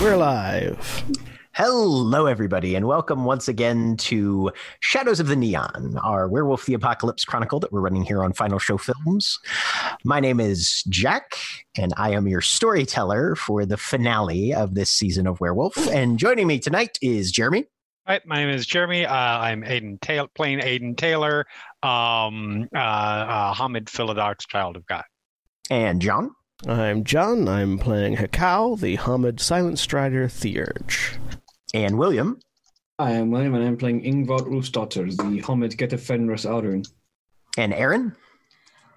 We're live. Hello, everybody, and welcome once again to Shadows of the Neon, our Werewolf the Apocalypse Chronicle that we're running here on Final Show Films. My name is Jack, and I am your storyteller for the finale of this season of Werewolf. And joining me tonight is Jeremy. Hi, my name is Jeremy. Uh, I'm Aiden Taylor, playing Aiden Taylor, um, uh, uh, Homid Philodox, Child of Gaia. And John. I'm John. I'm playing Hekau, the Homid Silent Strider Theurge. And William. Hi, I'm William, and I'm playing Yngvar Úlfsdóttir, the Hamid Getafenris Ahroun. And Erin.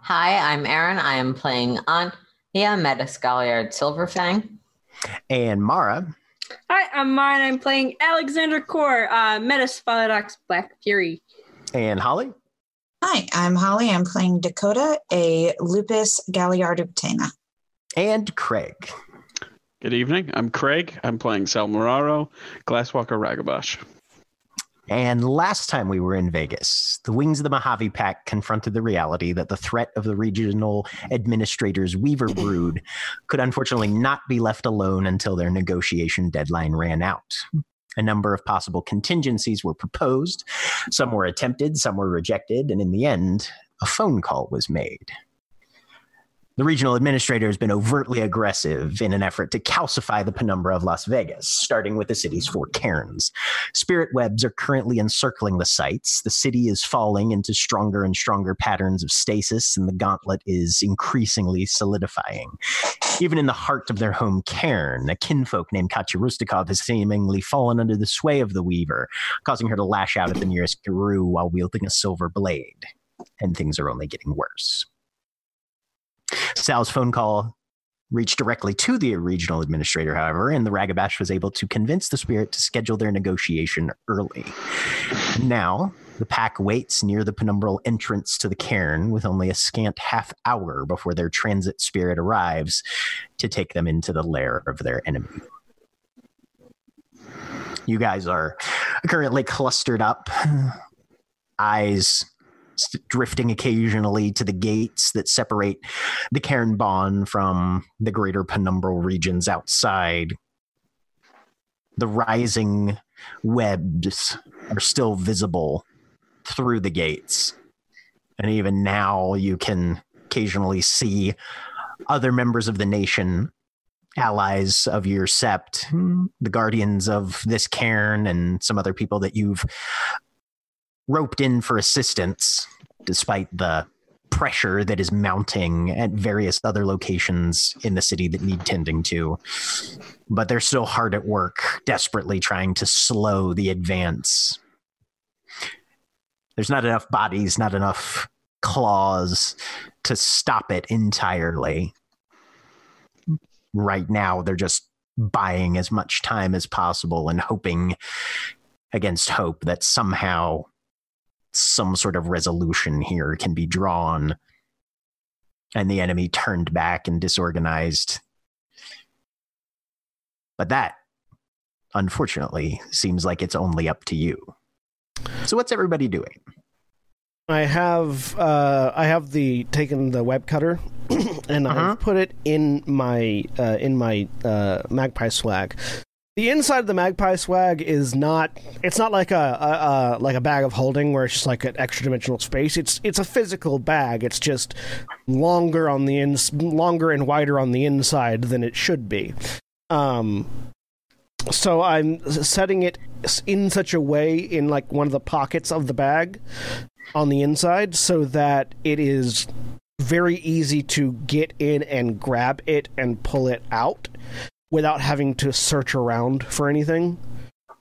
Hi, I'm Erin. I am playing Anya Metis Galliard Silverfang. And Mara. Hi, I'm Mara, and I'm playing Alexandra Khor, uh, Metis Philodox Black Fury. And Holly. Hi, I'm Holly. I'm playing Dakota, a Lupus Galliard Uktena and Craig. Good evening. I'm Craig. I'm playing Sal Muraro, Glasswalker Ragabash. And last time we were in Vegas, the wings of the Mojave Pack confronted the reality that the threat of the regional administrator's Weaver brood could unfortunately not be left alone until their negotiation deadline ran out. A number of possible contingencies were proposed. Some were attempted, some were rejected, and in the end, a phone call was made. The regional administrator has been overtly aggressive in an effort to calcify the penumbra of Las Vegas, starting with the city's four cairns. Spirit webs are currently encircling the sites. The city is falling into stronger and stronger patterns of stasis, and the gauntlet is increasingly solidifying. Even in the heart of their home cairn, a kinfolk named Katya Rustikov has seemingly fallen under the sway of the Weaver, causing her to lash out at the nearest Garou while wielding a silver blade. And things are only getting worse. Sal's phone call reached directly to the regional administrator, however, and the Ragabash was able to convince the spirit to schedule their negotiation early. Now, the pack waits near the penumbral entrance to the cairn with only a scant half hour before their transit spirit arrives to take them into the lair of their enemy. You guys are currently clustered up, eyes drifting occasionally to the gates that separate the Cairnbon from the greater penumbral regions outside. The rising webs are still visible through the gates. And even now, you can occasionally see other members of the nation, allies of your sept, hmm, the guardians of this cairn, and some other people that you've roped in for assistance, despite the pressure that is mounting at various other locations in the city that need tending to. But they're still hard at work, desperately trying to slow the advance. There's not enough bodies, not enough claws to stop it entirely. Right now, they're just buying as much time as possible and hoping against hope that somehow some sort of resolution here can be drawn and the enemy turned back and disorganized. But that, unfortunately, seems like it's only up to you. So, what's everybody doing? I have uh, I have the taken the web cutter and Uh-huh. I've put it in my uh, in my uh, magpie swag. The inside of the magpie swag is not it's not like a, a, a like a bag of holding where it's just like an extra dimensional space. It's it's a physical bag. It's just longer on the ins longer and wider on the inside than it should be. Um, so I'm setting it in such a way in like one of the pockets of the bag on the inside so that it is very easy to get in and grab it and pull it out without having to search around for anything.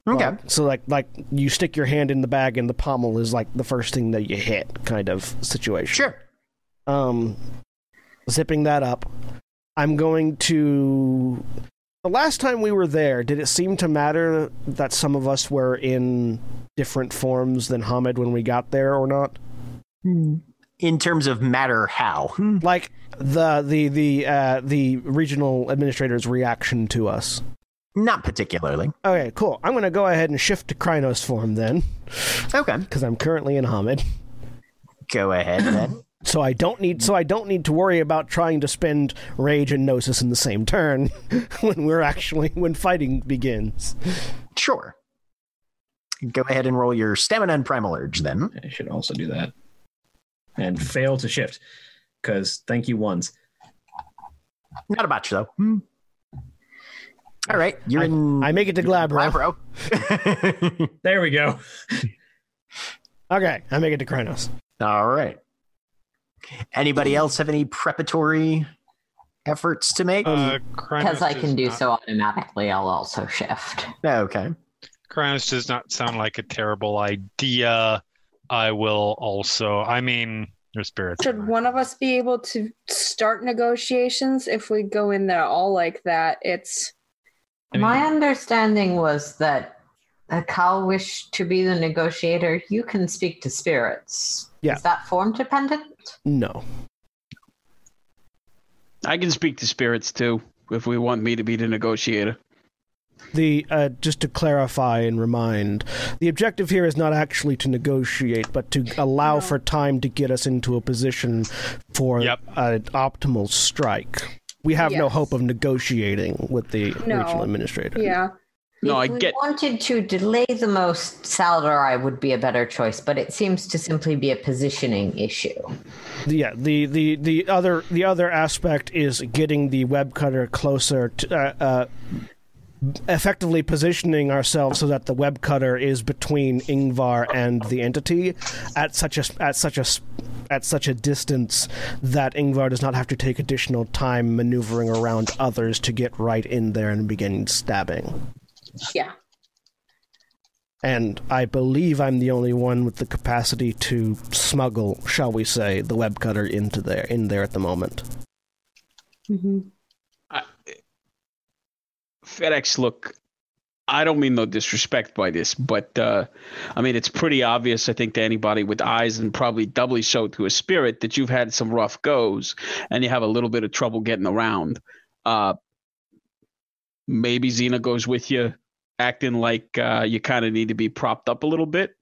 Okay. Like, so like like you stick your hand in the bag and the pommel is like the first thing that you hit kind of situation. Sure. Um zipping that up. I'm going to the last time we were there, did it seem to matter that some of us were in different forms than Homid when we got there or not? In terms of matter how. Like the the the uh, the regional administrator's reaction to us. Not particularly. Okay, cool. I'm going to go ahead and shift to Crinos form then, Okay. because I'm currently in Homid. Go ahead then. So I don't need so I don't need to worry about trying to spend rage and gnosis in the same turn when we're actually when fighting begins. Sure. Go ahead and roll your stamina and primal urge then. I should also do that. And fail to shift. Because thank you ones. Not a botch though. Hmm. All right, you're I- in. I make it to Glabro. Glabro. There we go. Okay, I make it to Crinos. All right. Anybody else have any preparatory efforts to make? Uh, Because Crinos I can do not- so automatically, I'll also shift. okay. Crinos does not sound like a terrible idea. I will also. I mean, your spirits. Should one of us be able to start negotiations if we go in there all like that? It's I mean- My understanding was that Akal wished to be the negotiator. You can speak to spirits. Yeah. Is that form dependent? No. I can speak to spirits too if we want me to be the negotiator. The uh, just to clarify and remind, the objective here is not actually to negotiate, but to allow No. for time to get us into a position for Yep. an optimal strike. We have no hope of negotiating with the No. regional administrator. yeah. No, if I we get- wanted to delay the most, Saldarai would be a better choice, but it seems to simply be a positioning issue. Yeah, the, the, the other the other aspect is getting the web cutter closer to uh, uh, effectively positioning ourselves so that the web cutter is between Yngvar and the entity at such a at such a at such a distance that Yngvar does not have to take additional time maneuvering around others to get right in there and begin stabbing. Yeah. And I believe I'm the only one with the capacity to smuggle, shall we say, the web cutter into there in there at the moment. I, FedEx, look, I don't mean no disrespect by this, but uh, I mean it's pretty obvious, I think, to anybody with eyes, and probably doubly so to a spirit, that you've had some rough goes and you have a little bit of trouble getting around. Uh, maybe Xena goes with you, acting like uh, you kind of need to be propped up a little bit.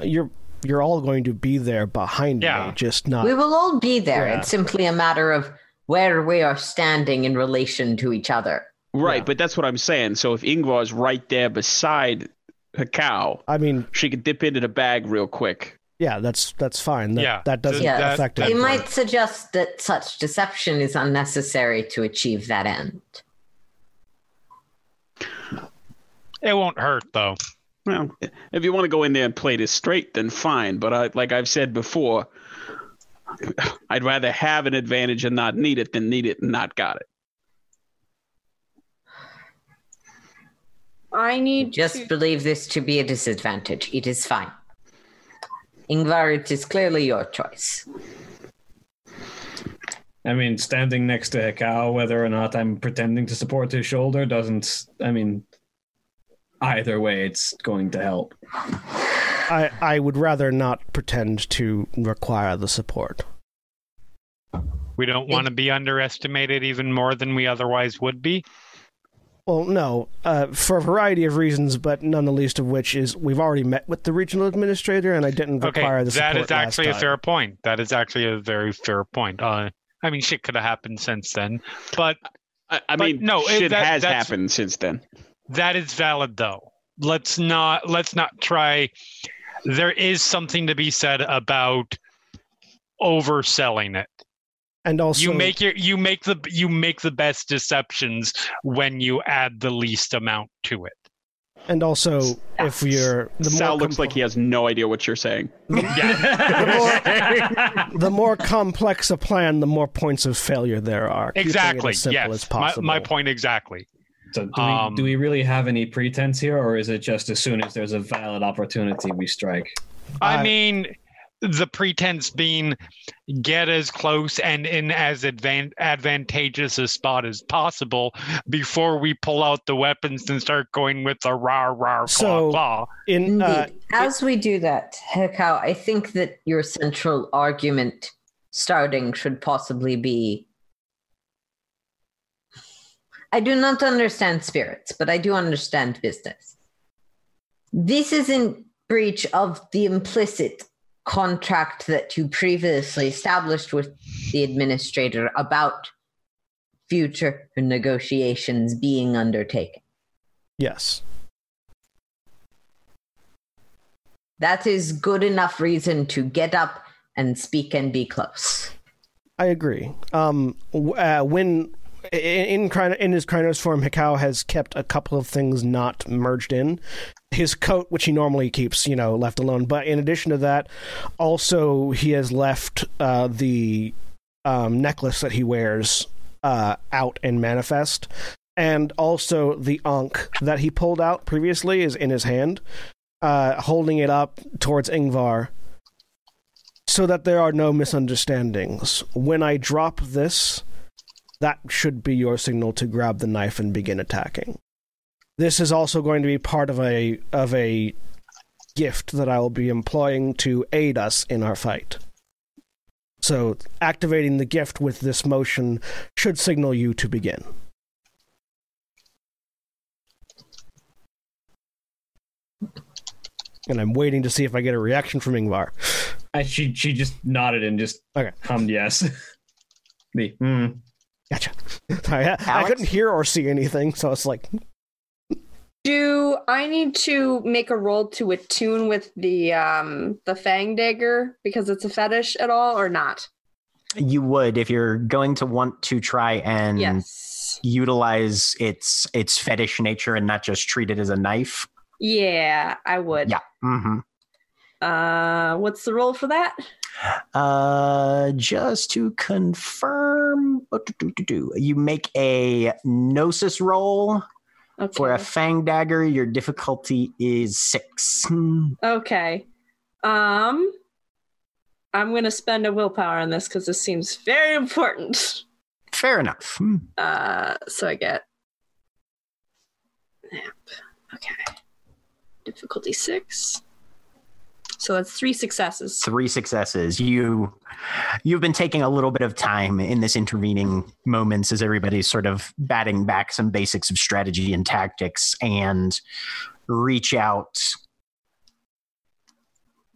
You're you're all going to be there behind Yeah. me, just not. We will all be there. Yeah. It's simply a matter of where we are standing in relation to each other. Right, Yeah. but that's what I'm saying. So if Yngvar's right there beside Hekau, I mean, she could dip into the bag real quick. yeah, that's that's fine. That, Yeah, that doesn't Yeah. that- affect that- it. They might suggest that such deception is unnecessary to achieve that end. It won't hurt though. Well, if you want to go in there and play this straight, then fine. But I, like I've said before, I'd rather have an advantage and not need it than need it and not got it. I need Just to, believe this to be a disadvantage. It is fine. Yngvar, it is clearly your choice. I mean, standing next to Hekau, whether or not I'm pretending to support his shoulder doesn't. I mean, either way, it's going to help. I I would rather not pretend to require the support. We don't want to be underestimated even more than we otherwise would be. Well, no, uh, for a variety of reasons, but none the least of which is we've already met with the regional administrator, and I didn't Okay, require the support that is last actually a time. fair point. That is actually a very fair point. Uh, I mean, shit could have happened since then, but I, I But mean, no, it- shit that- has happened since then. that is valid though. Let's not let's not try. There is something to be said about overselling it. And also, you make your you make the you make the best deceptions when you add the least amount to it. and also, if you're the Sal more looks com- like he has no idea what you're saying. the more complex a plan, the more points of failure there are. Keeping it Exactly. as simple Yes. My, possible. my point exactly. So do, Um, we, do we really have any pretense here, or is it just as soon as there's a valid opportunity we strike? I mean, the pretense being get as close and in as advan- advantageous a spot as possible before we pull out the weapons and start going with the rah rah claw So- claw. In Indeed. uh, As we do that, Hekau, I think that your central argument starting should possibly be I do not understand spirits, but I do understand business. This is in breach of the implicit contract that you previously established with the administrator about future negotiations being undertaken. yes, That is good enough reason to get up and speak and be close. I agree. Um, uh, when in in, in his Crinos form, Hekau has kept a couple of things not merged in. His coat, which he normally keeps, you know, left alone. But in addition to that, also he has left uh, the um, necklace that he wears uh, out and manifest, and also the ankh that he pulled out previously is in his hand, uh, holding it up towards Yngvar so that there are no misunderstandings. When I drop this, that should be your signal to grab the knife and begin attacking. This is also going to be part of a of a gift that I will be employing to aid us in our fight. So, activating the gift with this motion should signal you to begin. And I'm waiting to see if I get a reaction from Yngvar. I, she she just nodded and just Okay. hummed yes. Me. Hmm. Gotcha. I, I couldn't hear or see anything, so it's like, Do I need to make a roll to attune with the um the fang dagger because it's a fetish at all or not? You would if you're going to want to try and Yes. utilize its its fetish nature and not just treat it as a knife. Yeah, I would. Yeah. Mm-hmm. Uh what's the roll for that? Uh, just to confirm, you make a gnosis roll Okay. for a fang dagger. Your difficulty is six. Okay. Um I'm going to spend a willpower on this cuz this seems very important. Fair enough. Uh so I get. Okay. Difficulty 6. So that's 3 successes. Three successes. You you've been taking a little bit of time in this intervening moments as everybody's sort of batting back some basics of strategy and tactics and reach out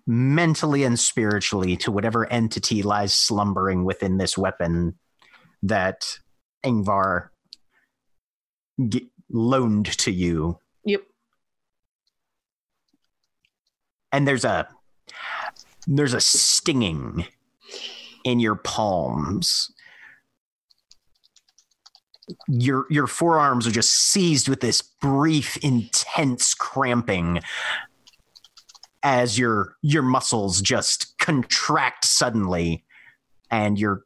mentally and spiritually to whatever entity lies slumbering within this weapon that Yngvar g- loaned to you. Yep. And there's a there's a stinging in your palms. Your your forearms are just seized with this brief, intense cramping as your your muscles just contract suddenly and your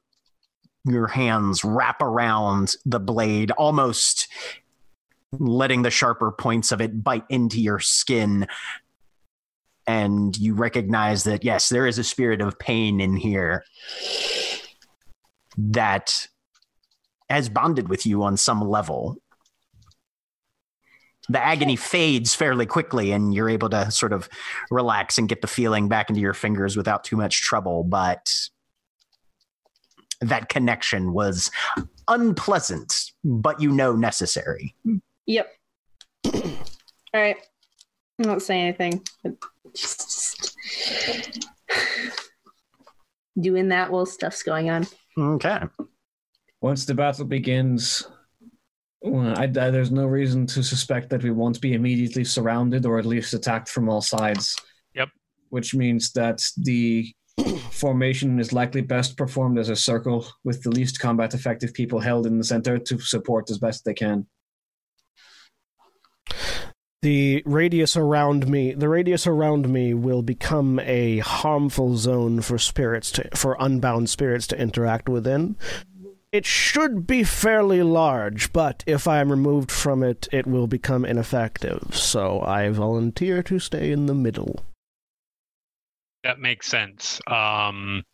your hands wrap around the blade almost letting the sharper points of it bite into your skin and you recognize that yes there is a spirit of pain in here that has bonded with you on some level the agony fades fairly quickly and you're able to sort of relax and get the feeling back into your fingers without too much trouble but that connection was unpleasant but you know necessary Yep. All right. I won't say anything. but Just doing that while stuff's going on. Okay. Once the battle begins, well, I, I- there's no reason to suspect that we won't be immediately surrounded or at least attacked from all sides. Yep. Which means that the formation is likely best performed as a circle with the least combat effective people held in the center to support as best they can. The radius around me, the radius around me will become a harmful zone for spirits to, for unbound spirits to interact within. It should be fairly large, but if I am removed from it, it will become ineffective. So I volunteer to stay in the middle. That makes sense. Um,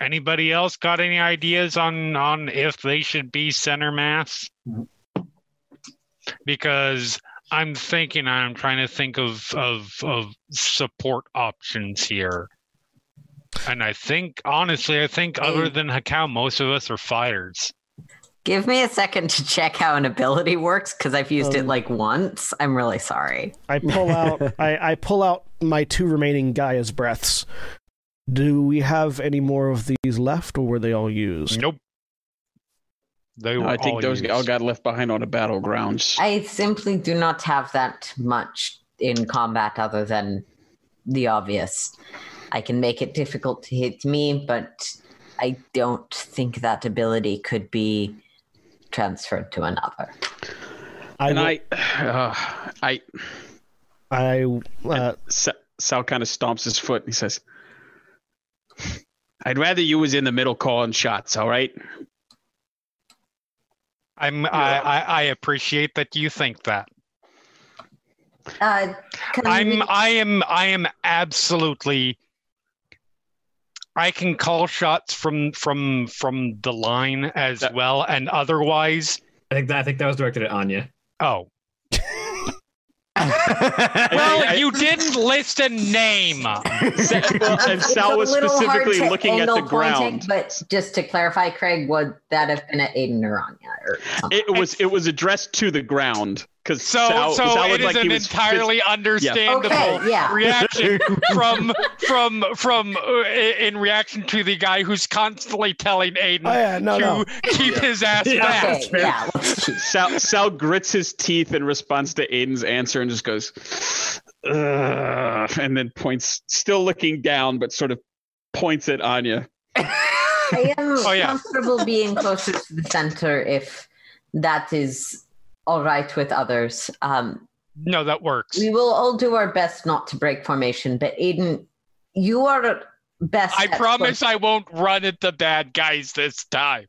anybody else got any ideas on on if they should be center mass? Because I'm thinking, I'm trying to think of of of support options here. And I think, honestly, I think other than Hekau, most of us are fighters. Give me a second to check how an ability works because I've used it Um, like once. I'm really sorry. I pull out I, I pull out my two remaining Gaia's breaths. Do we have any more of these left, or were they all used? Nope. They were I think all those used. all got left behind on the battlegrounds. I simply do not have that much in combat other than the obvious. I can make it difficult to hit me, but I don't think that ability could be transferred to another. I, and will- I, uh, I, I, uh, Sa- Sal kind of stomps his foot. And he says, "I'd rather you was in the middle calling shots. All right." I'm I, I I appreciate that you think that. Uh, I'm I am I am absolutely I can call shots from from from the line as That- well and otherwise I think that I think that was directed at Anya. oh well I- you didn't list a name Sa- well, and Sal was specifically looking at the angle pointing, ground. But just to clarify, Craig, would that have been at Aiden or Anya or something? It was it was addressed to the ground because so Sal, so Sal it looked is like an he was entirely understandable Okay, yeah. reaction from from from uh, in reaction to the guy who's constantly telling Aiden oh yeah, no, to no. keep his ass Yeah. back. okay, that's yeah. Sal, Sal grits his teeth in response to Aiden's answer and just goes, Ugh, and then points, still looking down, but sort of points at Anya. I am Oh, yeah. comfortable being closer to the center if that is all right with others. Um, No, that works. we will all do our best not to break formation, but Aiden, you are best. I at promise I won't run at the bad guys this time,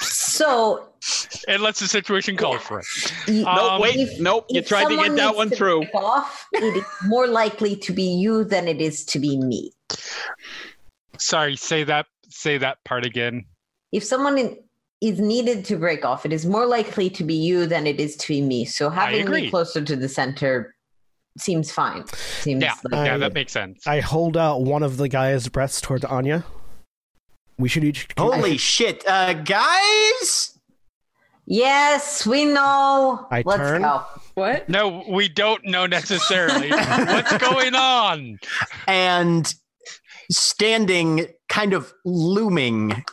So, unless the situation calls for it. y- No, Um, wait, if- nope, you tried to get that one through. Off, it is more likely to be you than it is to be me. Sorry, say that. Say that part again. If someone in, is needed to break off, it is more likely to be you than it is to be me. So having agree. me closer to the center seems fine. Seems Yeah, like yeah, I- that makes sense. I hold out one of the Gaia's breaths toward Anya. We should each. Holy shit, uh, guys! Yes, we know. I Let's turn. go. What? No, we don't know necessarily what's going on. and standing kind of looming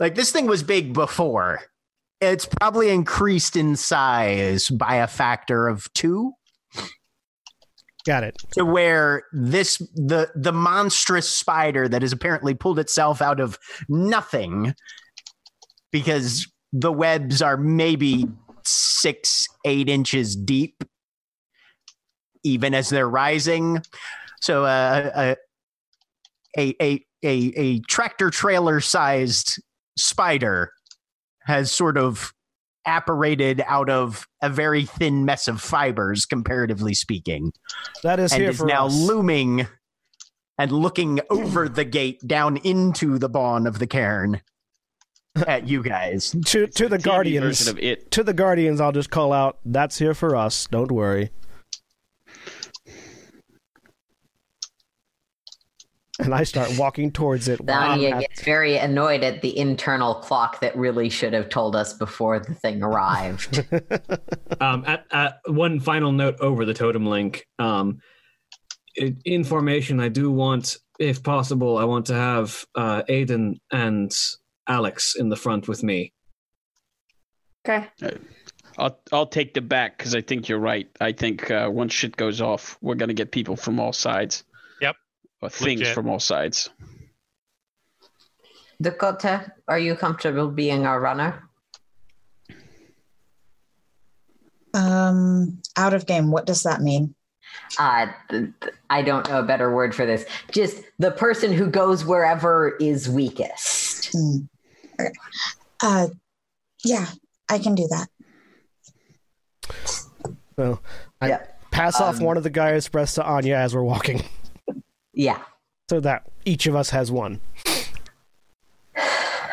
like this thing was big before. It's probably increased in size by a factor of two. Got it. to where this the the monstrous spider that has apparently pulled itself out of nothing because the webs are maybe six eight inches deep even as they're rising. So uh, a, a a a a tractor trailer sized spider has sort of apparated out of a very thin mess of fibers comparatively speaking That is and here is for now us. looming and looking over the gate down into the bawn of the cairn at you guys. to to the TV guardians. of it. To the guardians, I'll just call out. That's here for us. Don't worry. And I start walking towards it. while I'm Anya at- gets very annoyed at the internal clock that really should have told us before the thing arrived. Um, at, at one final note over the totem link. Um, in, in formation, I do want, if possible, I want to have uh, Aiden and Alex in the front with me. Okay. I'll I'll take the back because I think you're right. I think uh, once shit goes off, we're gonna get people from all sides. Yep. Or things Legit. from all sides. Dakota, are you comfortable being our runner? Um, out of game. What does that mean? Uh, th- th- I don't know a better word for this. Just the person who goes wherever is weakest. Hmm. Okay. Uh, yeah, I can do that. So I Yeah. pass off Um, one of the Gaia's breaths to Anya as we're walking, Yeah. so that each of us has one.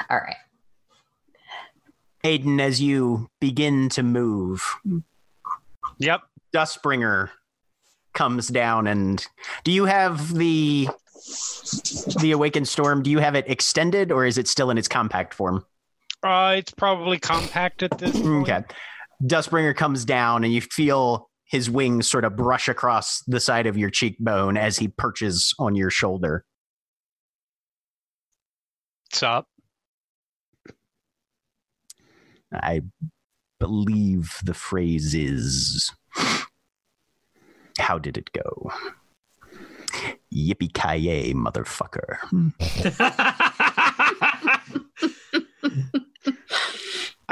All right. Aiden, as you begin to move, Yep. Dustbringer comes down and do you have the the awakened storm do you have it extended or is it still in its compact form Uh, it's probably compact at this point. okay dustbringer comes down and you feel his wings sort of brush across the side of your cheekbone as he perches on your shoulder. What's up? i believe the phrase is how did it go? Yippee ki motherfucker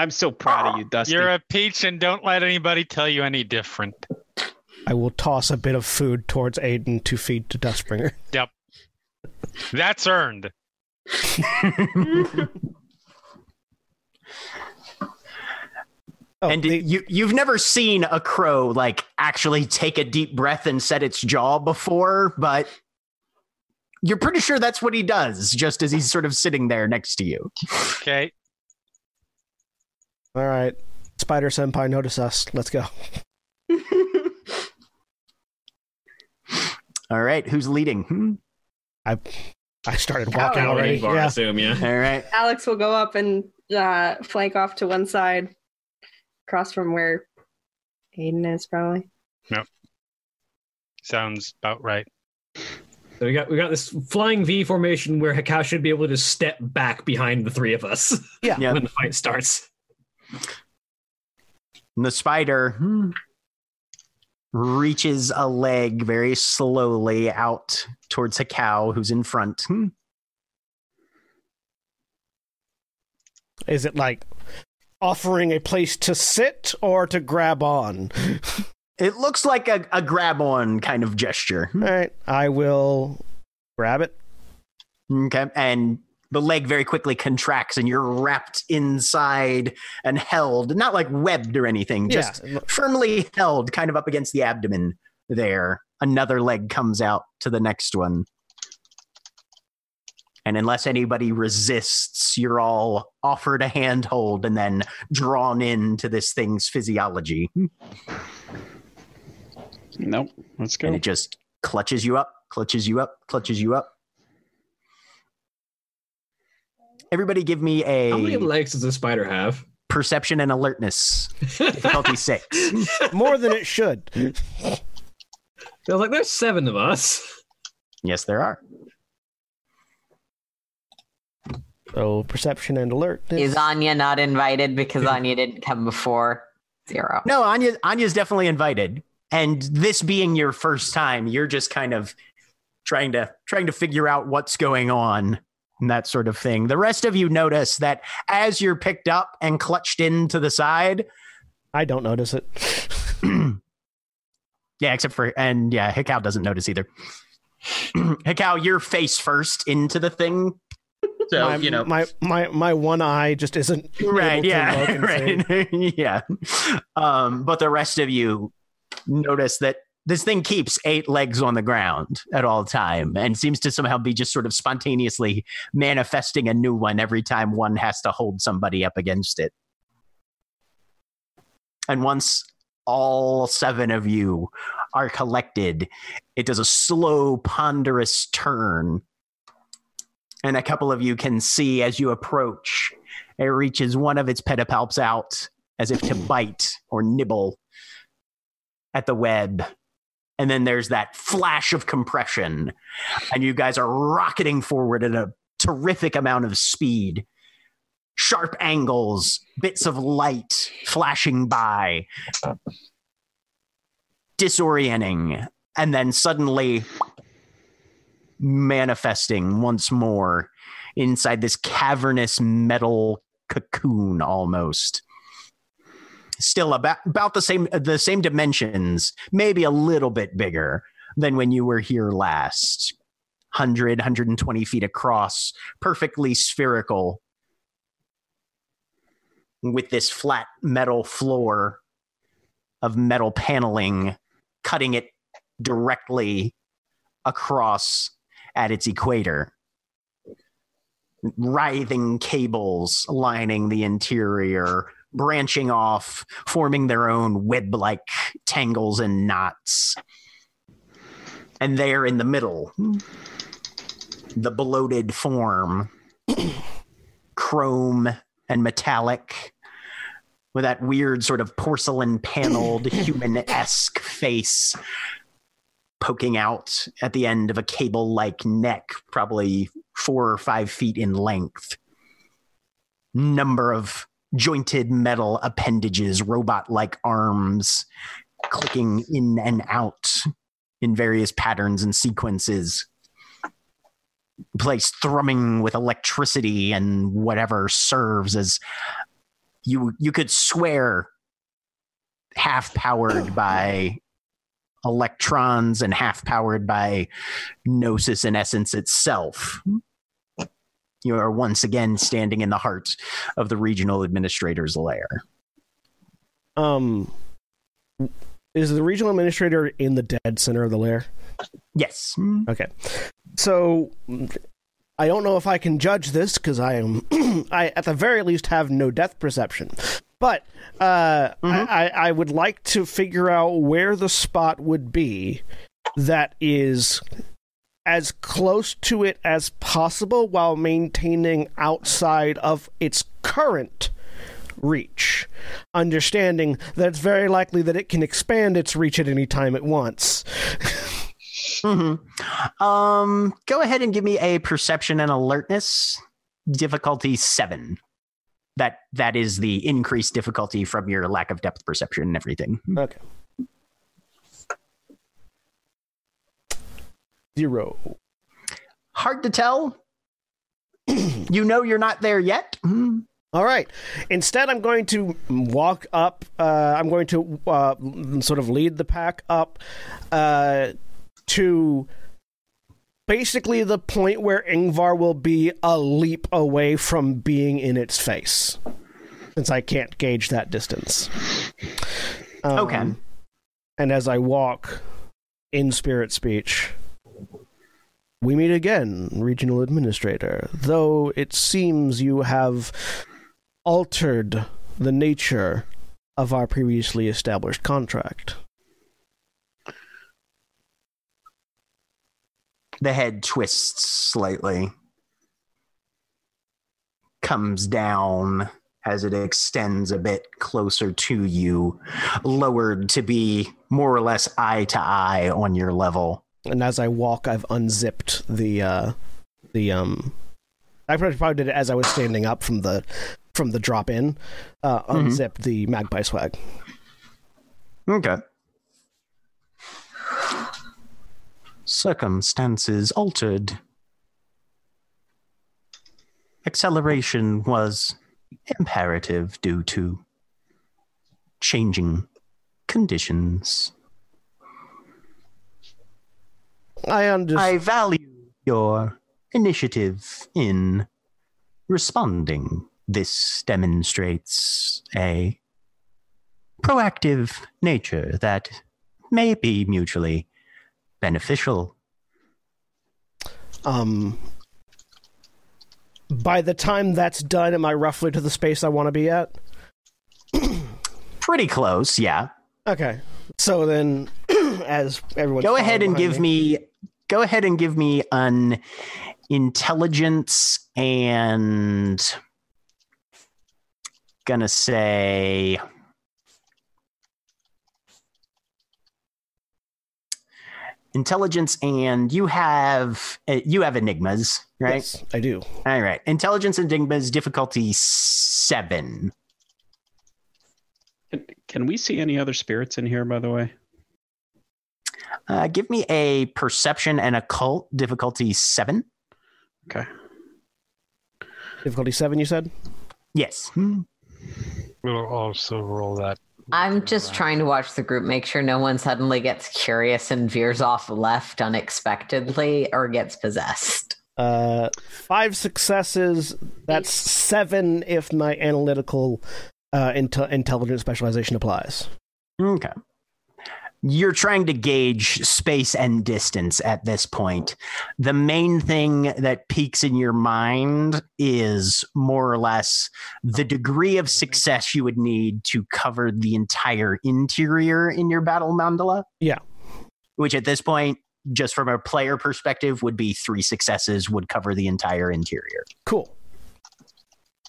I'm so proud of you, Dusty. You're a peach, and don't let anybody tell you any different. I will toss a bit of food towards Aiden to feed to Dustbringer. Yep, that's earned. Oh, and the- you you've never seen a crow like actually take a deep breath and set its jaw before, but you're pretty sure that's what he does just as he's sort of sitting there next to you. Okay. All right, Spider Senpai, notice us. Let's go. All right, who's leading? Hmm? I I started walking Alex. already. I Yeah. assume, yeah. All right. Alex will go up and uh, flank off to one side, across from where Aiden is, probably. Yep. Sounds about right. So we got we got this flying V formation where Hekau should be able to step back behind the three of us Yeah. Yeah. when the fight starts. And the spider hmm, reaches a leg very slowly out towards Hekau who's in front. Hmm. Is it like offering a place to sit or to grab on? It looks like a, a grab on kind of gesture. All right, I will grab it. Okay. And the leg very quickly contracts and you're wrapped inside and held, not like webbed or anything, just yeah, firmly held kind of up against the abdomen there. Another leg comes out to the next one. And unless anybody resists, you're all offered a handhold and then drawn into this thing's physiology. Nope. Let's go. And it just clutches you up, clutches you up, clutches you up. Everybody give me a. How many legs does a spider have? perception and alertness. Difficulty six. more than it should. I was like, there's seven of us. Yes, there are. So perception and alert. Is Anya not invited because Anya didn't come before? Zero. No, Anya Anya's definitely invited. And this being your first time, you're just kind of trying to trying to figure out what's going on and that sort of thing. The rest of you notice that as you're picked up and clutched into the side, I don't notice it. yeah, except for and yeah, Hekau doesn't notice either. Hekau, you're face first into the thing. So my, you know my my my one eye just isn't right able yeah right yeah um but the rest of you notice that this thing keeps eight legs on the ground at all time and seems to somehow be just sort of spontaneously manifesting a new one every time one has to hold somebody up against it and once all seven of you are collected it does a slow ponderous turn And a couple of you can see as you approach, it reaches one of its pedipalps out as if to bite or nibble at the web. And then there's that flash of compression, and you guys are rocketing forward at a terrific amount of speed. Sharp angles, bits of light flashing by, disorienting, and then suddenly manifesting once more inside this cavernous metal cocoon almost still about about the same the same dimensions maybe a little bit bigger than when you were here last 100 120 feet across perfectly spherical with this flat metal floor of metal paneling cutting it directly across at its equator. Writhing cables lining the interior, branching off, forming their own web like tangles and knots. And there in the middle, the bloated form, chrome and metallic, with that weird sort of porcelain paneled human esque face poking out at the end of a cable like neck, probably four or five feet in length. Number of jointed metal appendages, robot like arms clicking in and out in various patterns and sequences. Place thrumming with electricity and whatever serves as you you could swear half powered by electrons and half powered by gnosis and essence itself. You are once again standing in the heart of the regional administrator's lair. Um, is the regional administrator in the dead center of the lair? Yes. Okay. So I don't know if I can judge this because I am, I at the very least have no depth perception. But uh, I, I would like to figure out where the spot would be that is as close to it as possible while maintaining outside of its current reach. Understanding that it's very likely that it can expand its reach at any time it wants. Mm-hmm. Um, go ahead and give me a perception and alertness difficulty seven. That that is the increased difficulty from your lack of depth perception and everything. Okay. Zero. Hard to tell. you know you're not there yet. Mhm. All right. Instead, I'm going to walk up. Uh, I'm going to uh, sort of lead the pack up uh, to basically the point where Yngvar will be a leap away from being in its face, since I can't gauge that distance. Um, Okay. And as I walk in spirit speech, we meet again, regional administrator. Though it seems you have altered the nature of our previously established contract. The head twists slightly, comes down as it extends a bit closer to you, lowered to be more or less eye to eye on your level. And as I walk, I've unzipped the uh, the um. I probably probably did it as I was standing up from the from the drop in. Uh, unzipped the magpie swag. Okay. Circumstances altered. Acceleration was imperative due to changing conditions. I understand. I value your initiative in responding. This demonstrates a proactive nature that may be mutually beneficial. Um, by the time that's done, am I roughly to the space I want to be at? Pretty close, yeah. Okay. So then, as everyone Go ahead and give me go ahead and give me an intelligence and gonna say intelligence and you have uh, you have enigmas right Yes, I do. all right intelligence and enigmas difficulty seven Can, can we see any other spirits in here, by the way? Uh, give me a perception and occult difficulty seven Okay. Difficulty seven, you said? yes We'll also roll that. I'm just trying to watch the group, make sure no one suddenly gets curious and veers off left unexpectedly or gets possessed. Uh, five successes. That's seven if my analytical uh, inte- intelligence specialization applies. Okay. You're trying to gauge space and distance at this point. The main thing that peaks in your mind is more or less the degree of success you would need to cover the entire interior in your battle mandala. Yeah. Which at this point, just from a player perspective, would be three successes would cover the entire interior. Cool.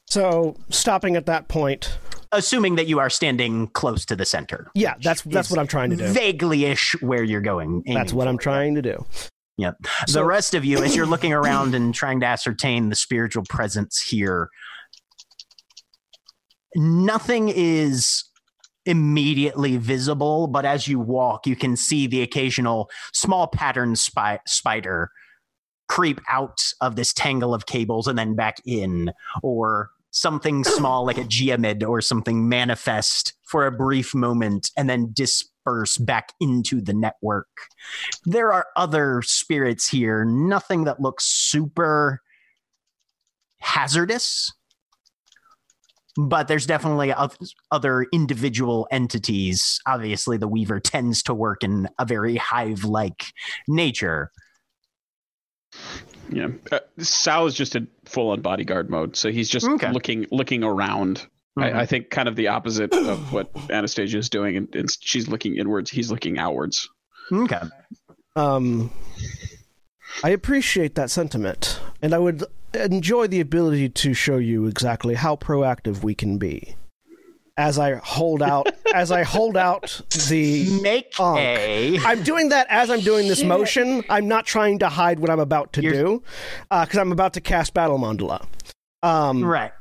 So stopping at that point, Assuming that you are standing close to the center. yeah, that's that's what I'm trying to do. Vaguely ish where you're going. That's what I'm trying to do. Yep. So- the rest of you, as you're looking around and trying to ascertain the spiritual presence here, nothing is immediately visible, but as you walk, you can see the occasional small pattern spy- spider creep out of this tangle of cables and then back in, or something small like a geomid or something manifest for a brief moment and then disperse back into the network there are other spirits here, nothing that looks super hazardous. But there's definitely other individual entities. Obviously, the Weaver tends to work in a very hive like nature. Yeah. Uh, Sal is just in full on bodyguard mode, so he's just Okay. looking looking around. Mhm. I, I think kind of the opposite of what Anastasia is doing, and, and she's looking inwards. He's looking outwards. okay. Um, I appreciate that sentiment, and I would enjoy the ability to show you exactly how proactive we can be. As I hold out, as I hold out the, Make Ankh. a. I'm doing that as I'm doing this motion. I'm not trying to hide what I'm about to You're- do, because I'm about to cast Battle Mandala. Um, Right.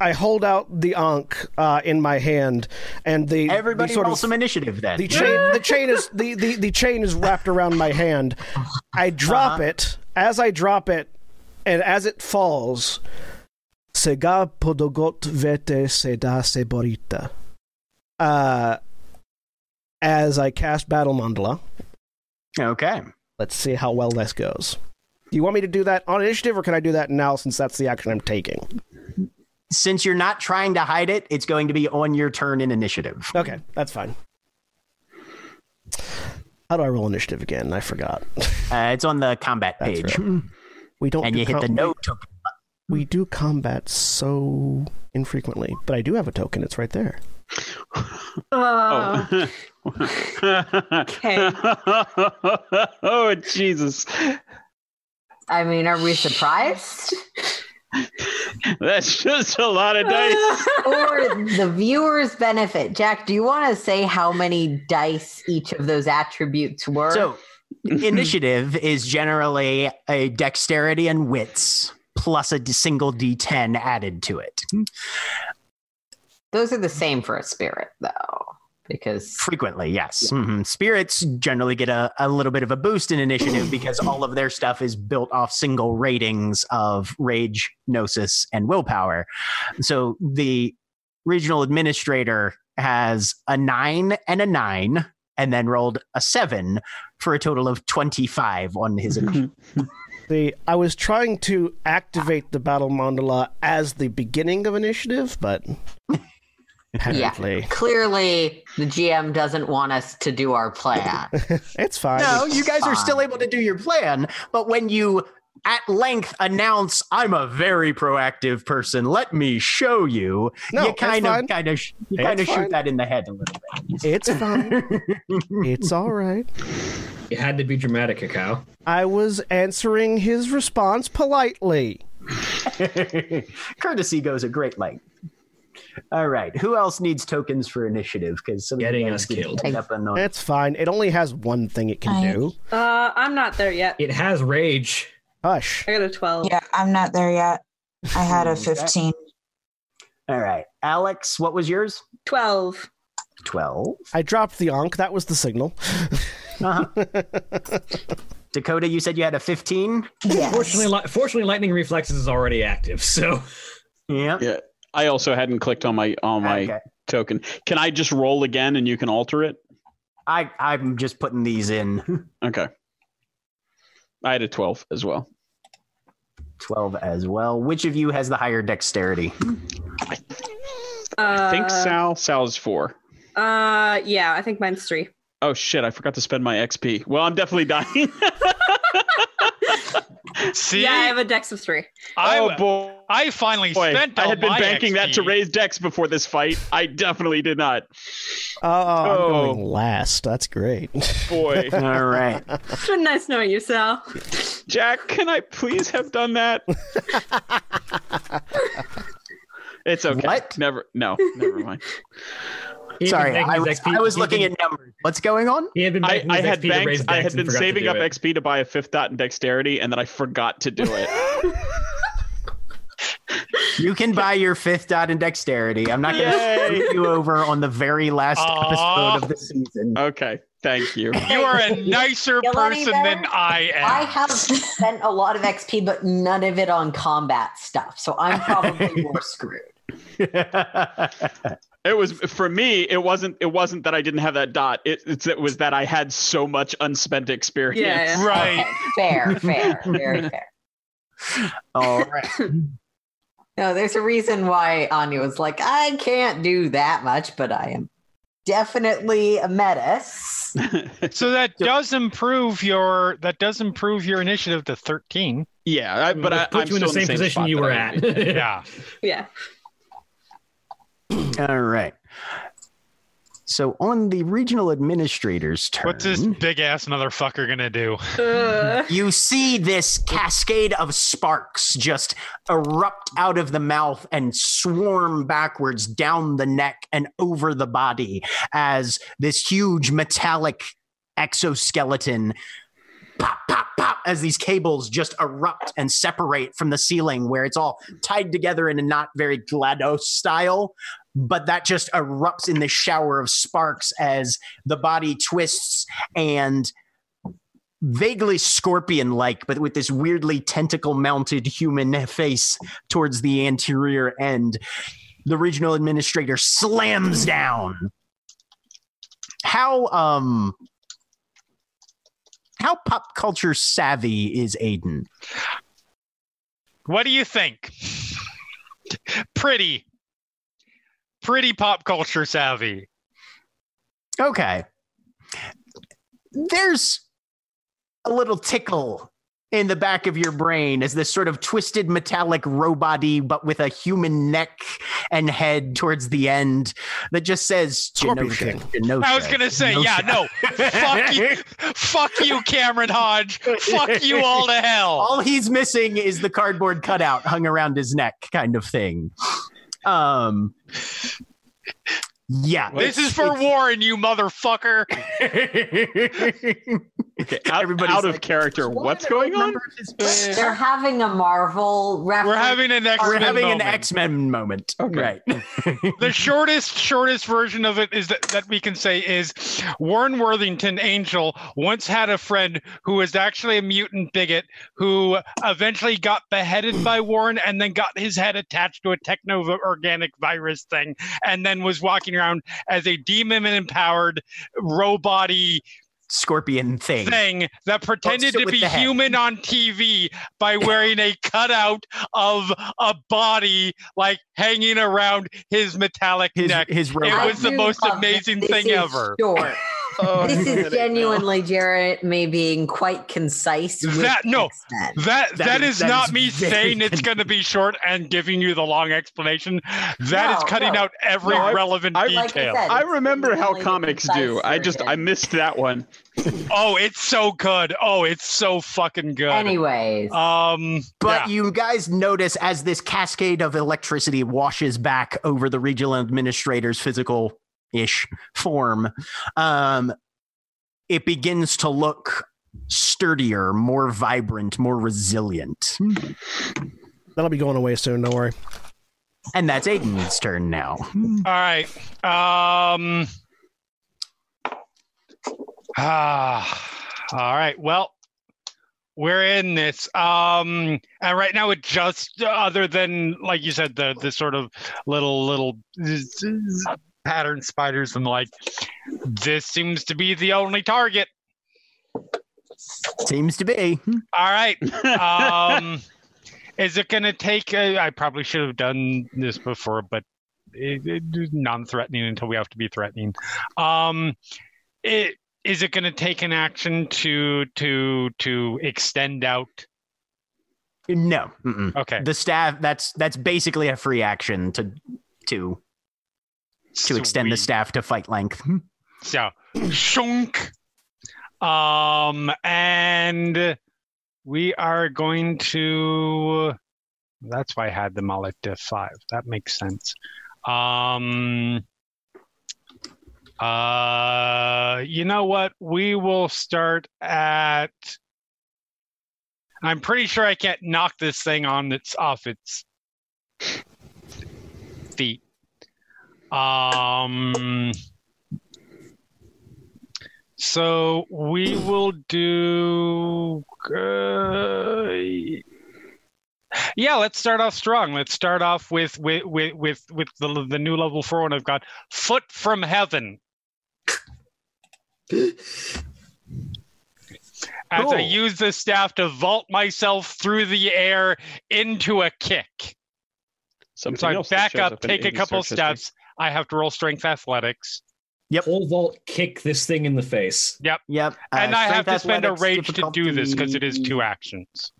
I hold out the Ankh uh, in my hand, and the Everybody the sort of some initiative then. the chain the chain is the, the, the chain is wrapped around my hand i drop it as i drop it and as it falls sega podogot vete seda seborita uh as i cast battle mandala okay. let's see how well this goes do you want me to do that on initiative or can i do that now since that's the action i'm taking Since you're not trying to hide it, it's going to be on your turn in initiative. okay that's fine how do i roll initiative again i forgot Uh, it's on the combat page. we don't And do you hit the com- no. We do combat so infrequently, but I do have a token. It's right there. Uh, Oh. Okay. oh Jesus! I mean, are we surprised? That's just a lot of dice. or the viewers' benefit, Jack, do you want to say how many dice each of those attributes were? So, initiative is generally a dexterity and wits plus a single d10 added to it. those are the same for a spirit, though, because Frequently, yes. Mhm. Spirits generally get a, a little bit of a boost in initiative because all of their stuff is built off single ratings of rage, gnosis, and willpower. So the regional administrator has a nine and a nine, and then rolled a seven for a total of 25 on his initiative. The I was trying to activate the battle mandala as the beginning of initiative, but apparently clearly the GM doesn't want us to do our plan. it's fine. No, It's you guys are still able to do your plan, but when you at length announce I'm a very proactive person, let me show you. No, you kind of kind of you kind of shoot that in the head a little bit. It's fine. it's all right. You had to be dramatic, Hekau. I was answering his response politely. Courtesy goes a great length. All right. Who else needs tokens for initiative? Because Getting us killed. Up on the- It's fine. It only has one thing it can I- do. Uh, I'm not there yet. It has rage. Hush. I got a 12. Yeah, I'm not there yet. I had a 15. All right. Alex, what was yours? 12. 12. I dropped the Ankh. That was the signal. Uh-huh. Dakota, you said you had a 15? Yes. Fortunately, li- fortunately, lightning reflexes is already active. So Yeah. Yeah. I also hadn't clicked on my on my Okay. token. Can I just roll again and you can alter it? I, I'm just putting these in. Okay. I had a 12 as well. 12 as well. Which of you has the higher dexterity? I Uh, think Sal. Sal's four. Uh, yeah, I think mine's three. Oh shit! I forgot to spend my XP. Well, I'm definitely dying. See, Yeah, I have a dex of three. I, oh boy! I finally Boy, spent I had been my banking that to raise Dex before this fight. I definitely did not. Uh, oh, I'm Oh. going last. That's great. Boy, All right. It's been nice knowing you, Sal. Jack, can I please have done that? it's okay. What? Never. No. Never mind. He had been Sorry, I was, XP I was looking been- at numbers. What's going on? He had been I, I had XP to banked, I had been saving up it. XP to buy a fifth dot in dexterity, and then I forgot to do it. You can buy your fifth dot in dexterity. I'm not going to screw you over on the very last Aw. episode of the season. okay. Thank you. You are a nicer Feel any person than? I am. I have spent a lot of XP, but none of it on combat stuff. So I'm probably more screwed. It was for me. It wasn't. It wasn't that I didn't have that dot. It, it's, it was that I had so much unspent experience. Yeah, yeah. right. Okay, fair, fair, very fair. All right. No, there's a reason why Anya was like, I can't do that much, but I am definitely a menace. So that does improve your that does improve your initiative to 13. yeah, I, but I, put I'm you in the still same, position you were at. Yeah. Yeah. All right. So on the regional administrator's turn, What's this big ass motherfucker gonna do? Uh, you see this cascade of sparks just erupt out of the mouth and swarm backwards down the neck and over the body as this huge metallic exoskeleton pop pop pop as these cables just erupt and separate from the ceiling where it's all tied together in a not very GLaDOS style but that just erupts in this shower of sparks as the body twists and vaguely scorpion like, but with this weirdly tentacle mounted human face towards the anterior end. The regional administrator slams down. How um how pop culture savvy is Aiden? What do you think? Pretty. Pretty pop culture savvy. Okay. There's a little tickle in the back of your brain as this sort of twisted metallic robot-y, but with a human neck and head towards the end that just says Scorpion Genosha, Genosha, I was gonna say, yeah, no. Fuck you. Fuck you, Cameron Hodge. Fuck you all to hell. All he's missing is the cardboard cutout hung around his neck, kind of thing. Um, yeah, This is for Warren, you motherfucker. Okay, out, Everybody's out of like, character. What's going on? remember if his- They're having a Marvel reference. We're having an X We're Men having moment. an X Men moment. Okay. Right. the shortest shortest version of it is that, that we can say is warren worthington angel once had a friend who was actually a mutant bigot who eventually got beheaded by warren and then got his head attached to a techno organic virus thing and then was walking around as a demon empowered robot-y Scorpion thing. thing that pretended to be human on TV by wearing a cutout of a body like hanging around his metallic His neck. his It was the most amazing thing ever. Short. Oh, This I get is it genuinely Jeremy being quite concise. With That- no. That That that is- is, that not is me saying it's going to be short and giving you the long explanation. That is No, cutting no. out every No, relevant I- detail. Like I said, I remember how comics concise do. I just I missed that one. oh, it's so good. Oh, it's so fucking good. Anyways, Um, But yeah. you guys notice as this cascade of electricity washes back over the regional administrator's physical ish form, um, it begins to look sturdier, more vibrant, more resilient. That'll be going away soon. Don't worry. And that's Aiden's turn now. All right. Um. Ah. All right. Well, we're in this. Um. And right now, it just other than like you said, the the sort of little little pattern spiders and like. This seems to be the only target. Seems to be. All right. Um. is it going to take? Uh, I probably should have done this before, but it, it, non-threatening until we have to be threatening. Um, it, is it going to take an action to to to extend out? No. mm-mm. Okay. The staff that's that's basically a free action to to to extend the staff to fight length. So, shunk. Um, and we are going to. That's why I had them all at diff five. That makes sense. Um. Uh, you know what? We will start at. I'm pretty sure I can't knock this thing on its off its. Um. So we will do. Uh, yeah, let's start off strong. Let's start off with with with with, with the the new level four, and I've got foot from heaven. As I use the staff to vault myself through the air into a kick. Something So I back shows up, take a couple steps. I have to roll strength athletics. Yep. Pole vault, kick this thing in the face. Yep. Yep. And uh, I have to spend a athletics rage to do this because it is two actions.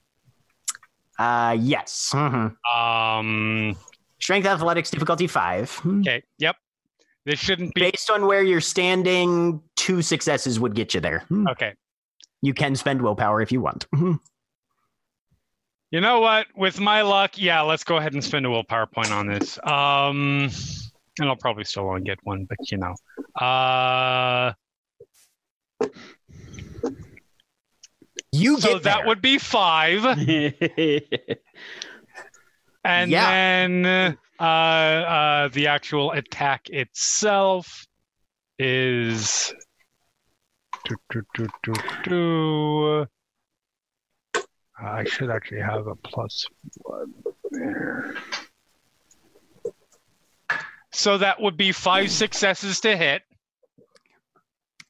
Uh, yes. Mhm. Um. Strength athletics difficulty five. Okay. Yep. This shouldn't be Based on where you're standing, two successes would get you there. okay. You can spend willpower if you want. You know what? With my luck, yeah, let's go ahead and spend a willpower point on this. Um, and I'll probably still only get one, but you know. Uh, You so that there. would be five, and Yeah. then uh, uh, the actual attack itself is. Do, do, do, do, do. I should actually have a plus one there. So that would be five successes to hit.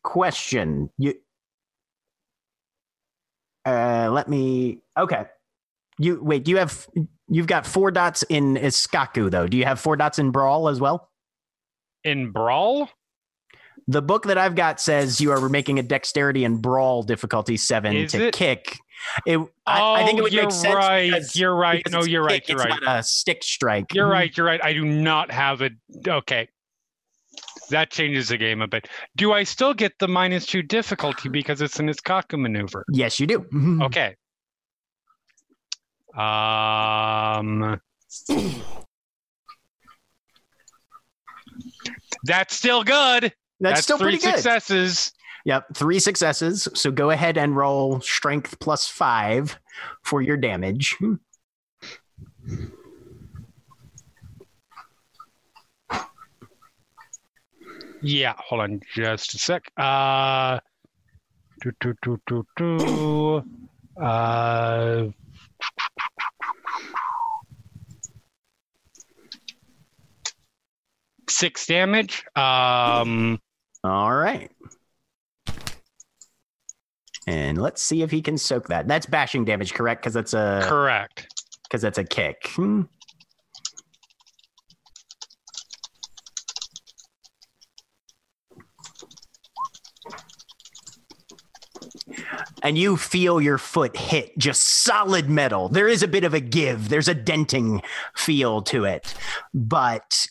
question. You uh let me okay. You wait, you have you've got four dots in Iskakku though. Do you have four dots in Brawl as well? In Brawl? The book that I've got says you are making a dexterity and brawl difficulty seven Is to it? kick. It, I, I think it would Oh, you're make sense. right. because- You're right. No, you're right. kick, You're it's right. not a stick strike. You're right. You're right. I do not have it. Okay. That changes the game a bit. Do I still get the minus two difficulty because it's an Iskakku maneuver? Yes, you do. Okay. Um. That's still good. That's, still three pretty good. successes. Yep, three successes. So go ahead and roll strength plus five for your damage. Yeah, hold on just a sec. Uh, do, do, do, do, do. Uh, six damage. Um, All right. And let's see if he can soak that. That's bashing damage, correct? Because that's a correct. because that's a kick. Hmm. and you feel your foot hit just solid metal. There is a bit of a give, there's a denting feel to it, but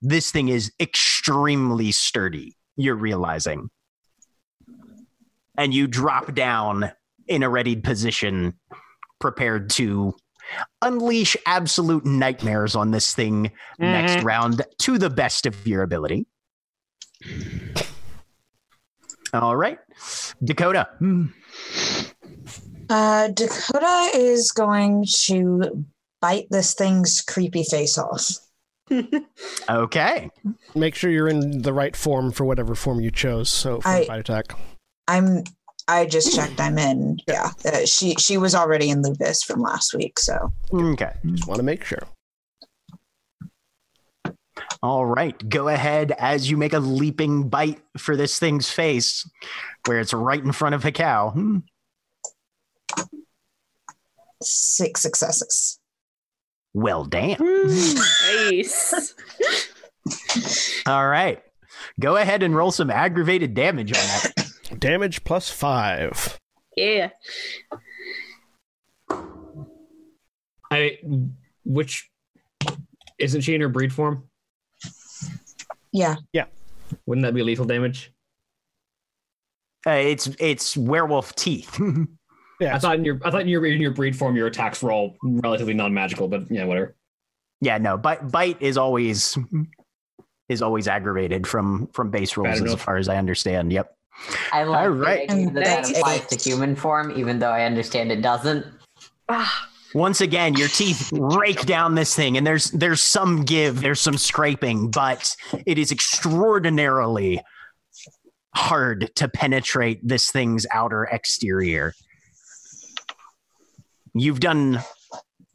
this thing is extremely sturdy, you're realizing. And you drop down in a readied position, prepared to unleash absolute nightmares on this thing next round to the best of your ability. All right. Dakota. Uh, Dakota is going to bite this thing's creepy face off. Okay. Make sure you're in the right form for whatever form you chose. So for I- a bite attack. I'm. I just checked. I'm in. Yeah, uh, she she was already in lupus from last week. So Okay. Just want to make sure. All right. Go ahead as you make a leaping bite for this thing's face, where it's right in front of Hekau. Hmm. six successes. Well, damn. Nice. All right. Go ahead and roll some aggravated damage on that. Damage plus five. yeah. I which isn't she in her breed form? Yeah, Yeah. Wouldn't that be lethal damage? Uh, it's it's werewolf teeth. Yeah. I thought in your I thought in your in your breed form your attacks were all relatively non-magical, but yeah, whatever. yeah, no. Bite bite is always is always aggravated from from base rules as enough. far as I understand. Yep. I like All the right. idea that that applies to human form, even though I understand it doesn't. Ah, Once again, your teeth rake down this thing, and there's there's some give, there's some scraping, but it is extraordinarily hard to penetrate this thing's outer exterior. You've done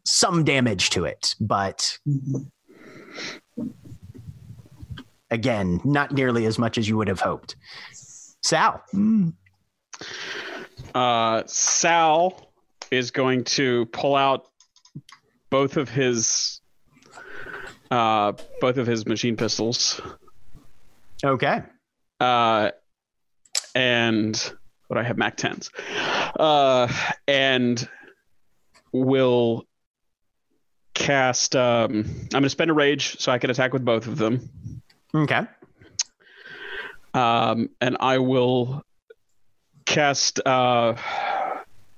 some damage to it, but again, not nearly as much as you would have hoped. Sal. Uh, Sal is going to pull out both of his uh, both of his machine pistols, Okay. uh, and what I have Mac tens, uh, and will cast. Um, I'm going to spend a rage so I can attack with both of them. Okay. Um, and I will cast uh,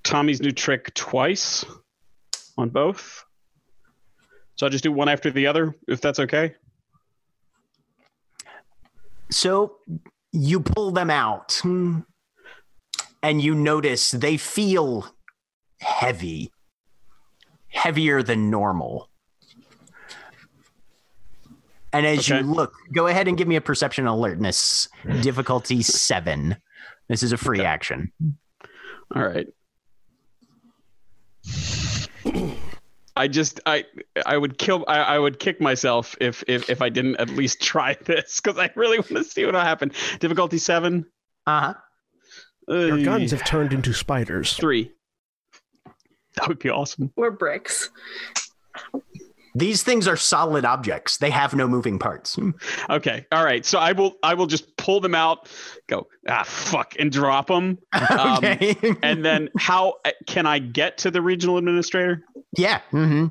Tommy's new trick twice on both. So I'll just do one after the other, if that's okay. So you pull them out and you notice they feel heavy, heavier than normal. And as Okay. you look, go ahead and give me a perception alertness, difficulty seven. This is a free action. All right. I just I I would kill I, I would kick myself if if if I didn't at least try this because I really want to see what will happen. Difficulty seven. Uh huh. Your guns have turned into spiders. three. That would be awesome. we're bricks. These things are solid objects. They have no moving parts. Okay. All right. So I will I will just pull them out, go ah fuck, and drop them. Um, okay. and then how uh, can I get to the regional administrator? Yeah. hmm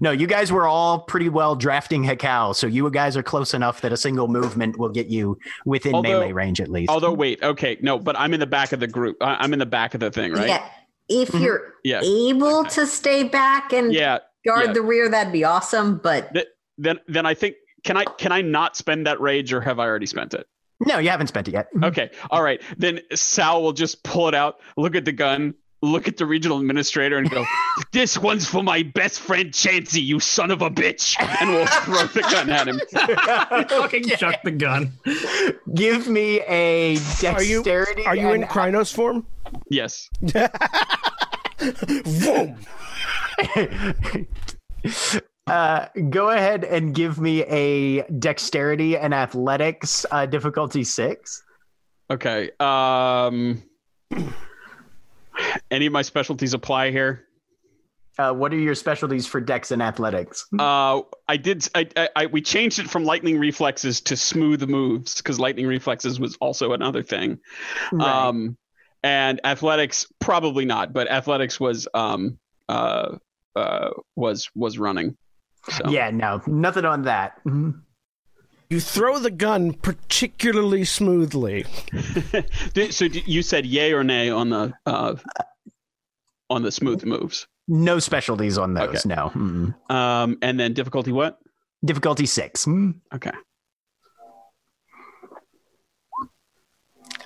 No, you guys were all pretty well drafting Hekau, so you guys are close enough that a single movement will get you within Although- melee range at least. Although wait, okay, no, but I'm in the back of the group. I, I'm in the back of the thing, right? Yeah. If Mhm. you're Yeah. able to stay back and Yeah. Guard yeah. the rear, that'd be awesome. But Then then I think can I can I not spend that rage or have I already spent it? no, you haven't spent it yet. Okay. All right. Then Sal will just pull it out, look at the gun, look at the regional administrator, and go, "This one's for my best friend Chansey, you son of a bitch!" And we'll throw the gun at him. Fucking chuck the gun. Give me a Are you dexterity. are you in Crinos form? Yes. Boom. uh, go ahead and give me a dexterity and athletics uh, difficulty six. Okay. Um. Any of my specialties apply here? Uh, what are your specialties for dex and athletics? Uh, I did. I, I, I we changed it from lightning reflexes to smooth moves because lightning reflexes was also another thing. Right. Um, and athletics probably not, but athletics was um uh uh was was running. So Yeah, no, nothing on that. Mhm. You throw the gun particularly smoothly. So you said yay or nay on the uh on the smooth moves. No specialties on those. Okay. No. Mm. Um, and then difficulty what? Difficulty six. Mm. Okay.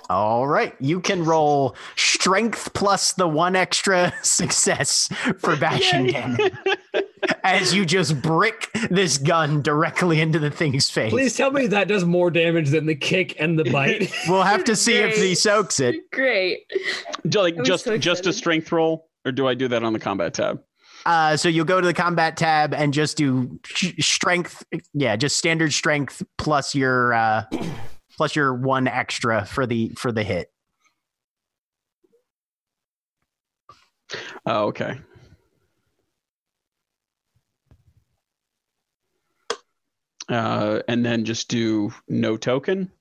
All right, you can roll strength plus the one extra success for bashing damage as you just brick this gun directly into the thing's face. Please tell me that does more damage than the kick and the bite. We'll have to see if he soaks it. Great. Do, like just so just a strength roll, or do I do that on the combat tab? Uh, so you'll go to the combat tab and just do sh- strength. Yeah, just standard strength plus your uh, plus your one extra for the for the hit. Oh, okay. Uh, and then just do no token,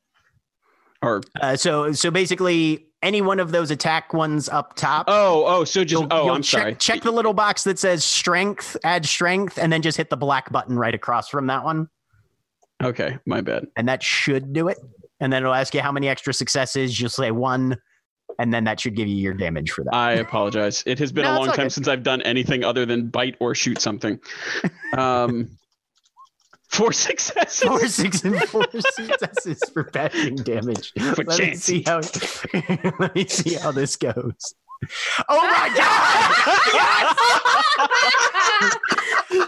or Uh, so so basically, any one of those attack ones up top. oh oh, so just you'll- oh, you'll I'm check, sorry. Check the little box that says strength, add strength, and then just hit the black button right across from that one, Okay, my bad. and that should do it. And then it'll ask you how many extra successes. You'll say one, and then that should give you your damage for that. I apologize. It has been No, a long okay. time since I've done anything other than bite or shoot something. Um, four successes. four six and four successes for bashing damage. For let me see how let me see how this goes. Oh my god!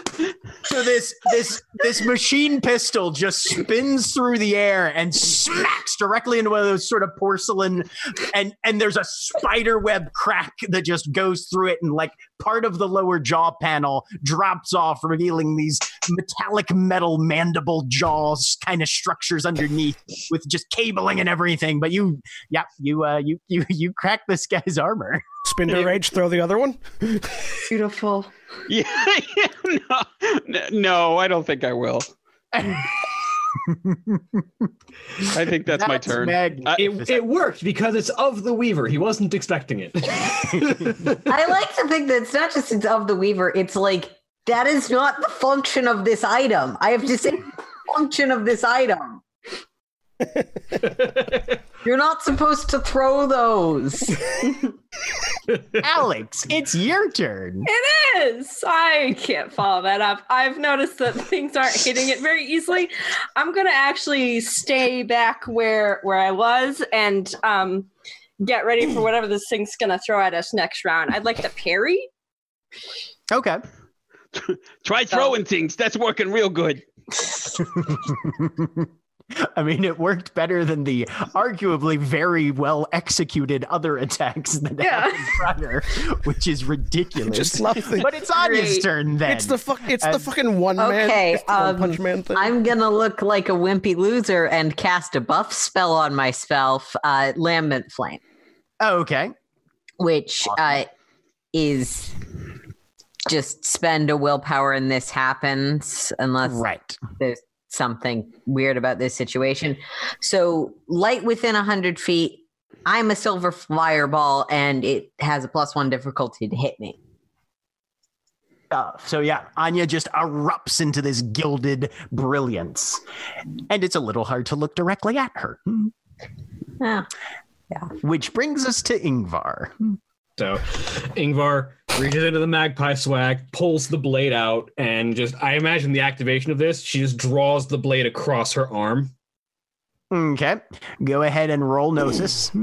So this this this machine pistol just spins through the air and smacks directly into one of those sort of porcelain and and there's a spider web crack that just goes through it and like part of the lower jaw panel drops off revealing these metallic metal mandible jaws kind of structures underneath with just cabling and everything. But you yeah you uh you you you crack this guy's armor Spin to rage, throw the other one. Beautiful. Yeah, yeah, no, no, I don't think I will. I think that's, my turn. magnificent. It, it worked because it's of the Weaver. He wasn't expecting it. I like to think that it's not just it's of the Weaver, it's like that is not the function of this item. I have to say function of this item. You're not supposed to throw those. alex it's your turn It is. I can't follow that up. I've noticed that things aren't hitting it very easily. I'm gonna actually stay back where where I was and um get ready for whatever this thing's gonna throw at us next round. I'd like to parry. okay Try throwing things. That's working real good. I mean, it worked better than the arguably very well executed other attacks that Yeah. happened prior, which is ridiculous. Just love the. but it's Anya's Great. turn then. It's the fuck. It's the fucking one man. Okay, it's the one um, punch man thing. I'm gonna look like a wimpy loser and cast a buff spell on myself, uh, Lambent Flame, Oh, okay. which uh, is just spend a willpower and this happens unless Right. there's something weird about this situation. So light within hundred feet. I'm a silver fireball, and it has a plus one difficulty to hit me. Uh, so yeah, Anya just erupts into this gilded brilliance, and it's a little hard to look directly at her. Hmm. Yeah. Which brings us to Yngvar. So Yngvar reaches into the magpie swag, pulls the blade out, and just I imagine the activation of this, she just draws the blade across her arm. Okay, go ahead and roll Gnosis.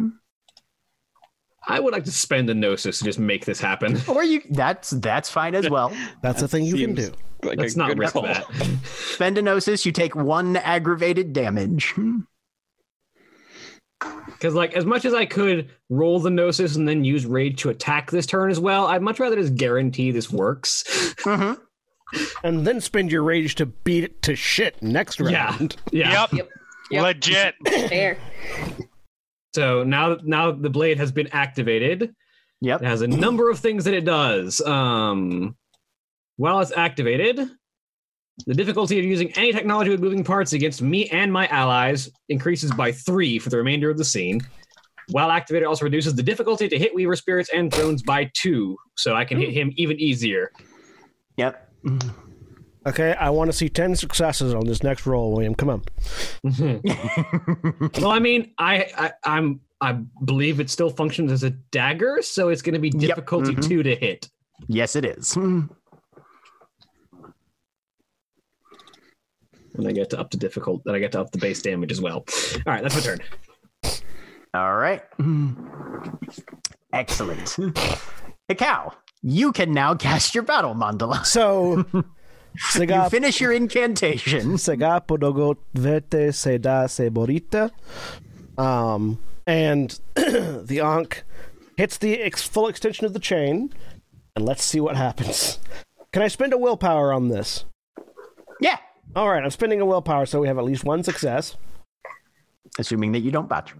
I would like to spend a gnosis to just make this happen. Or you that's that's fine as well. That's a thing you can do. Like Let's not good risk that. Spend a Gnosis, you take one aggravated damage. Because like as much as I could roll the gnosis and then use rage to attack this turn as well, I'd much rather just guarantee this works. Mhm. And then spend your rage to beat it to shit next Yeah. round. Yeah. Yep. Yep. Legit. Fair. So now now the blade has been activated. Yep. It has a number of things that it does. Um, while it's activated, the difficulty of using any technology with moving parts against me and my allies increases by three for the remainder of the scene. While activated, also reduces the difficulty to hit Weaver spirits and drones by two, so I can hit him even easier. Yep. Okay, I want to see 10 successes on this next roll, William. Come on. well, I mean, I, I I'm I believe it still functions as a dagger, so it's going to be Yep, difficulty mhm. two to hit. yes, it is. And I get to up to difficult, then I get to up the base damage as well. All right, that's my turn. All right. Excellent. Hekau, you can now cast your battle mandala. So, You Sega, finish your incantation. Sega Podogo Vete Se Da Se Borita. Um, and the Ankh hits the ex- full extension of the chain, and let's see what happens. Can I spend a willpower on this? Yeah. All right, I'm spending a willpower, so we have at least one success. Assuming that you don't botch.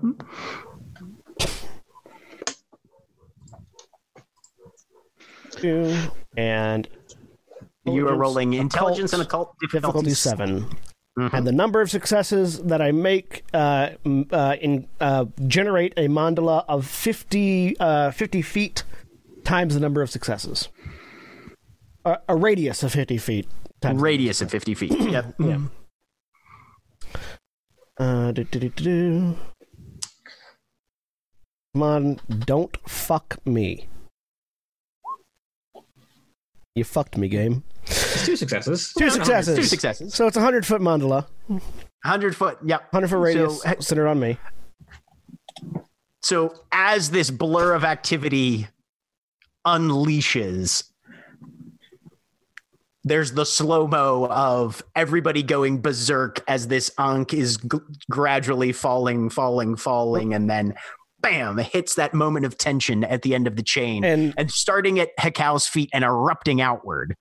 Two, and You are rolling intelligence and occult, difficulty, difficulty seven. Mhm. And the number of successes that I make uh, uh, in uh, generate a mandala of 50, uh, 50 feet times the number of successes. A, a radius of 50 feet. Radius of 50 feet. yep. Yeah. Uh, do, do, do, do. Come on, don't fuck me. You fucked me, game. It's two successes. Two successes. Two successes. So it's a 100 foot mandala. 100 foot. Yep. 100 foot radius So, centered on me. So as this blur of activity unleashes, there's the slow mo of everybody going berserk as this Ankh is g- gradually falling, falling, falling, and then bam, it hits that moment of tension at the end of the chain and, And starting at Hekau's feet and erupting outward.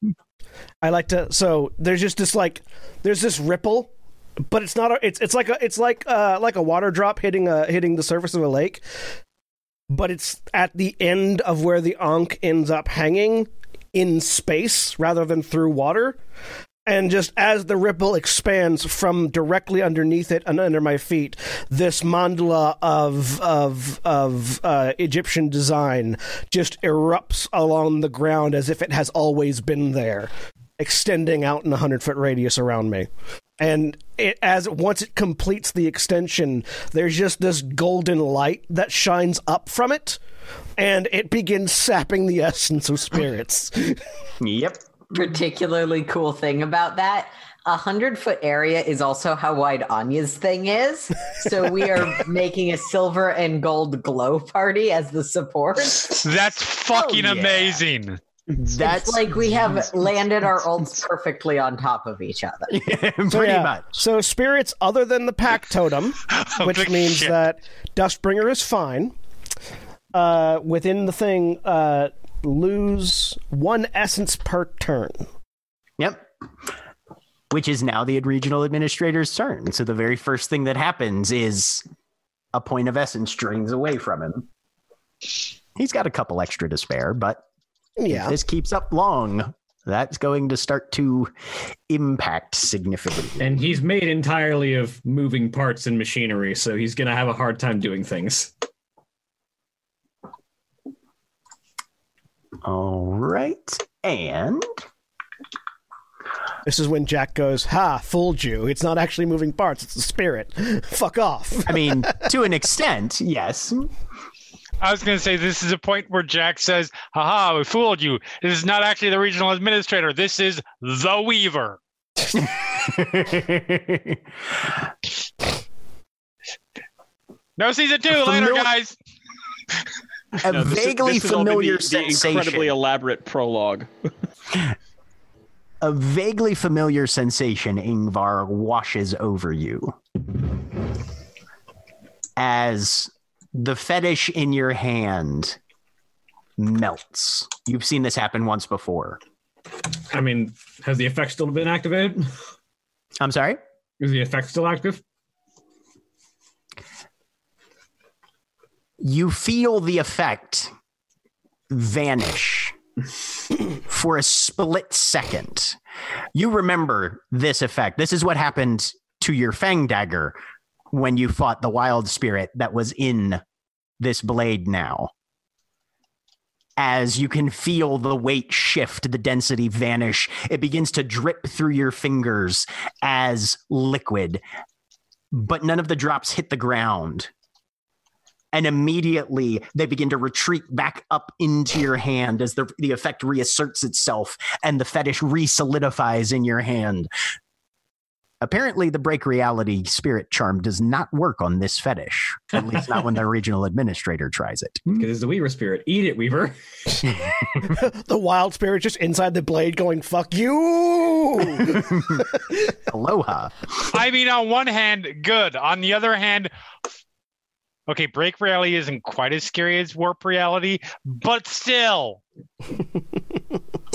I like to. So there's just this like, there's this ripple, but it's not. A, it's it's like a it's like uh like a water drop hitting a hitting the surface of a lake, but it's at the end of where the Ankh ends up hanging in space rather than through water. And just as the ripple expands from directly underneath it and under my feet, this mandala of of of uh, Egyptian design just erupts along the ground as if it has always been there, extending out in a hundred foot radius around me. And it, as once it completes the extension, there's just this golden light that shines up from it, and it begins sapping the essence of spirits. Yep. particularly cool thing about that a hundred foot area is also how wide Anya's thing is. So we are making a silver and gold glow party as the support. That's fucking oh, yeah. amazing. That's It's like we have landed our ults perfectly on top of each other. pretty So, yeah. much. So spirits other than the pack totem, which means shit. that Dustbringer is fine. Uh, within the thing, uh, lose one essence per turn. Yep. Which is now the regional administrator's turn. So the very first thing that happens is a point of essence drains away from him. He's got a couple extra to spare, but Yeah. if this keeps up long, that's going to start to impact significantly. And he's made entirely of moving parts and machinery, so he's going to have a hard time doing things. All right. And This is when Jack goes, "Ha, fooled you. It's not actually moving parts. It's a spirit. Fuck off." I mean, to an extent, yes. I was going to say this is a point where Jack says, "Haha, we fooled you. This is not actually the regional administrator. This is the Weaver." No season two later, guys. a No, this vaguely this is all the- familiar the, sensation. incredibly elaborate prologue. a vaguely familiar sensation, Yngvar, washes over you as the fetish in your hand melts. You've seen this happen once before. I mean, has the effect still been activated? I'm sorry? Is the effect still active? You feel the effect vanish for a split second. You remember this effect. This is what happened to your Fang Dagger when you fought the wild spirit that was in this blade now. As you can feel the weight shift, the density vanish, it begins to drip through your fingers as liquid, but none of the drops hit the ground. And immediately they begin to retreat back up into your hand as the, the effect reasserts itself and the fetish re solidifies in your hand. Apparently, the break reality spirit charm does not work on this fetish, at least not when the regional administrator tries it. Because it's the Weaver spirit. Eat it, Weaver. the wild spirit just inside the blade going, fuck you! Aloha. I mean, on one hand, good. On the other hand, okay, break reality isn't quite as scary as warp reality, but still.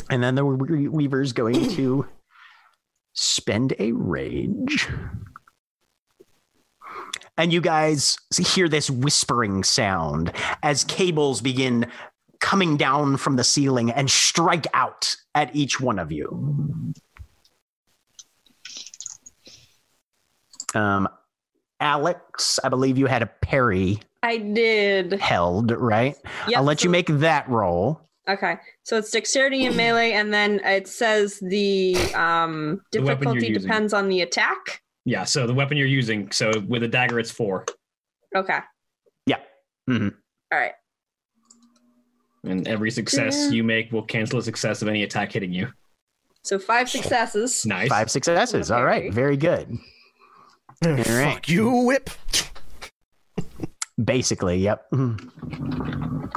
And then the Weaver's going to spend a rage. And you guys hear this whispering sound as cables begin coming down from the ceiling and strike out at each one of you. Um, Alex, I believe you had a parry I did. held, right? Yep, I'll let you make that roll. Okay, so it's dexterity and melee, and then it says the um, The weapon you're difficulty using. depends on the attack. Yeah, so the weapon you're using. So with a dagger, it's four. Okay, Mhm. all right. And every success Yeah. you make will cancel a success of any attack hitting you. So five successes. Nice. Five successes. All right. Very good. right. Fuck you, whip! Basically, yep. Mhm.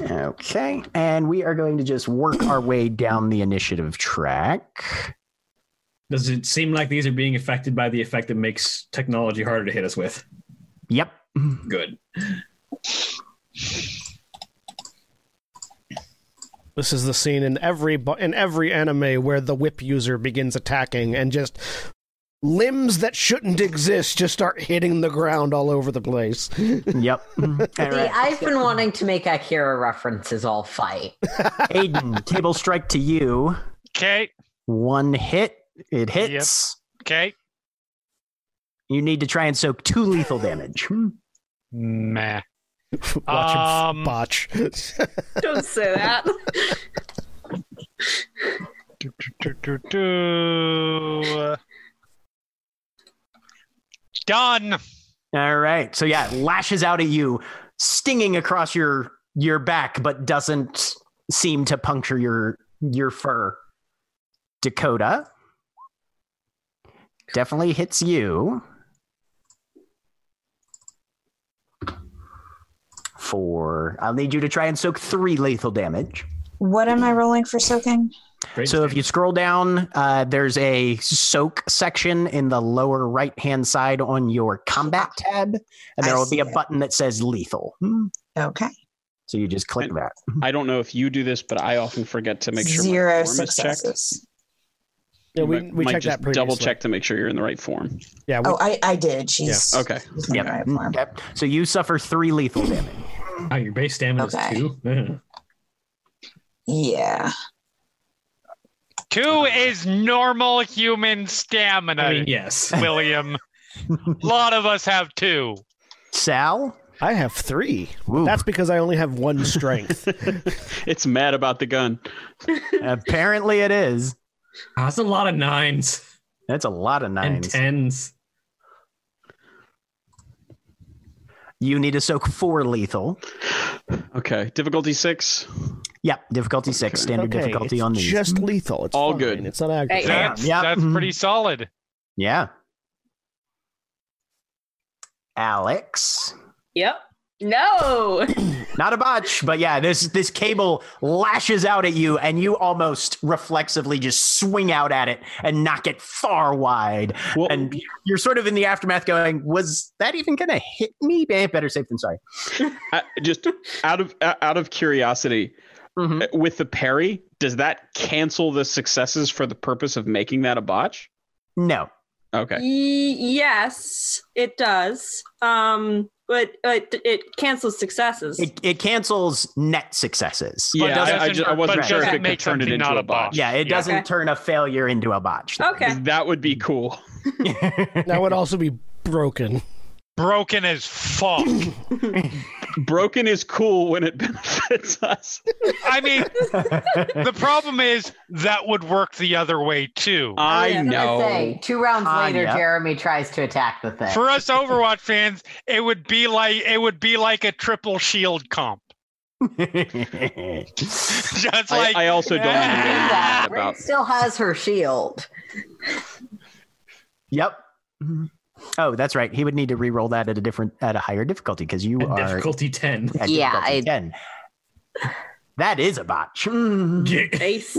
Okay, and we are going to just work our way down the initiative track. Does it seem like these are being affected by the effect that makes technology harder to hit us with? Yep. Good. This is the scene in every in every anime where the whip user begins attacking and just limbs that shouldn't exist just start hitting the ground all over the place. Yep. All See, right. I've been wanting to make Akira references all fight. Aiden, table strike to you. Okay, One hit. It hits. okay. You need to try and soak two lethal damage. Meh. Watch Um, him botch. Don't say that. Do, do, do, do, do. Done. All right. So yeah, it lashes out at you, stinging across your your back, but doesn't seem to puncture your your fur. Dakota definitely hits you. For I'll need you to try and soak three lethal damage. What am I rolling for soaking? Great. So if you scroll down, uh, there's a soak section in the lower right hand side on your combat tab, and there I will be a it. button that says lethal. Hmm. Okay. So you just click that. I don't know if you do this, but I often forget to make sure my Zero form is checked. successes. yeah, we, Might- we might checked just that double check to make sure you're in the right form. Yeah, we, Oh, I, I did. She's Okay. she's in Yep. right. Yep. So you suffer three lethal damage. oh, your base stamina Okay. is two. Yeah. Yeah. Two is normal human stamina, I mean, yes. William. A lot of us have two. Sal, I have three. Ooh. That's because I only have one strength. It's mad about the gun. apparently it is. That's a lot of nines That's a lot of nines. and nines. tens. You need to soak four lethal. Okay. Difficulty six. Yep. Difficulty six. Okay. Standard okay, difficulty it's on these. just lethal. It's All fine. good. It's not aggravating. Hey. That's, Yeah. that's Mhm. pretty solid. Yeah. Alex. Yep. No. Not a botch, but yeah, this this cable lashes out at you, and you almost reflexively just swing out at it and knock it far wide. Well, And you're sort of in the aftermath, going, "Was that even going to hit me?" Eh, Better safe than sorry. I- just out of out of curiosity, Mhm. with the parry, does that cancel the successes for the purpose of making that a botch? No, Okay. Y- yes, it does. Um, but it, it cancels successes. it, it cancels net successes. Yeah, I, I, just, I wasn't but sure if it could turn it into not a a botch. botch. Yeah, it Yeah. doesn't Okay. turn a failure into a botch. though. okay. That would be cool. That would also be broken. Broken as fuck. Broken is cool when it benefits us. I mean, the problem is that would work the other way too. I was gonna know. Say, two rounds Ah, later, yeah. Jeremy tries to attack the thing. For us Overwatch fans, it would be like it would be like a triple shield comp. Just like I, I also don't even know that. about. Still has her shield. yep. Oh, that's right. He would need to re-roll that at a different, at a higher difficulty because you And are difficulty 10. at Yeah, difficulty I- ten. That is a botch. Mm. Ace.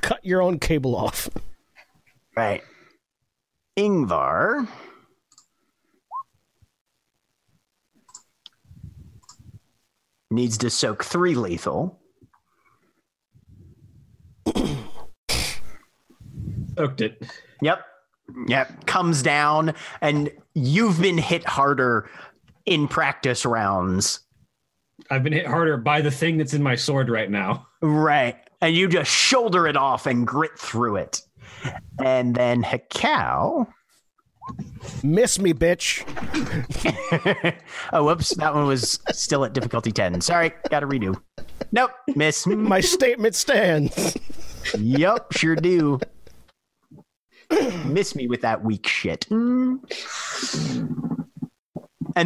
Cut your own cable off. Right. Yngvar. Needs to soak three lethal. Soaked it. Yep. Yep. Comes down, and you've been hit harder in practice rounds. I've been hit harder by the thing that's in my sword right now. Right. And you just shoulder it off and grit through it. And then Hekau. Miss me, bitch. oh, whoops. That one was still at difficulty 10. Sorry. Got to redo. Nope. Miss. My statement stands. Yup, sure do. Miss me with that weak shit. And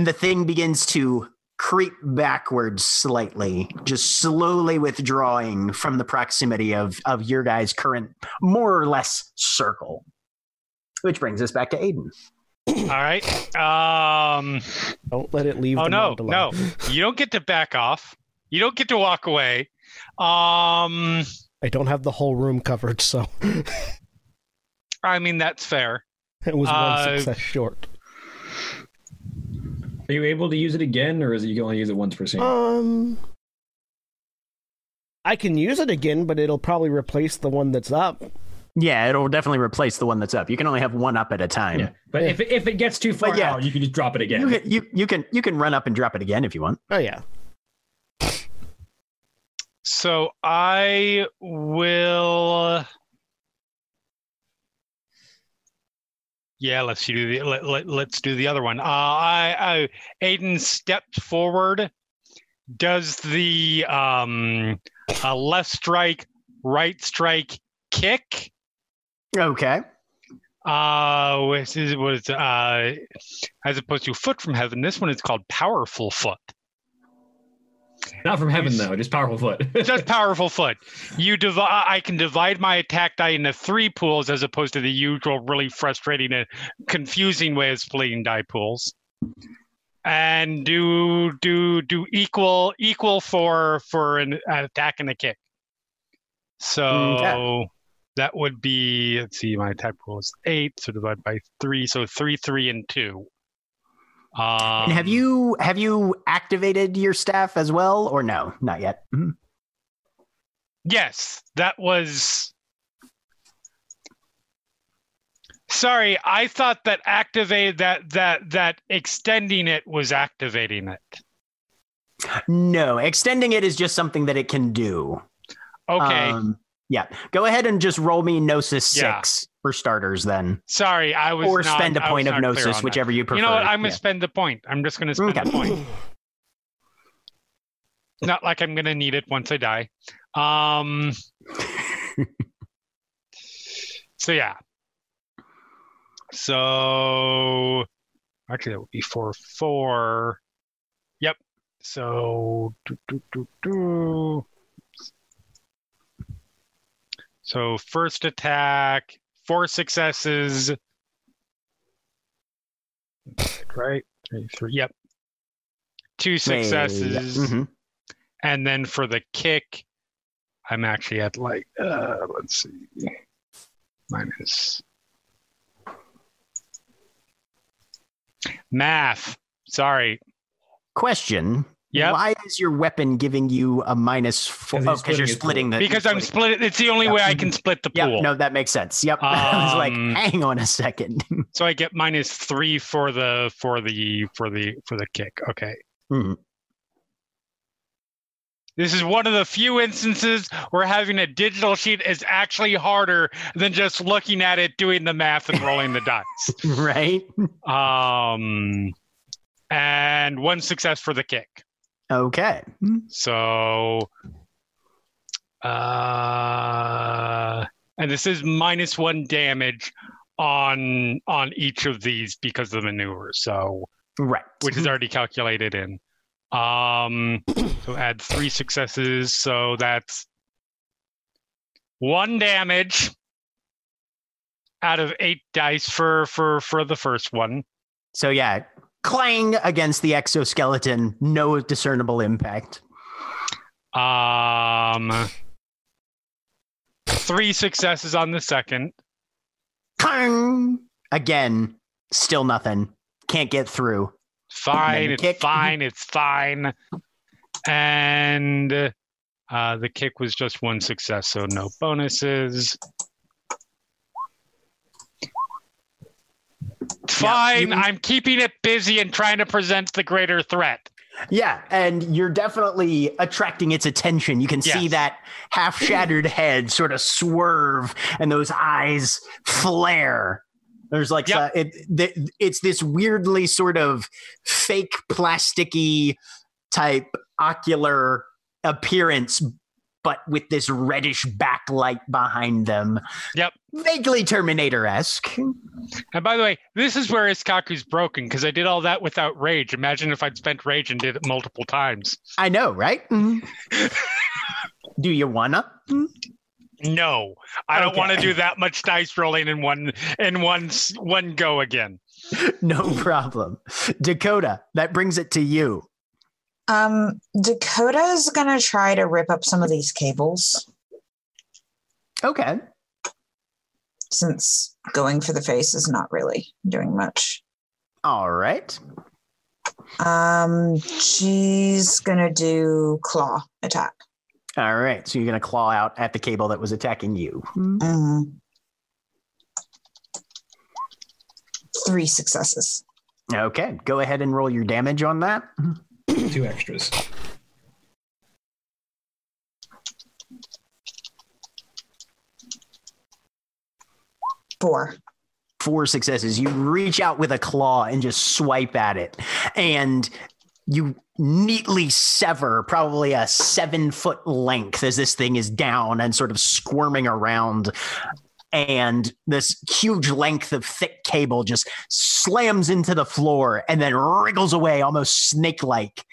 the thing begins to creep backwards slightly, just slowly withdrawing from the proximity of, of your guys' current, more or less, circle. Which brings us back to Aiden. all right. Um Don't let it leave. Oh the no, no. You don't get to back off. You don't get to walk away. Um I don't have the whole room covered, so I mean that's fair. it was one Uh, success short. Are you able to use it again, or is it you can only use it once per scene? Um, I can use it again, but it'll probably replace the one that's up. Yeah, it'll definitely replace the one that's up. You can only have one up at a time. yeah, but if, if it gets too far But yeah. out, you can just drop it again. You can you, you can you can run up and drop it again if you want. Oh yeah. So I will Yeah, let's do the let, let, let's do the other one. Uh I, I Aiden steps forward, does the um uh, left strike, right strike kick. Okay. Uh, which is was uh, as opposed to foot from heaven. This one is called powerful foot. Not from heaven though, just powerful foot. Just powerful foot. You divide. I can divide my attack die into three pools as opposed to the usual really frustrating and confusing way of splitting die pools. And do do do equal equal for for an attack and a kick. So mm, Okay. that would be let's see, my attack pool is eight, so divide by three, so three, three, and two. Um, And have you have you activated your staff as well, or no? Not yet. Mhm. Yes, that was. Sorry, I thought that activate that that that extending it was activating it. No, extending it is just something that it can do. Okay, Um, yeah. Go ahead and just roll me Gnosis Yeah. six for starters, then, sorry, I was or not- spend a point of Gnosis, whichever you prefer. You know what? I'm gonna Yeah. spend the point. I'm just gonna spend Okay. the point. Not like I'm gonna need it once I die. Um. so yeah. So actually, that would be four four. Yep. So do, do, do, do. So first attack, four successes. Right? Three, three. Yep. Two successes. Mhm. And then for the kick, I'm actually at like uh let's see. Minus math. Sorry. Question. Yep. Why is your weapon giving you a minus four? 'Cause Oh, he's because you're splitting splitting the. Because I'm split it's the only Yeah. way I can split the Yeah, pool. no, that makes sense. Yep. I was like, Um, hang on a second. So I get minus three for the for the for the for the kick. Okay. Mhm. This is one of the few instances where having a digital sheet is actually harder than just looking at it, doing the math, and rolling the dice. right? Um, and one success for the kick. Okay. So, uh, and this is minus one damage on on each of these because of the maneuver. So, Right. which is already calculated in. Um, so add three successes. So that's one damage out of eight dice for for for the first one. So yeah, clang against the exoskeleton, no discernible impact. Um, three successes on the second. Clang again, still nothing. Can't get through. Fine, it's kick. fine, it's fine. And uh, the kick was just one success, so no bonuses. Fine, you- I'm keeping it busy and trying to present the greater threat. Yeah, and you're definitely attracting its attention. You can see that half shattered head sort of swerve and those eyes flare. There's like Yep. uh, it, it's this weirdly sort of fake plasticky type ocular appearance, but with this reddish backlight behind them. Yep. Vaguely Terminator esque. And by the way, this is where Iskakku's broken because I did all that without rage. Imagine if I'd spent rage and did it multiple times. I know, right? Mm-hmm. Do you wanna? Mm-hmm. No, I don't want to do that much dice rolling in one in one one go again. No problem. Dakota, that brings it to you. Um, Dakota's gonna try to rip up some of these cables Okay. since going for the face is not really doing much. All right. Um, she's gonna do claw attack. All right. So you're going to claw out at the cable that was attacking you. Mhm. Three successes. Okay. Go ahead and roll your damage on that. Two extras. Four. Four successes. You reach out with a claw and just swipe at it. And you neatly sever probably a seven foot length as this thing is down and sort of squirming around. And this huge length of thick cable just slams into the floor and then wriggles away almost snake like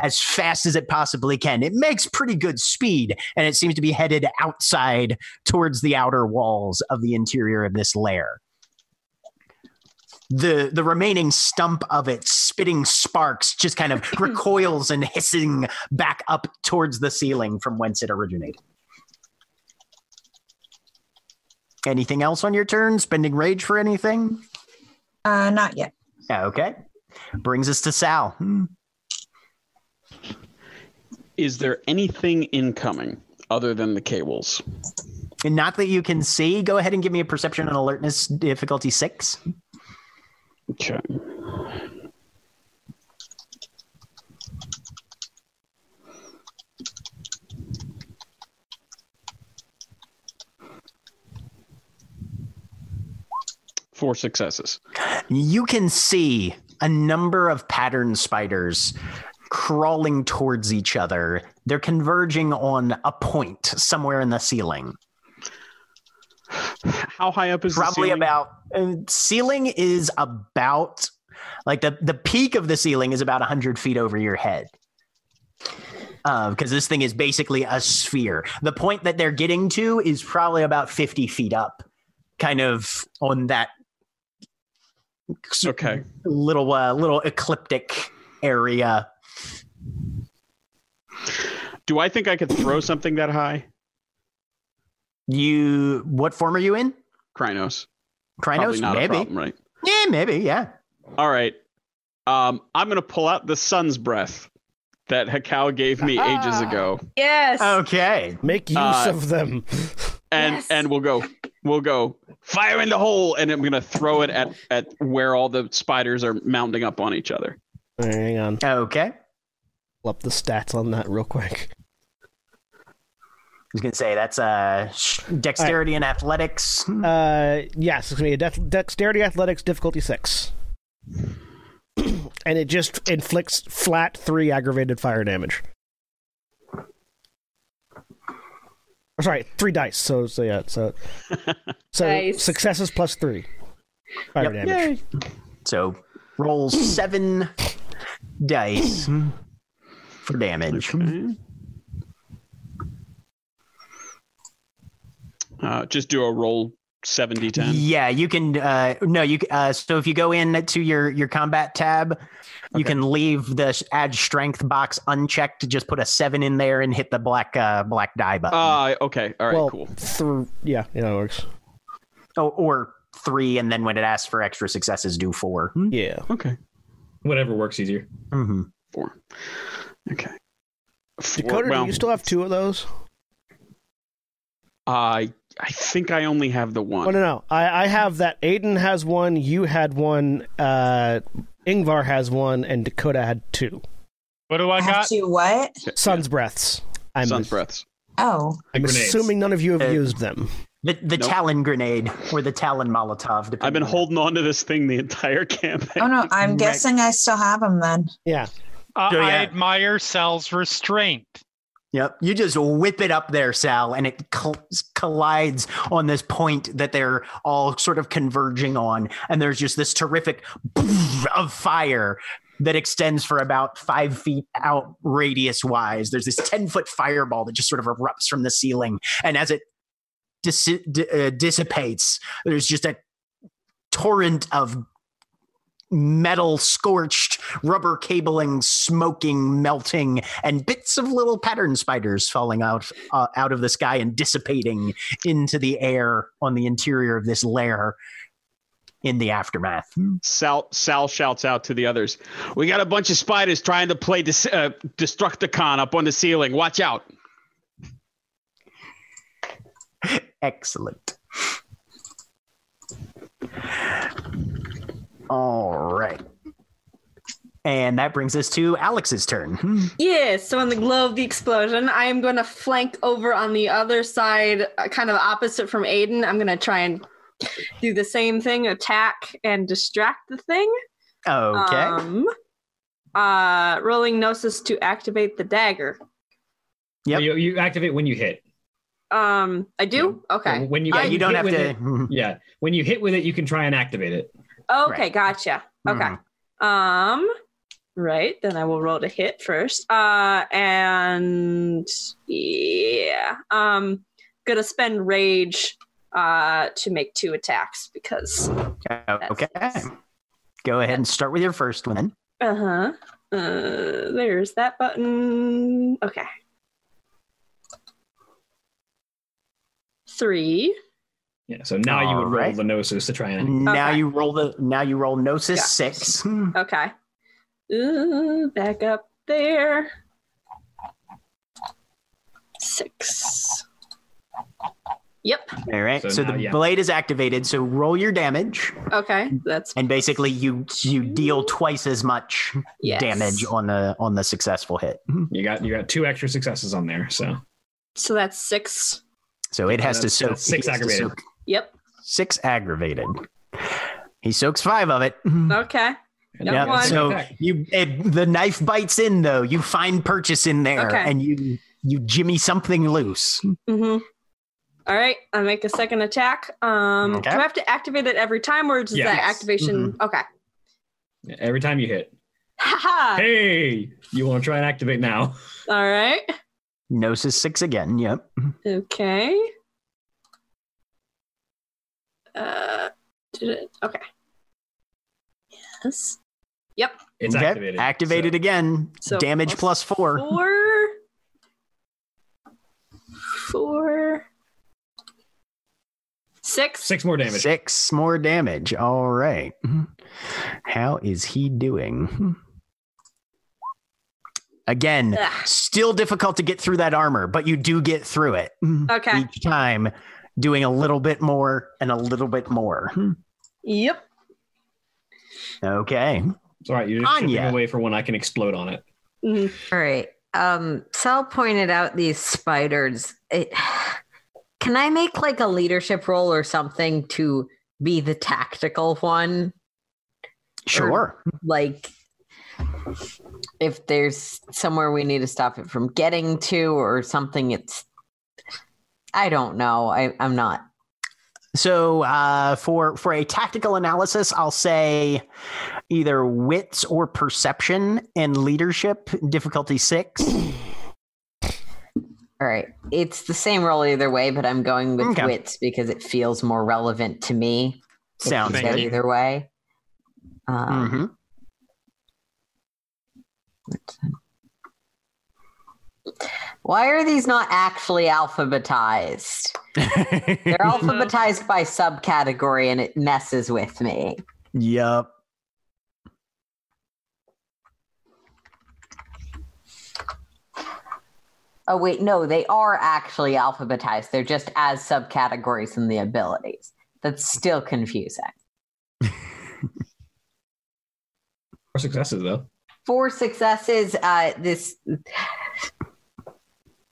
as fast as it possibly can. It makes pretty good speed and it seems to be headed outside towards the outer walls of the interior of this lair. The the remaining stump of it spitting sparks just kind of recoils and hissing back up towards the ceiling from whence it originated. Anything else on your turn? Spending rage for anything? Uh, not yet. Okay. Brings us to Sal. Hmm. Is there anything incoming other than the cables? And not that you can see. Go ahead and give me a perception and alertness difficulty six. Okay. Four successes. You can see a number of pattern spiders crawling towards each other. They're converging on a point somewhere in the ceiling. How high up is the Probably about uh, ceiling is about like the the peak of the ceiling is about 100 feet over your head. Because this thing is basically a sphere. The point that they're getting to is probably about 50 feet up, kind of on that Okay. little uh, little ecliptic area. Do I think I could throw something that high? You, what form are you in? Crinos. Crinos, not a maybe. problem, right? Yeah, maybe. Yeah. All right. Um, I'm gonna pull out the sun's breath that Hekau gave me ages ago, Yes. Okay. Make use Uh, of them. and Yes. and we'll go, we'll go fire in the hole, and I'm gonna throw it at at where all the spiders are mounting up on each other. Hang on. Okay. Pull up the stats on that real quick. I was gonna say that's uh sh- dexterity and athletics. Uh, yes, it's gonna be a dex- dexterity athletics difficulty six, and it just inflicts flat three aggravated fire damage. Or sorry, three dice. So, so yeah, so so Nice. successes plus three fire Yep. damage. So rolls seven dice for damage. Okay. Uh, just do a roll 70 10. Yeah, you can. Uh, no, you. Uh, so if you go in to your your combat tab, you can leave the add strength box unchecked. To just put a seven in there and hit the black uh, black die button. Uh, okay. All right, well, cool. through yeah, yeah, that works. oh, or three, and then when it asks for extra successes, do four. Yeah, Okay. Whatever works easier. hmm Four. Okay. Four, Dakota, well, do you still have two of those? I I think I only have the one. Oh no, no, I, I have that. Aiden has one. You had one. Uh, Yngvar has one, and Dakota had two. What do I have got? to what? Sun's breaths. I'm, Sun's breaths. Oh, I'm Grenades. assuming none of you have Uh, used them. The the Nope. Talon grenade or the Talon Molotov. I've been on- holding on to this thing the entire campaign. oh no! I'm guessing I still have them then. Yeah, Uh, So, I yeah. admire Sal's restraint. Yep. You just whip it up there, Sal, and it col- collides on this point that they're all sort of converging on. And there's just this terrific of fire that extends for about five feet out radius wise. There's this 10 foot fireball that just sort of erupts from the ceiling. And as it dis- di- uh, dissipates, there's just a torrent of metal scorched rubber cabling smoking melting and bits of little pattern spiders falling out uh, out of the sky and dissipating into the air on the interior of this lair in the aftermath Sal Sal shouts out to the others. We got a bunch of spiders trying to play dis- uh, Destructicon up on the ceiling. Watch out. excellent all right and that brings us to alex's turn Yeah, so in the glow of the explosion, I am going to flank over on the other side, uh, kind of opposite from Aiden. I'm going to try and do the same thing, attack and distract the thing. okay Um, uh, rolling Gnosis to activate the dagger. Yep. You, you activate when you hit. Um, I do? Okay. When you, yeah I- you don't have to it- yeah. When you hit with it, you can try and activate it. Okay, Right. gotcha. Okay. Mhm. Um, right. Then I will roll to hit first. Uh, and yeah. Um, gonna spend rage uh to make two attacks because okay go ahead and start with your first one uh-huh. Uh there's that button. Okay. Three. Yeah. So now you would roll Alright. the gnosis to try and. Now Okay. you roll the now you roll gnosis Yeah. six. Okay. Uh, back up there. Six. Yep. All right. So So, now, the yeah. blade is activated. So roll your damage, Okay. That's and basically you you deal twice as much yes. damage on the on the successful hit. You got you got two extra successes on there. So So that's six. So it has to That's- soak six he has to aggravated. soak Yep. Six aggravated. He soaks five of it. Okay. and Yeah, one. the So you it, the knife bites in though. You find purchase in there, Okay. and you you jimmy something loose. Mm-hmm. All right. I make a second attack. Um, Okay. do I have to activate it every time, or does Yeah. that Yes. activation? Okay. Yeah, every time you hit. Haha. Hey, you want to try and activate now? All right. Gnosis six again. Yep. Okay. Uh, did it? Okay. Yes. Yep. It's Okay, activated. Activated So- again. So Damage plus four. Four. Four. Six. Six more damage. Six more damage. All right. Mm-hmm. How is he doing? Hmm. Again, Ugh. still difficult to get through that armor, but you do get through it mm-hmm. Okay. each time, doing a little bit more and a little bit more. Yep. Okay. It's all right. You're just chipping Anya. away for when I can explode on it. Mhm. All right. um, Sal pointed out these spiders. It, can I make like a leadership role or something to be the tactical one? Sure. Like, if there's somewhere we need to stop it from getting to or something, it's. I don't know. I, I'm not. So uh, for for a tactical analysis, I'll say either wits or perception and leadership difficulty six. All right. It's the same roll either way, but I'm going with Okay. wits because it feels more relevant to me. Sounds you Thank go you. either way. Um, hmm Why are these not actually alphabetized? They're alphabetized by subcategory and it messes with me. Yep. Oh, wait, no, they are actually alphabetized. They're just as subcategories in the abilities. That's still confusing. Four successes though. Four successes. Uh, this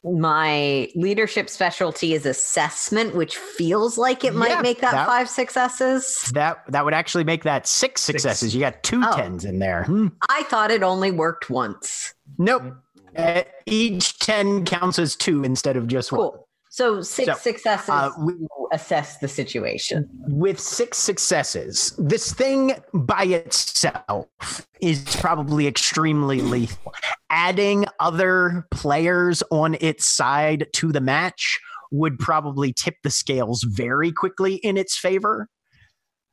my leadership specialty is assessment, which feels like it might Yeah, make that, that- five successes. That that would actually make that six successes. You got two Oh. tens in there. Hmm. I thought it only worked once. Nope. Uh, each ten counts as two instead of just one. So six So, successes uh, we- assess the situation. with six successes, this thing by itself is probably extremely lethal. Adding other players on its side to the match would probably tip the scales very quickly in its favor.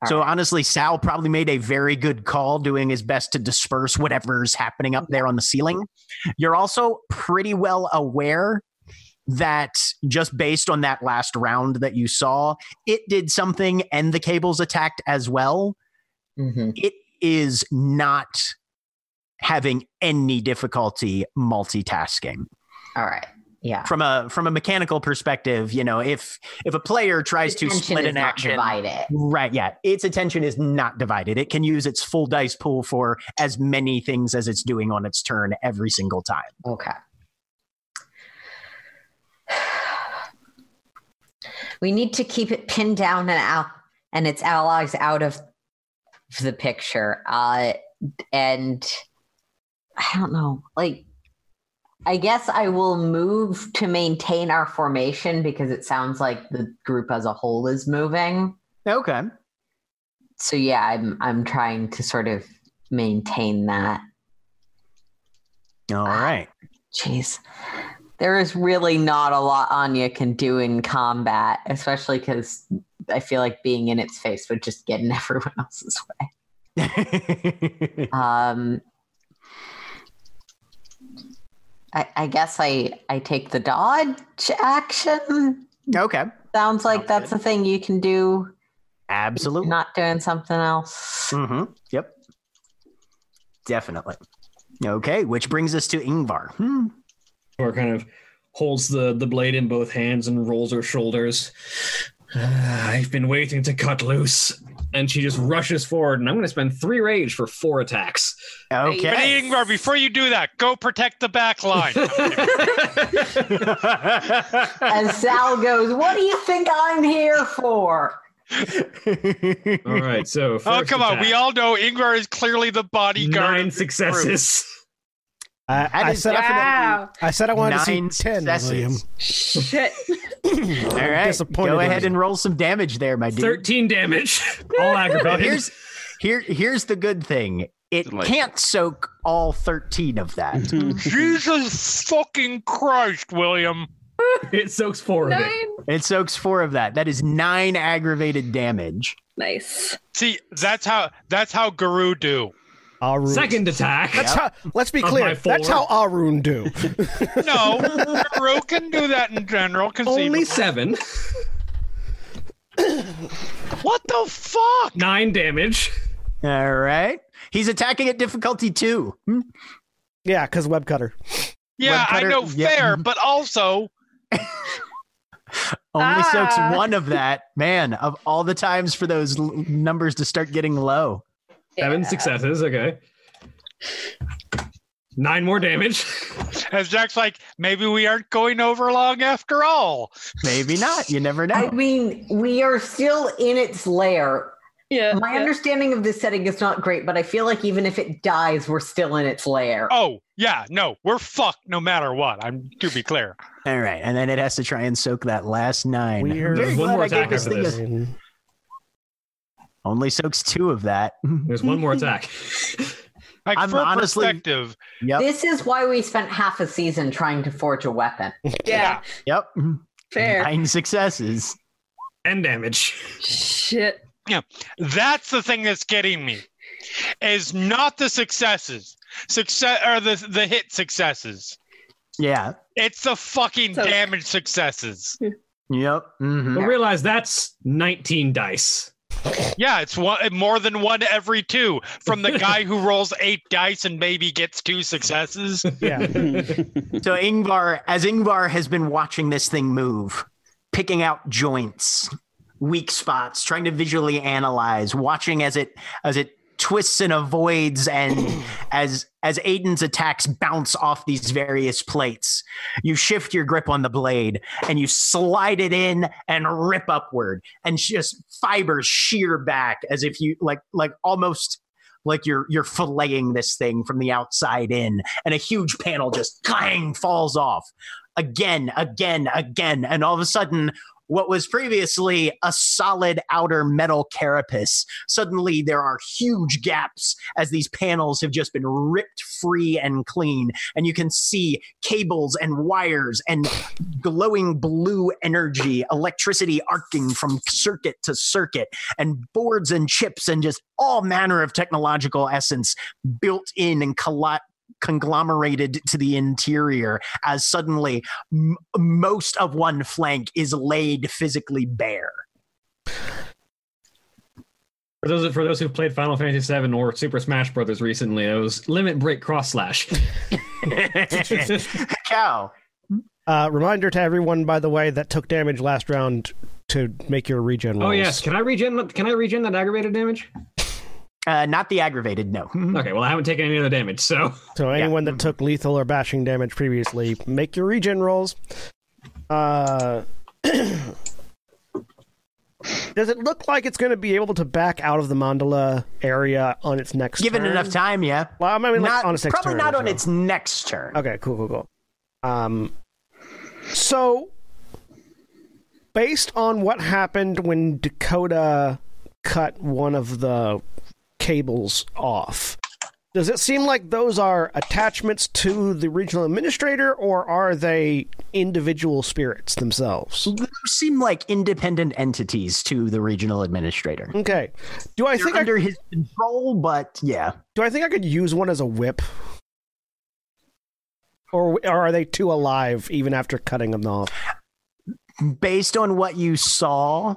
So honestly, Sal probably made a very good call doing his best to disperse whatever's happening up there on the ceiling. You're also pretty well aware that just based on that last round that you saw, it did something and the cables attacked as well. Mhm. It is not having any difficulty multitasking All right. Yeah. from a from a mechanical perspective you know if if a player tries to split is an not action divided. right yeah its attention is not divided it can use its full dice pool for as many things as it's doing on its turn every single time Okay. We need to keep it pinned down and out and its allies out of the picture. Uh and I don't know. Like I guess I will move to maintain our formation because it sounds like the group as a whole is moving. okay So yeah, I'm I'm trying to sort of maintain that. all right Jeez. There is really not a lot Anya can do in combat, especially because I feel like being in its face would just get in everyone else's way. Um, I, I guess I, I take the dodge action. okay Sounds like Sounds that's good. a thing you can do, absolutely not doing something else. hmm yep definitely okay which brings us to Yngvar hmm. Or kind of holds the, the blade in both hands and rolls her shoulders. "Ah, I've been waiting to cut loose. And she just rushes forward, and I'm going to spend three rage for four attacks. okay But Yngvar, before you do that, go protect the back line. and Sal goes, What do you think I'm here for? All right, so oh, first come on. We all know Yngvar is clearly the bodyguard. nine of the group. successes. I, I said I, Wow. I said I wanted Nine to see ten, William. Shit. All right, disappointed go ahead and roll some damage there, my dude. 13 damage. All aggravated. here's here here's the good thing. It can't soak all 13 of that. Jesus fucking Christ, William. it soaks four of it. It soaks 4 of that. That is 9 aggravated damage. Nice. See, that's how that's how Garou do. Ahroun. Second attack. That's how. Let's be clear. That's how Ahroun do. No, Garou can do that in general. Only seven. What the fuck? Nine damage. All right. He's attacking at difficulty 2. Hmm. yeah, because web cutter. Yeah, I know, yeah. fair, but also Only soaks Ah. one of that. Man, of all the times for those l- numbers to start getting low. Seven Yeah. successes. Okay. Nine more damage. As Jack's like, maybe we aren't going over long after all. Maybe not. You never know. I mean, we are still in its lair. Yeah. My yeah. understanding of this setting is not great, but I feel like even if it dies, we're still in its lair. Oh, yeah, no, we're fucked no matter what. I'm to be clear. All right, and then it has to try and soak that last nine. Weird. Very There's one more attack this after this. a- I mean, Only soaks two of that. There's one more attack. Like I'm for honestly- perspective, Yep. This is why we spent half a season trying to forge a weapon. Yeah. Yep. Fair. Nine successes. and damage. Shit. Yeah, that's the thing that's getting me. Is not the successes, success or the the hit successes. Yeah. It's the fucking So- damage successes. Yep. hmm But realize that's 19 dice. Yeah, it's one eh, more than one every two from the guy who rolls eight dice and maybe gets two successes. yeah. So Yngvar, as Yngvar has been watching this thing move, picking out joints, weak spots, trying to visually analyze, watching as it as it twists and avoids, and as as Aiden's attacks bounce off these various plates, you shift your grip on the blade and you slide it in and rip upward, and just fibers shear back as if you like like almost like you're you're filleting this thing from the outside in and a huge panel just clang falls off. Again again again and all of a sudden what was previously a solid outer metal carapace. Suddenly there are huge gaps as these panels have just been ripped free and clean and you can see cables and wires and glowing blue energy electricity arcing from circuit to circuit and boards and chips and just all manner of technological essence built in and colli- conglomerated to the interior as suddenly m- most of one flank is laid physically bare. For those for those who've played Final Fantasy VII or Super Smash Brothers recently, it was limit break cross slash. Cow. Uh, reminder to everyone, by the way, that took damage last round to make your regen rolls. oh yes, can I regen? Can I regen that aggravated damage? Uh, not the aggravated, no. Okay, well I haven't taken any other damage, so So anyone that took lethal or bashing damage previously, make your regen rolls. Uh, does it look like it's going to be able to back out of the mandala area on its next turn? Given turn? enough time, yeah. Well, I mean, like Not- on its next probably turn not on so. its next turn. Okay, cool, cool, cool. Um, so based on what happened when Dakota cut one of the cables off, does it seem like those are attachments to the regional administrator, or are they individual spirits themselves? Those seem like independent entities to the regional administrator. Okay. Do I They're think I, under his control, but yeah. do I think I could use one as a whip? Or, or are they too alive even after cutting them off? based on what you saw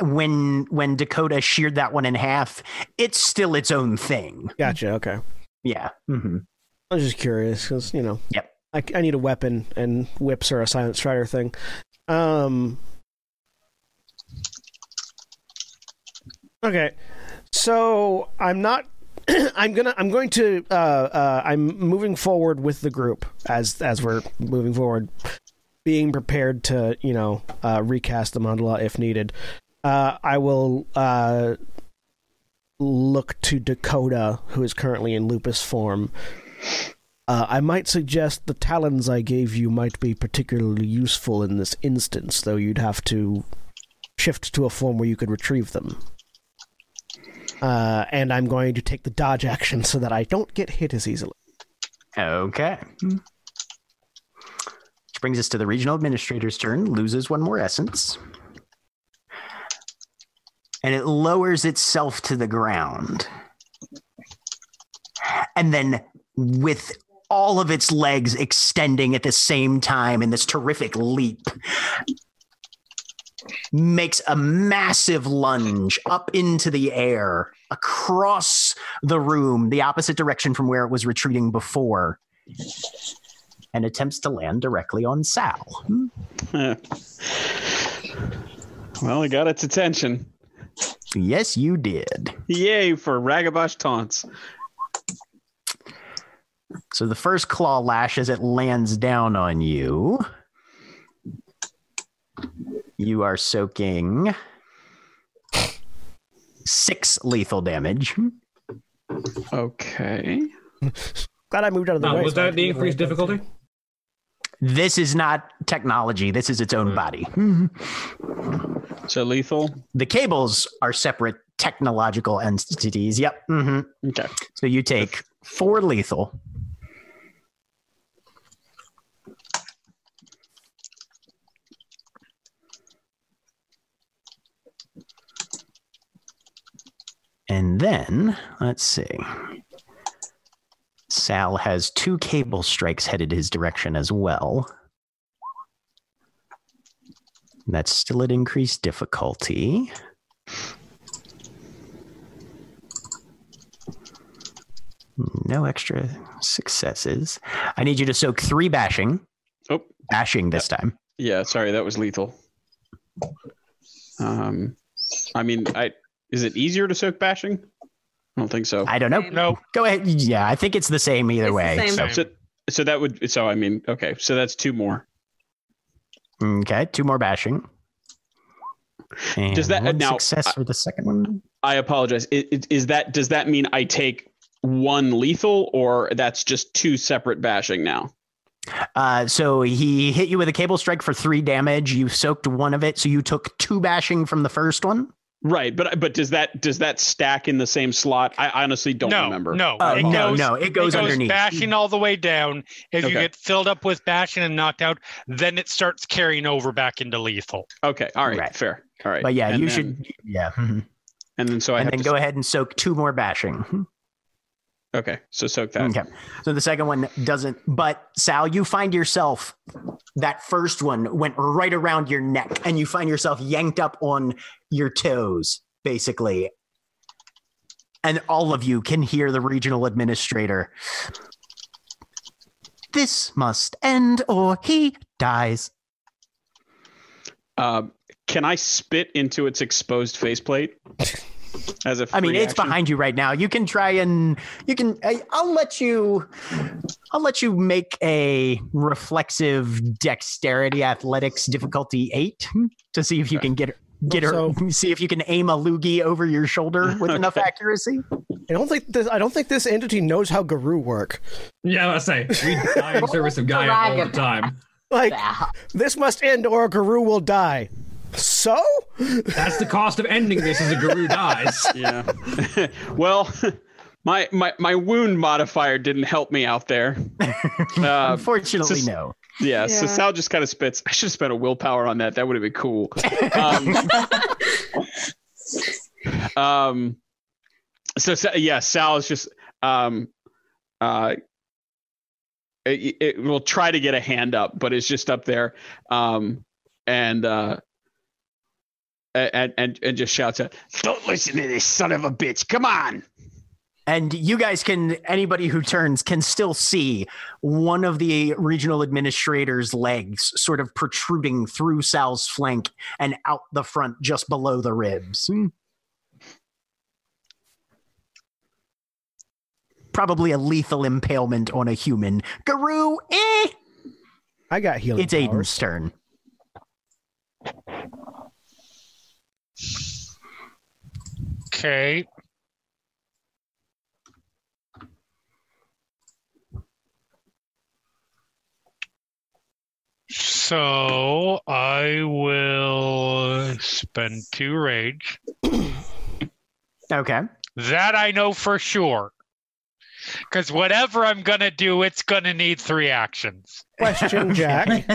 when when Dakota sheared that one in half, it's still its own thing. Gotcha. Okay. Yeah. hmm I was just curious because you know. Yep. I, I need a weapon, and whips are a silent strider thing. Um. Okay, so I'm not. I'm gonna. I'm going to. Uh, uh, I'm moving forward with the group as as we're moving forward, being prepared to you know uh, recast the mandala if needed. Uh, I will uh, look to Dakota, who is currently in lupus form. Uh, I might suggest the talons I gave you might be particularly useful in this instance, though you'd have to shift to a form where you could retrieve them. Uh, and I'm going to take the dodge action so that I don't get hit as easily. Okay. Brings us to the regional administrator's turn. Loses one more essence. And it lowers itself to the ground. And then, with all of its legs extending at the same time in this terrific leap, makes a massive lunge up into the air across the room, the opposite direction from where it was retreating before, and attempts to land directly on Sal. Hmm? well, I got its attention. Yes, you did. Yay for Ragabash taunts. So the first claw lash as it lands down on you. You are soaking six lethal damage. Okay. Glad I moved out of the Now, way. was so that can the increased right difficulty? This is not technology. This is its own body. So lethal. The cables are separate technological entities. Yep. Mm-hmm. Okay. So you take four lethal. And then, let's see. Sal has two cable strikes headed his direction as well. That's still at increased difficulty. No extra successes. I need you to soak three bashing. Oh. Bashing this time. Yeah. Sorry, that was lethal. Um, I mean, I is it easier to soak bashing? I don't think so. I don't know. No, Go ahead. Yeah, I think it's the same either It's way. same. So, So, so that would so I mean okay so that's two more. okay, two more bashing. And Does that- one now, success I- for the second one? I apologize. I- i- Is that does that mean I take one lethal or that's just two separate bashing now? Uh, so he hit you with a cable strike for three damage. You soaked one of it, so you took two bashing from the first one. Right, but but does that does that stack in the same slot? I honestly don't no, remember. no, Oh, it no, goes, no, it goes, it goes underneath. bashing all the way down. If you get filled up with bashing and knocked out, then it starts carrying over back into lethal. Okay, all right, Right. fair. All right. But yeah, And you then- should. Yeah. And then so I and have then to go ahead and soak two more bashing. Okay, so soak that. Okay. So the second one doesn't, but Sal, you find yourself, that first one went right around your neck and you find yourself yanked up on your toes, basically. And all of you can hear the regional administrator. This must end or he dies. Um, can I spit into its exposed faceplate? As a I mean, free it's action? behind you right now. You can try and you can. I, I'll let you. I'll let you make a reflexive dexterity athletics difficulty eight to see if you Okay. can get get her. So- see if you can aim a loogie over your shoulder with enough accuracy. I don't think this. I don't think this entity knows how Garou work. Yeah, let's say we die in service of Gaia all the time. Like this must end, or Garou will die. So That's the cost of ending this as a Garou dies. Yeah. well, my my my wound modifier didn't help me out there. Uh, Unfortunately, just- no. yeah, So Sal just kind of spits. I should have spent a willpower on that. That would have been cool. Um, um so, Sa- yeah, Sal is just um uh it, it will try to get a hand up, but it's just up there. Um and uh and and and just shouts out, "Don't listen to this son of a bitch! Come on!" And you guys can, anybody who turns can still see one of the regional administrator's legs sort of protruding through Sal's flank and out the front just below the ribs. Hmm. Probably a lethal impalement on a human. Garou, eh! I got healing It's Aiden's powers. turn. Okay. So I will spend two rage. Okay. That I know for sure. Because whatever I'm gonna do, it's gonna need three actions. Question, Jack.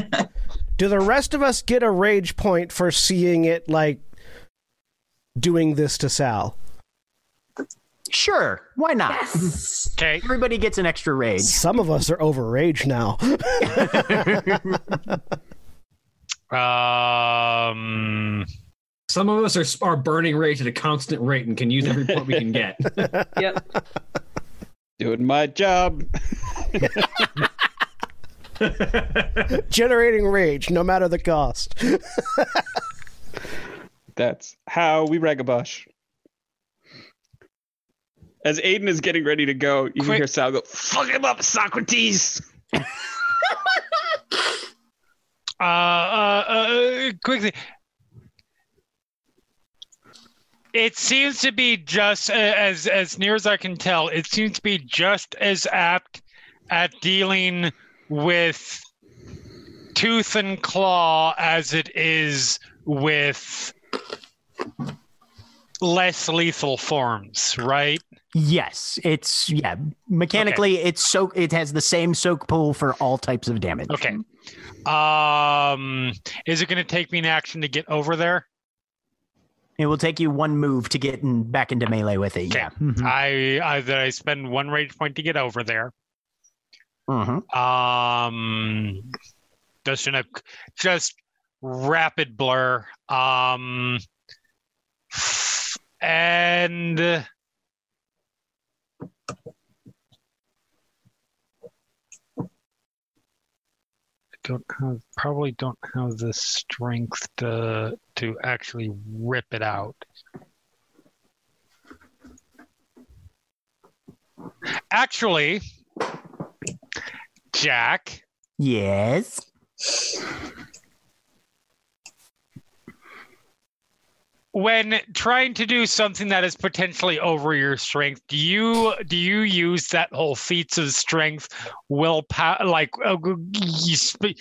Do the rest of us get a rage point for seeing it like doing this to Sal? Sure. Why not? yes. Okay. Everybody gets an extra rage. Some of us are over rage now. Um. Some of us are are burning rage at a constant rate and can use every point we can get. Yep. Doing my job. Generating rage, no matter the cost. That's how we Ragabash. As Aiden is getting ready to go, you can hear Sal go, "Fuck him up, Socrates." Uh, uh, uh, quickly. It seems to be just uh, as as near as I can tell. It seems to be just as apt at dealing with tooth and claw as it is with less lethal forms, right? Yes, it's yeah. Mechanically, it's soak. It has the same soak pool for all types of damage. Okay. Um, is it going to take me an action to get over there? It will take you one move to get in, back into melee with it. Okay. Yeah. Mhm. I I that I spend one rage point to get over there. Mhm. Um, a just rapid blur. Um, and don't have probably don't have the strength to to actually rip it out. Actually, Jack, Yes. When trying to do something that is potentially over your strength, do you do you use that whole feats of strength will willpower like uh, you sp-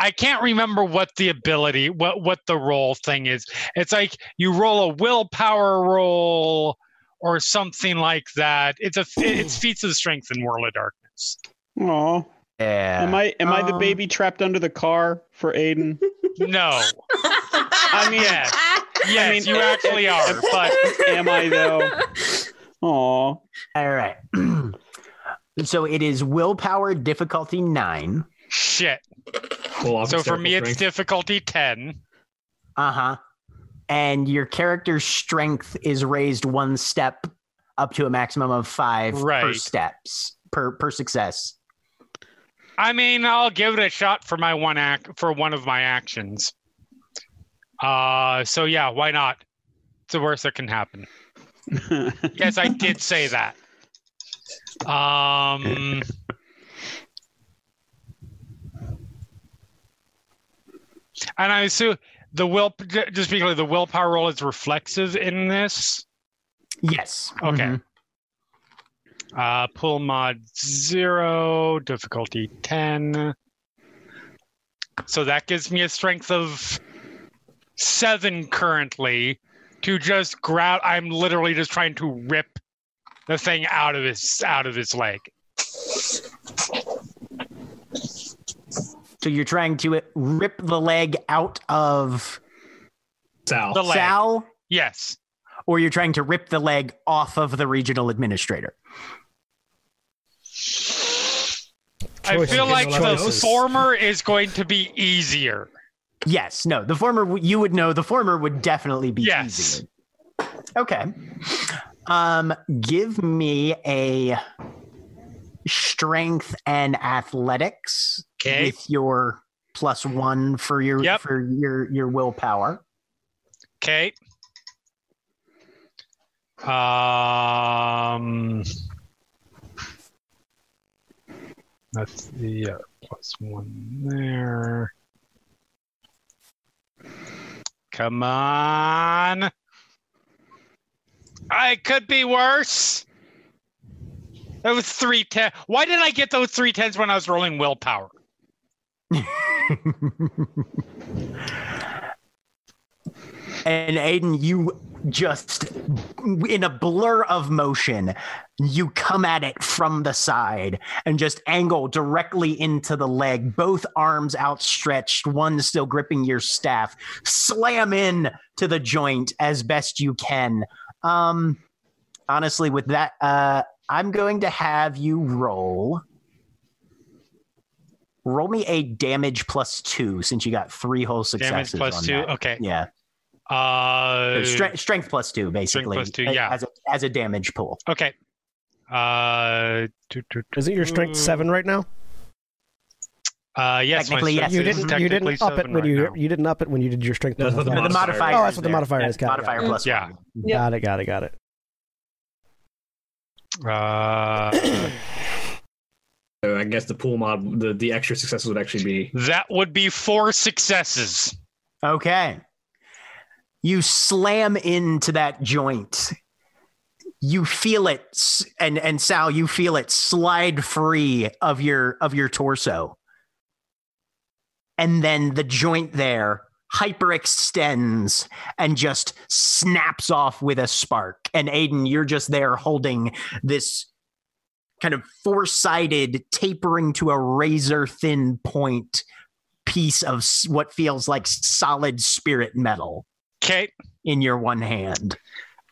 I can't remember what the ability what what the roll thing is. It's like you roll a willpower roll or something like that. It's a it's feats of strength in World of Darkness. Aw. Yeah. Am I am I the Um, baby trapped under the car for Aiden? No. I mean, Yes. Yes, mean, you actually are, but am I though? Aw. All right. so it is willpower difficulty nine. shit. Pull off So for hysterical me it's difficulty 10. Uh huh. And your character's strength is raised one step up to a maximum of five per steps per per success. I mean, I'll give it a shot for my one act for one of my actions. Uh, so yeah, why not? It's the worst that can happen. Yes, I did say that. Um, and I assume the will just because the willpower roll is reflexive in this. Yes. Okay. Mhm. Uh, pull mod zero, difficulty 10. So that gives me a strength of seven currently to just grab. I'm literally just trying to rip the thing out of his out of his leg. So you're trying to rip the leg out of Sal. The leg. Sal, Yes. or you're trying to rip the leg off of the regional administrator. I feel like the former is going to be easier. Yes. No. The former you would know. The former would definitely be Yes. Okay. Um, give me a strength and athletics Okay. with your plus one for your Yep. for your your willpower. Okay. Um, that's the uh, plus one there. Come on. I could be worse. That was three ten. Why did I get those three tens when I was rolling willpower? And Aiden, you just in a blur of motion, you come at it from the side and just angle directly into the leg, both arms outstretched, one still gripping your staff, slam in to the joint as best you can. Um honestly, with that, uh I'm going to have you roll. Roll me a damage plus two since you got three whole Damage successes. plus on two. that. Okay. Yeah. Uh, Strength, strength plus two, basically. plus two, yeah. As a, as a damage pool. Okay. Uh, is it your strength seven right now? Uh, yes, my Technically, yes. You didn't. You didn't up it when right you now. you didn't up it when you did your strength. That's what the. The modifier modifier. Oh, that's what the modifier Yeah, is. Got it, Modifier it. plus Yeah. one. Yep. Got it. Got it. Got it. Uh, So I guess the pool mod, the, the extra successes would actually be that would be four successes. Okay. You slam into that joint. You feel it and and Sal, you feel it slide free of your of your torso. And then the joint there hyperextends and just snaps off with a spark. And Aiden, you're just there holding this kind of four-sided tapering to a razor thin point piece of what feels like solid spirit metal Okay. in your one hand.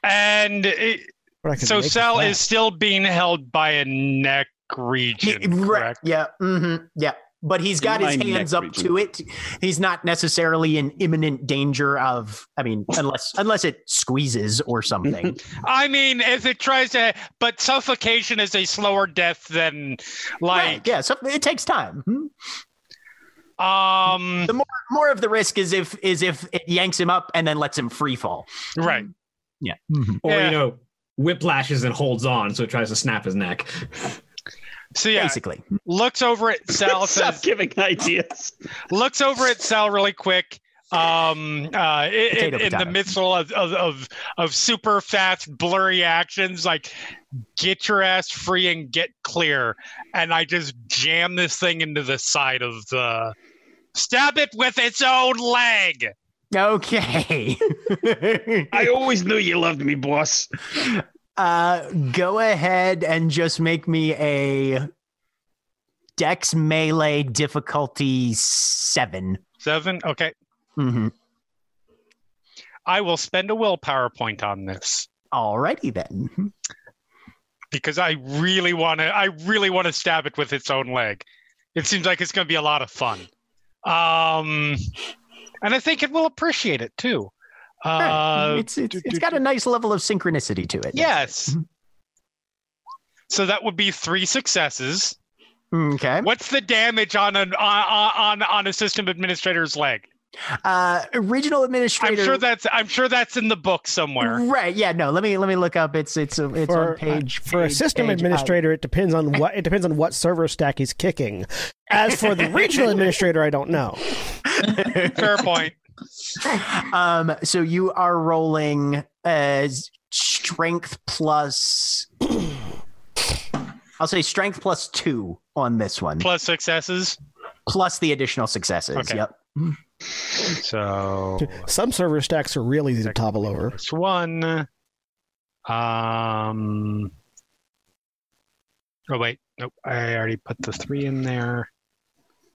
And it, What I could so make with Sal that. is still being held by a neck region, He- right, correct? Yeah. hmm yeah. But he's got In his hands up region. to it. He's not necessarily in imminent danger of. I mean, unless unless it squeezes or something. I mean, if it tries to, but suffocation is a slower death than right. like, Yeah. So it takes time. Hmm. Um, the More more of the risk is if is if it yanks him up and then lets him free fall. right. Yeah. or Yeah. you know whiplashes and holds on, so it tries to snap his neck. So yeah, Basically. looks over at Sal, Stop says, giving ideas. looks over at Sal really quick. Um, uh, in, Potato, in the midst of, of of of super fast, blurry actions, like get your ass free and get clear. And I just jam this thing into the side of the. Stab it with its own leg. Okay. I always knew you loved me, boss. Uh, go ahead and just make me a Dex melee difficulty seven. Seven. Okay. Mm-hmm. I will spend a willpower point on this Alrighty then. because I really want to. I really want to stab it with its own leg. It seems like it's going to be a lot of fun. Um, and I think it will appreciate it too. Uh, it's it's, it's got a nice level of synchronicity to it. yes. So that would be three successes. Okay. What's the damage on an on on, on a system administrator's leg? Uh, regional I'm sure that's I'm sure that's in the book somewhere. Right. Yeah. No. Let me let me look up. It's it's a, it's for, on page for a system page- uh, administrator, it depends on what it depends on what server stack he's kicking. As for the regional administrator, I don't know. Fair point. um. So you are rolling as strength plus. I'll say strength plus two on this one, Plus successes. plus the additional successes. Okay. Yep. So Some server stacks are real easy to topple over. Plus one. Um. Oh wait, nope. I already put the three in there.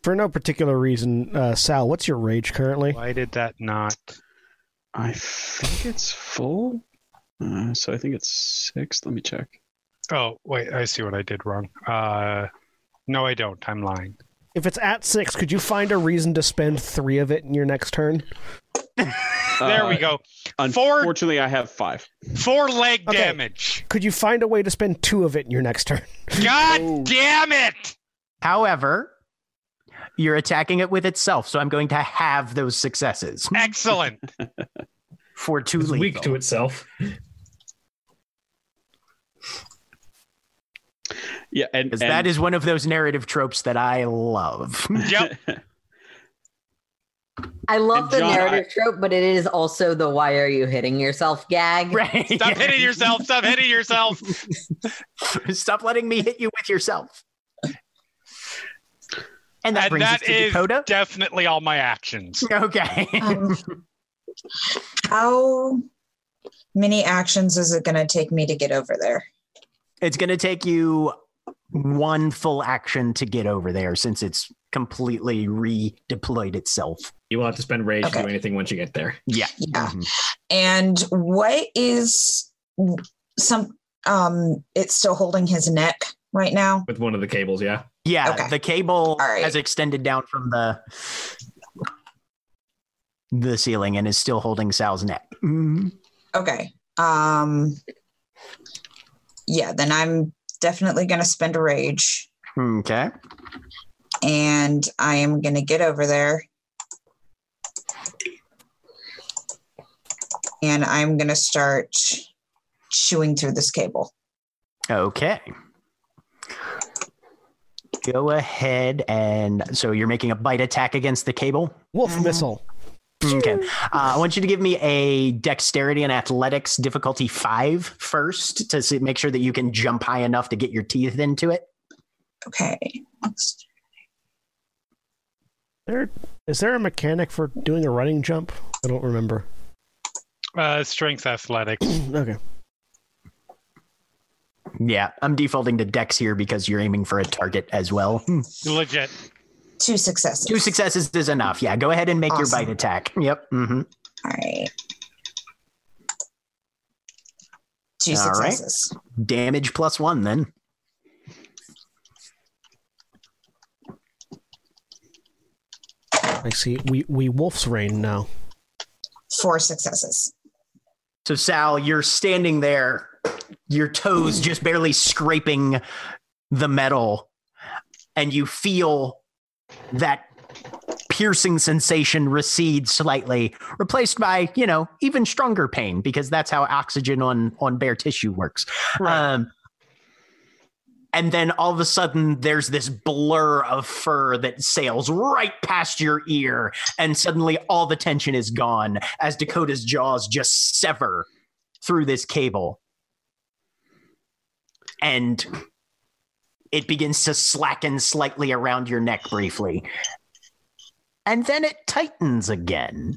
For no particular reason, uh, Sal, what's your rage currently? Why did that not? I think it's full. Uh, so I think it's six. Let me check. Oh wait, I see what I did wrong. Uh, no, I don't. I'm lying. If it's at six, could you find a reason to spend three of it in your next turn? There we go. Four, Unfortunately, I have five. four leg Okay. damage. Could you find a way to spend two of it in your next turn? God Oh. damn it! However, you're attacking it with itself, so I'm going to have those successes Excellent. for two It's lethal. weak to itself. Yeah, and, Because and that is one of those narrative tropes that I love. Yep. I love And the John, narrative trope, but it is also the "Why are you hitting yourself?" gag. right. Stop hitting yourself. Stop hitting yourself. Stop letting me hit you with yourself. And that And brings that us to is Dakota. definitely all my actions. Okay. Um, how many actions is it going to take me to get over there? it's going to take you one full action to get over there since it's completely redeployed itself. You will have to spend rage to do anything once you get there. Yeah. Yeah. Mhm. And what is some? Um, it's still holding his neck right now. With one of the cables, yeah. Yeah. Okay. The cable All right. has extended down from the the ceiling and is still holding Sal's neck. Mhm. Okay. Um. Yeah, then I'm definitely going to spend a rage, Okay. and I am going to get over there, and I'm going to start chewing through this cable. Okay. Go ahead and so you're making a bite attack against the cable. Wolf Mhm. missile. Okay. Uh, I want you to give me a dexterity and athletics difficulty five first to see, make sure that you can jump high enough to get your teeth into it. Okay. There is there a mechanic for doing a running jump? I don't remember. Uh, strength athletics. okay. Yeah, I'm defaulting to dex here because you're aiming for a target as well. Legit. Two successes. Two successes is enough. Yeah, go ahead and make your bite attack. Yep. hmm All right. Two All right. successes. Damage plus one then. I see. We we wolf's reign now. Four successes. So Sal, you're standing there, your toes just barely scraping the metal, and you feel that piercing sensation recedes slightly, replaced by, you know, even stronger pain because that's how oxygen on on bare tissue works. Um, and then all of a sudden, there's this blur of fur that sails right past your ear, and suddenly all the tension is gone as Dakota's jaws just sever through this cable. And it begins to slacken slightly around your neck briefly. And then it tightens again.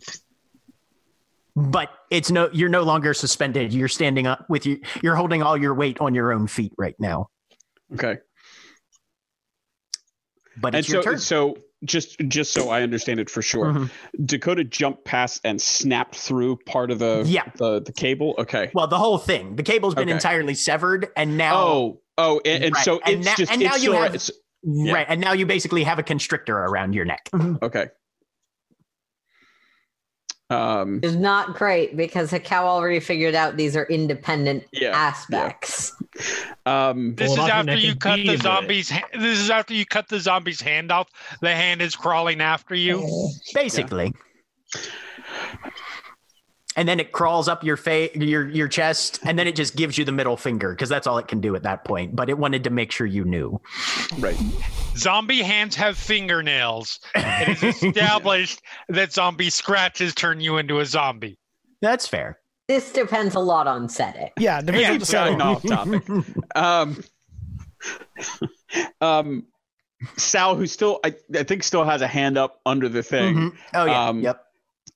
But it's no you're no longer suspended. You're standing up with you you're holding all your weight on your own feet right now. Okay. But And it's your so, turn. so just just so I understand it for sure, Mhm. Dakota jumped past and snapped through part of the Yeah. the, the cable. Okay. Well, the whole thing. The cable's been Okay. entirely severed, and now Oh, oh, and, and Right. so And it's now- just and now it's you still- have- it's- yeah. right, and now you basically have a constrictor around your neck. okay. Um, It's not great because Hekau already figured out these are independent yeah. aspects. Um, This Pull is it off your after you cut the him with it. zombie's. Ha- this is after you cut the zombie's hand off. The hand is crawling after you. basically. And then it crawls up your face, your your chest, and then it just gives you the middle finger because that's all it can do at that point. But it wanted to make sure you knew. right. Zombie hands have fingernails. It is established that zombie scratches turn you into a zombie. That's fair. This depends a lot on setting. Yeah, depends Yeah, on the setting. off topic. Um, um, Sal, who still I, I think still has a hand up under the thing, Mhm. Oh yeah. Um, yep.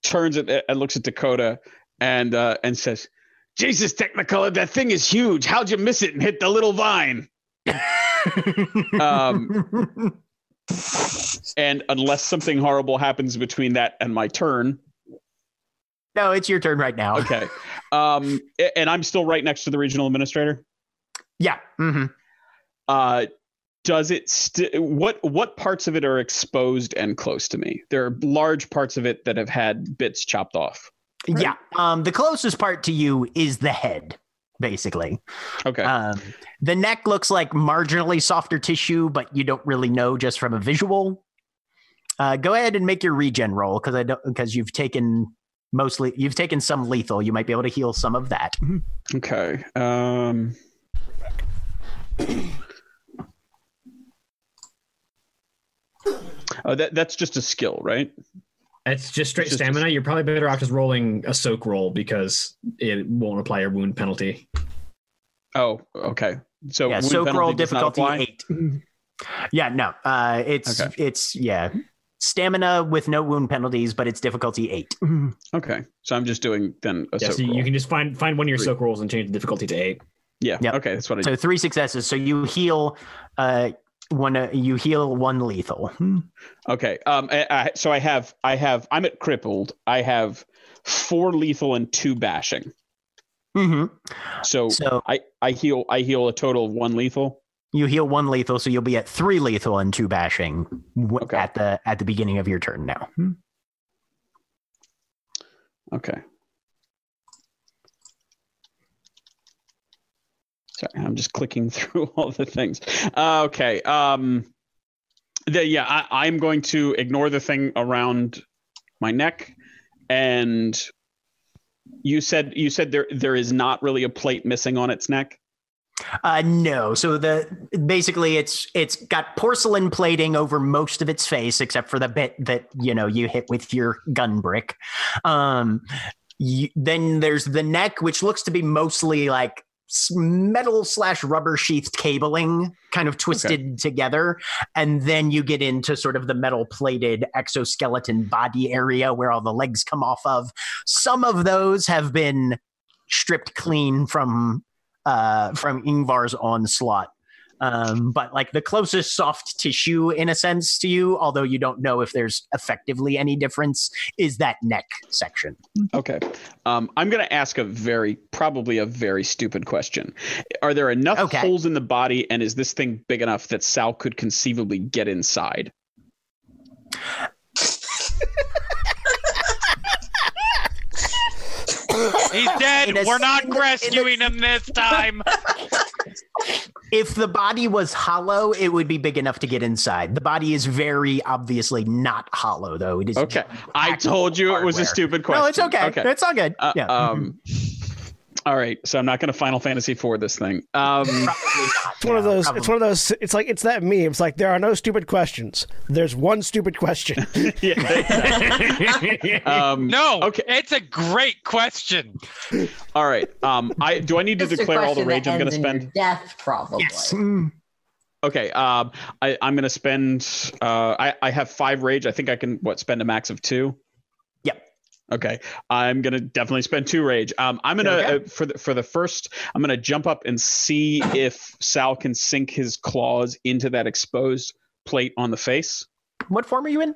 Turns it and looks at Dakota and uh, and says, "Jesus, Technicolor, that thing is huge. How'd you miss it and hit the little vine?" um, And unless something horrible happens between that and my turn, no, it's your turn right now. okay. Um, and I'm still right next to the regional administrator. Yeah. hmm Uh, does it st- what what parts of it are exposed and close to me? There are large parts of it that have had bits chopped off. Yeah. Um, the closest part to you is the head, basically. Okay. Um, the neck looks like marginally softer tissue, but you don't really know just from a visual. Uh, go ahead and make your regen roll because I don't because you've taken mostly you've taken some lethal. You might be able to heal some of that. Okay. Um, oh, that that's just a skill, right? It's just straight It's just- stamina. You're probably better off just rolling a soak roll because it won't apply your wound penalty. Oh, okay. So yeah, wound soak roll penalty does not difficulty eight. Yeah, no, uh, it's Okay. it's yeah, stamina with no wound penalties, but it's difficulty eight. Okay, so I'm just doing then a Yeah, soak so you can just find find one of your Three. soak rolls and change the difficulty to eight. yeah. Yep. Okay, that's what I So three successes. So you heal, uh, one uh, you heal one lethal. Okay. Um. I, I, so I have I have I'm at crippled. I have four lethal and two bashing. mm-hmm. So, So I I heal I heal a total of one lethal. you heal one lethal, so you'll be at three lethal and two bashing w- Okay. at the at the beginning of your turn now. Okay. Sorry, I'm just clicking through all the things. Uh, okay. Um. The, yeah, I, I'm going to ignore the thing around my neck, and you said you said there there is not really a plate missing on its neck. Uh, no. So the basically it's it's got porcelain plating over most of its face, except for the bit that you know you hit with your gun brick. Um, you, then there's the neck, which looks to be mostly like metal slash rubber sheathed cabling, kind of twisted together, and then you get into sort of the metal plated exoskeleton body area where all the legs come off of. Some of those have been stripped clean from uh, from Yngvar's onslaught. Um, but like the closest soft tissue, in a sense, to you, although you don't know if there's effectively any difference, is that neck section. Okay. Um, I'm going to ask a very, probably a very stupid question. Are there enough Okay. holes in the body, and is this thing big enough that Sal could conceivably get inside? He's dead. We're not single- a- rescuing him this time. If the body was hollow, it would be big enough to get inside. The body is very obviously not hollow, though. It is Okay. I told you it was a stupid question. No, it's okay. Okay. It's all good. Uh, yeah. Um, all right. So I'm not going to Final Fantasy for this thing. Um, not. It's one of those. probably It's one of those. It's like it's that meme. It's like there are no stupid questions. There's one stupid question. yeah, um, No. Okay. It's a great question. All right. Um, I do I need to declare all the rage I'm going to spend? your Death, probably. Yes. Mm. Okay. Um, I, I'm going to spend. Uh, I I have five rage. I think I can what spend a max of two. Yep. Okay. I'm gonna definitely spend two rage. Um, I'm gonna Okay. uh, for the for the first. I'm gonna jump up and see if Sal can sink his claws into that exposed plate on the face. What form are you in?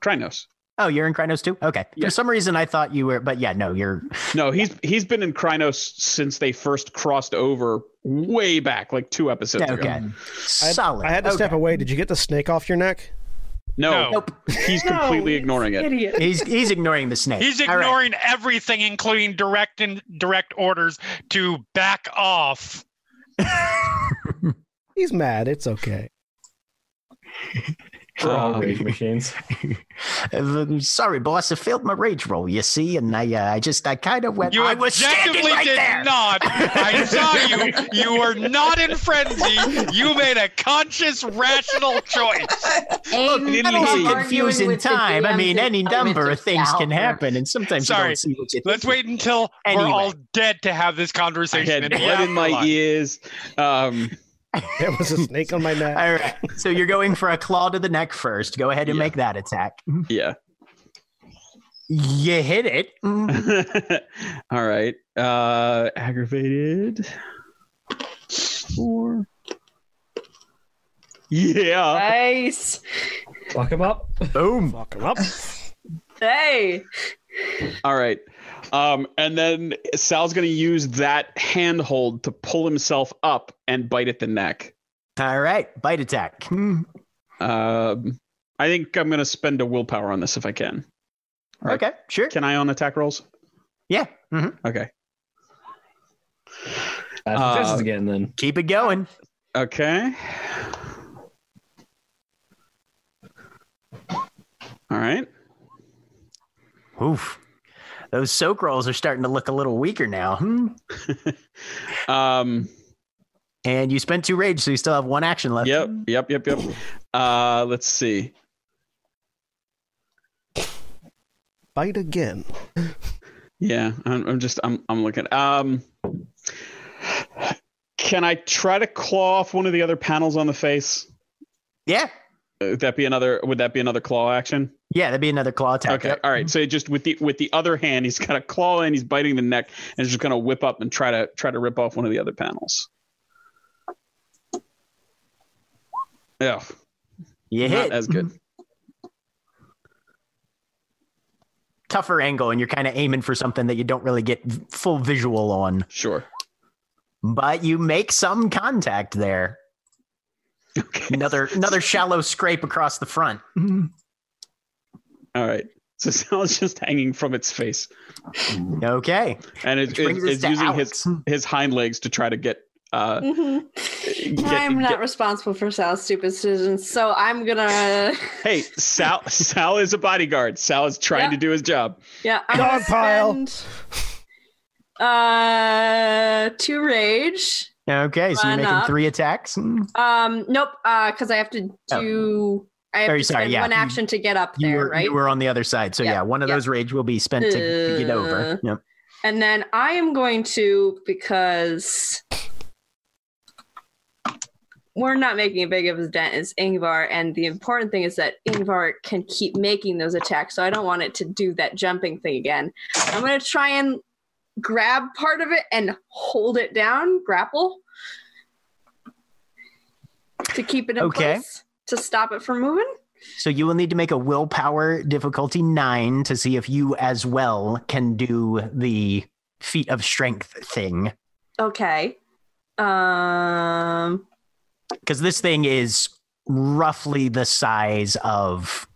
Crinos. Oh, you're in Crinos too. Okay. Yeah. For some reason, I thought you were, but yeah, no, you're. No, he's he's been in Crinos since they first crossed over way back, like two episodes ago. Okay. I, Solid. I had to okay. step away. Did you get the snake off your neck? No, No. Nope. he's completely ignoring it. Idiot. He's he's ignoring the snake. He's All right. ignoring everything, including direct and direct orders to back off. He's mad. It's okay. For all Um, rage machines. Uh, sorry, boss. I failed my rage roll. You see, and I uh, I just I kind of went. You I was standing objectively right did there. not. I saw you. You were not in frenzy. You made a conscious, rational choice. Aim didn't for you see- confusing time. I mean, any number of things can happen, and sometimes you Sorry. don't see what you. Let's wait until Anyway. we're all dead to have this I conversation. had in blood in my ears. Um, There was a snake on my neck. All right. So you're going for a claw to the neck first. Go ahead and Yeah. make that attack. yeah. You hit it. Mm. All right. Uh aggravated. Four. Yeah. Nice. Lock him up. Boom. Fuck him up. Hey. All right. Um, and then Sal's gonna use that handhold to pull himself up and bite at the neck. All right. Bite attack. Mm. Um, I think I'm gonna spend a willpower on this if I can. All right. Okay. Sure. Can I on attack rolls? Yeah. hmm Okay. Uh, uh, again then. Keep it going. Okay. All right. Oof. Those soak rolls are starting to look a little weaker now. Hmm. Um, And you spent two rage, so you still have one action left. yep, yep, yep, yep. Uh, let's see. Bite again. Yeah, I'm, I'm just I'm I'm looking. Um, can I try to claw off one of the other panels on the face? Yeah. Uh, Would that be another? Would that be another claw action? Yeah, that'd be another claw attack. Okay, Yep. all right. So just with the with the other hand, he's got a claw and he's biting the neck and he's just gonna whip up and try to try to rip off one of the other panels. Yeah, You not hit. as good. Tougher angle, and you're kind of aiming for something that you don't really get full visual on. Sure. But you make some contact there. Okay. Another another shallow scrape across the front. All right. So Sal's just hanging from its face, Okay. and it, it, it's using Alex. his his hind legs to try to get. Uh, Mhm. get- I'm not get- responsible for Sal's stupid decisions, so I'm gonna. Hey, Sal. Sal is a bodyguard. Sal is trying Yeah. to do his job. Yeah, I'm Dog gonna pile. spend, Uh, two rage. Okay, so you're making up. three attacks. Um, nope, uh, because I have to do. I have Oh, to sorry, yeah. one action to get up You there, were right? you were on the other side, so Yeah, yeah, one of yeah. those rage will be spent to, to get over. Uh, Yep. And then I am going to because we're not making a big of a dent as Yngvar, and the important thing is that Yngvar can keep making those attacks. So I don't want it to do that jumping thing again. I'm going to try and grab part of it and hold it down, grapple, to keep it in Okay. place to stop it from moving. So you will need to make a willpower difficulty nine to see if you as well can do the feat of strength thing. Okay. Um. Because this thing is roughly the size of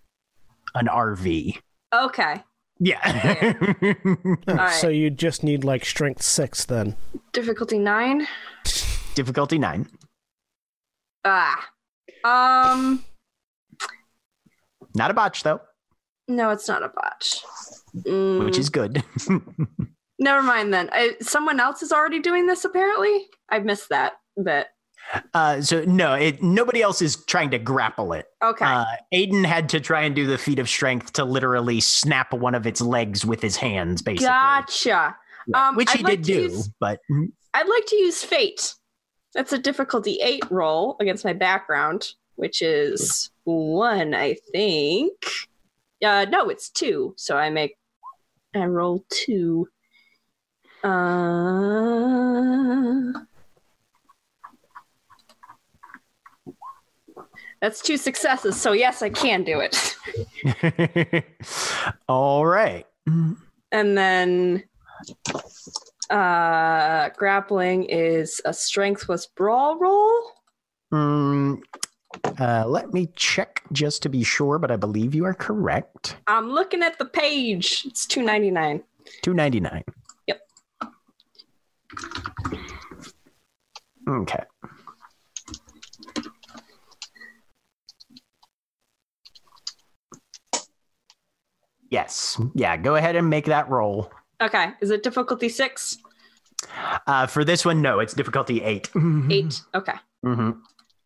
an RV. Okay. Yeah. right. So you just need like strength six then. Difficulty nine. difficulty nine. Ah. Um. Not a botch though, No, it's not a botch. Mm, which is good. never mind then. I, someone else is already doing this. Apparently, I missed that bit. uh, so no, it nobody else is trying to grapple it. Okay. Uh, Aiden had to try and do the feat of strength to literally snap one of its legs with his hands, basically. gotcha. Right. Um, Which he I'd like did do, use- but I'd like to use fate. That's a difficulty eight roll against my background, which is one, I think. Uh, no, it's two. So I make, I roll two. Uh, that's two successes. So yes, I can do it. all right. And then uh grappling is a strength plus brawl roll. Mm, uh, let me check just to be sure, but I believe you are correct. I'm looking at the page. It's 299. Two ninety nine. Yep. Okay. Yes. Yeah. Go ahead and make that roll. Okay. Is it difficulty six? Uh, for this one, no, it's difficulty eight. Eight. Okay. hmm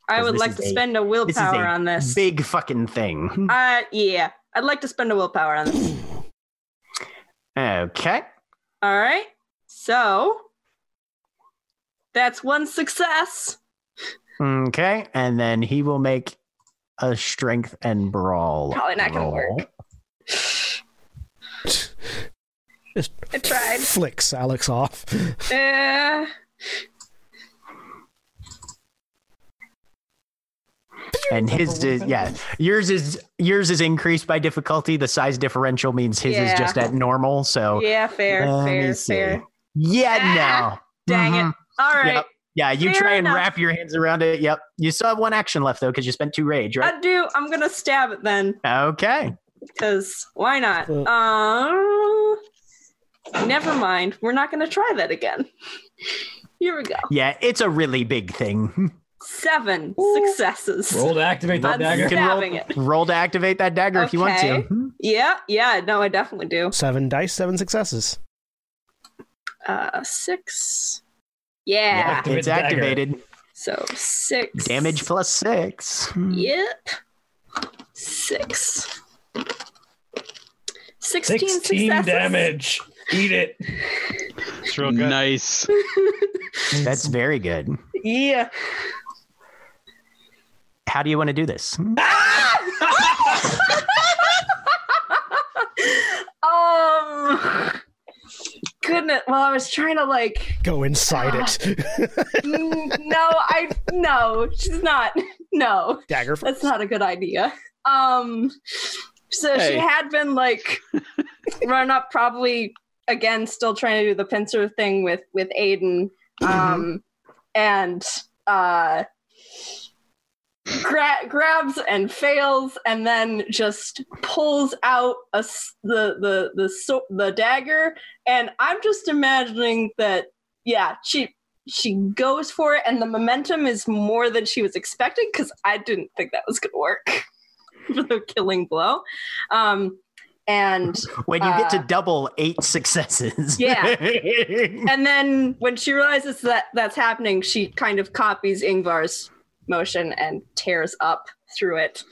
I 'Cause would like to a- spend a This is willpower a on this. big fucking thing. uh yeah. I'd like to spend a willpower on this. Okay. All right. So that's one success. Okay. And then he will make a strength and brawl. Probably not gonna work. Just I tried. flicks Alex off. Uh, And his is yeah, yours is yours is increased by difficulty. The size differential means his Yeah. is just at normal. So yeah, fair, let me fair, see. fair. Yeah, Ah, no. Dang Mhm. it. All right. Yep. Yeah, you Fair try and enough. wrap your hands around it. Yep. You still have one action left though, because you spent two rage, right? I do. I'm gonna stab it then, okay. because why not? Well- Uh, never mind. We're not gonna try that again. Here we go. Yeah, it's a really big thing. Seven successes. Roll to activate that I'm dagger. You can roll, it. roll to activate that dagger if you want to. Yeah, yeah. No, I definitely do. Seven dice, seven successes. Uh, six. Yeah. Activate It's the dagger. activated. So six Damage plus six. Yep. Six. 16, 16 successes. damage. Eat it. It's real good. Nice. That's very good. Yeah. How do you want to do this? um. Goodness. Well, I was trying to like. Go inside it. no, I no. She's not. No, Dagger. that's not a good idea. Um. So she had been like run up, probably again, still trying to do the pincer thing with with Aiden. Um, and uh. Gra- grabs and fails, and then just pulls out a the the the so- the dagger, and I'm just imagining that yeah, she she goes for it, and the momentum is more than she was expecting because I didn't think that was gonna work for the killing blow. Um, And When you get to Uh, double eight successes. Yeah. and then when she realizes that that's happening, she kind of copies Yngvar's motion and tears up through it.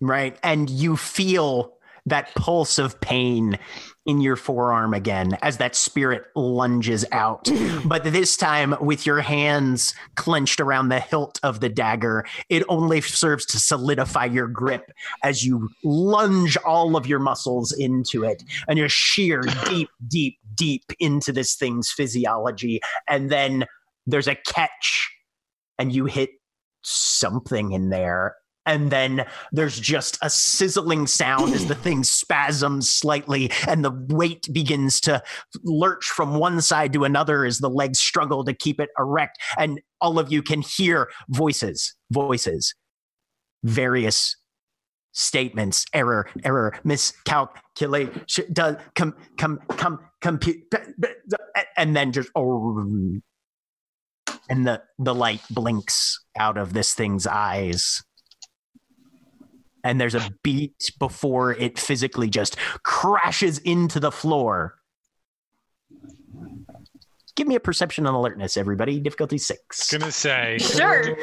right. And you feel that pulse of pain in your forearm again as that spirit lunges out. but this time, with your hands clenched around the hilt of the dagger, it only serves to solidify your grip as you lunge all of your muscles into it and you're sheer deep, deep, deep into this thing's physiology. And then there's a catch and you hit something in there. And then there's just a sizzling sound as the thing spasms slightly and the weight begins to lurch from one side to another as the legs struggle to keep it erect. And all of you can hear voices, voices, various statements, error, error, miscalculate, sh- does, come, come, come, compute, and then just, oh, and the, the light blinks out of this thing's eyes and there's a beat before it physically just crashes into the floor. Give me a perception on alertness, everybody. Difficulty six. Gonna say. Sure.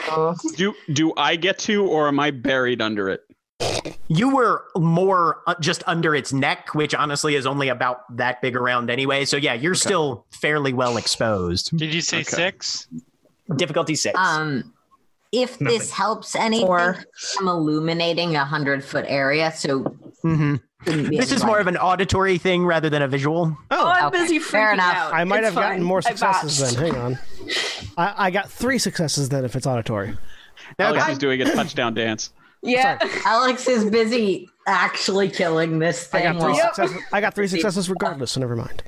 Do do I get to, or am I buried under it? You were more uh, just under its neck, which honestly is only about that big around anyway. So yeah, you're still fairly well exposed. Did you say Okay. six? Difficulty six. Um, if this helps anything, Four. I'm illuminating a hundred foot area, so hmm This any is more of an auditory thing rather than a visual. Oh, I'm okay. busy Fair enough. out. I might It's have gotten more successes botched. then. Hang on. I, I got three successes then if it's auditory. Alex Okay. is doing a touchdown dance. Yeah. Alex is busy actually killing this I thing. got three while- successes. I got three successes regardless, so never mind.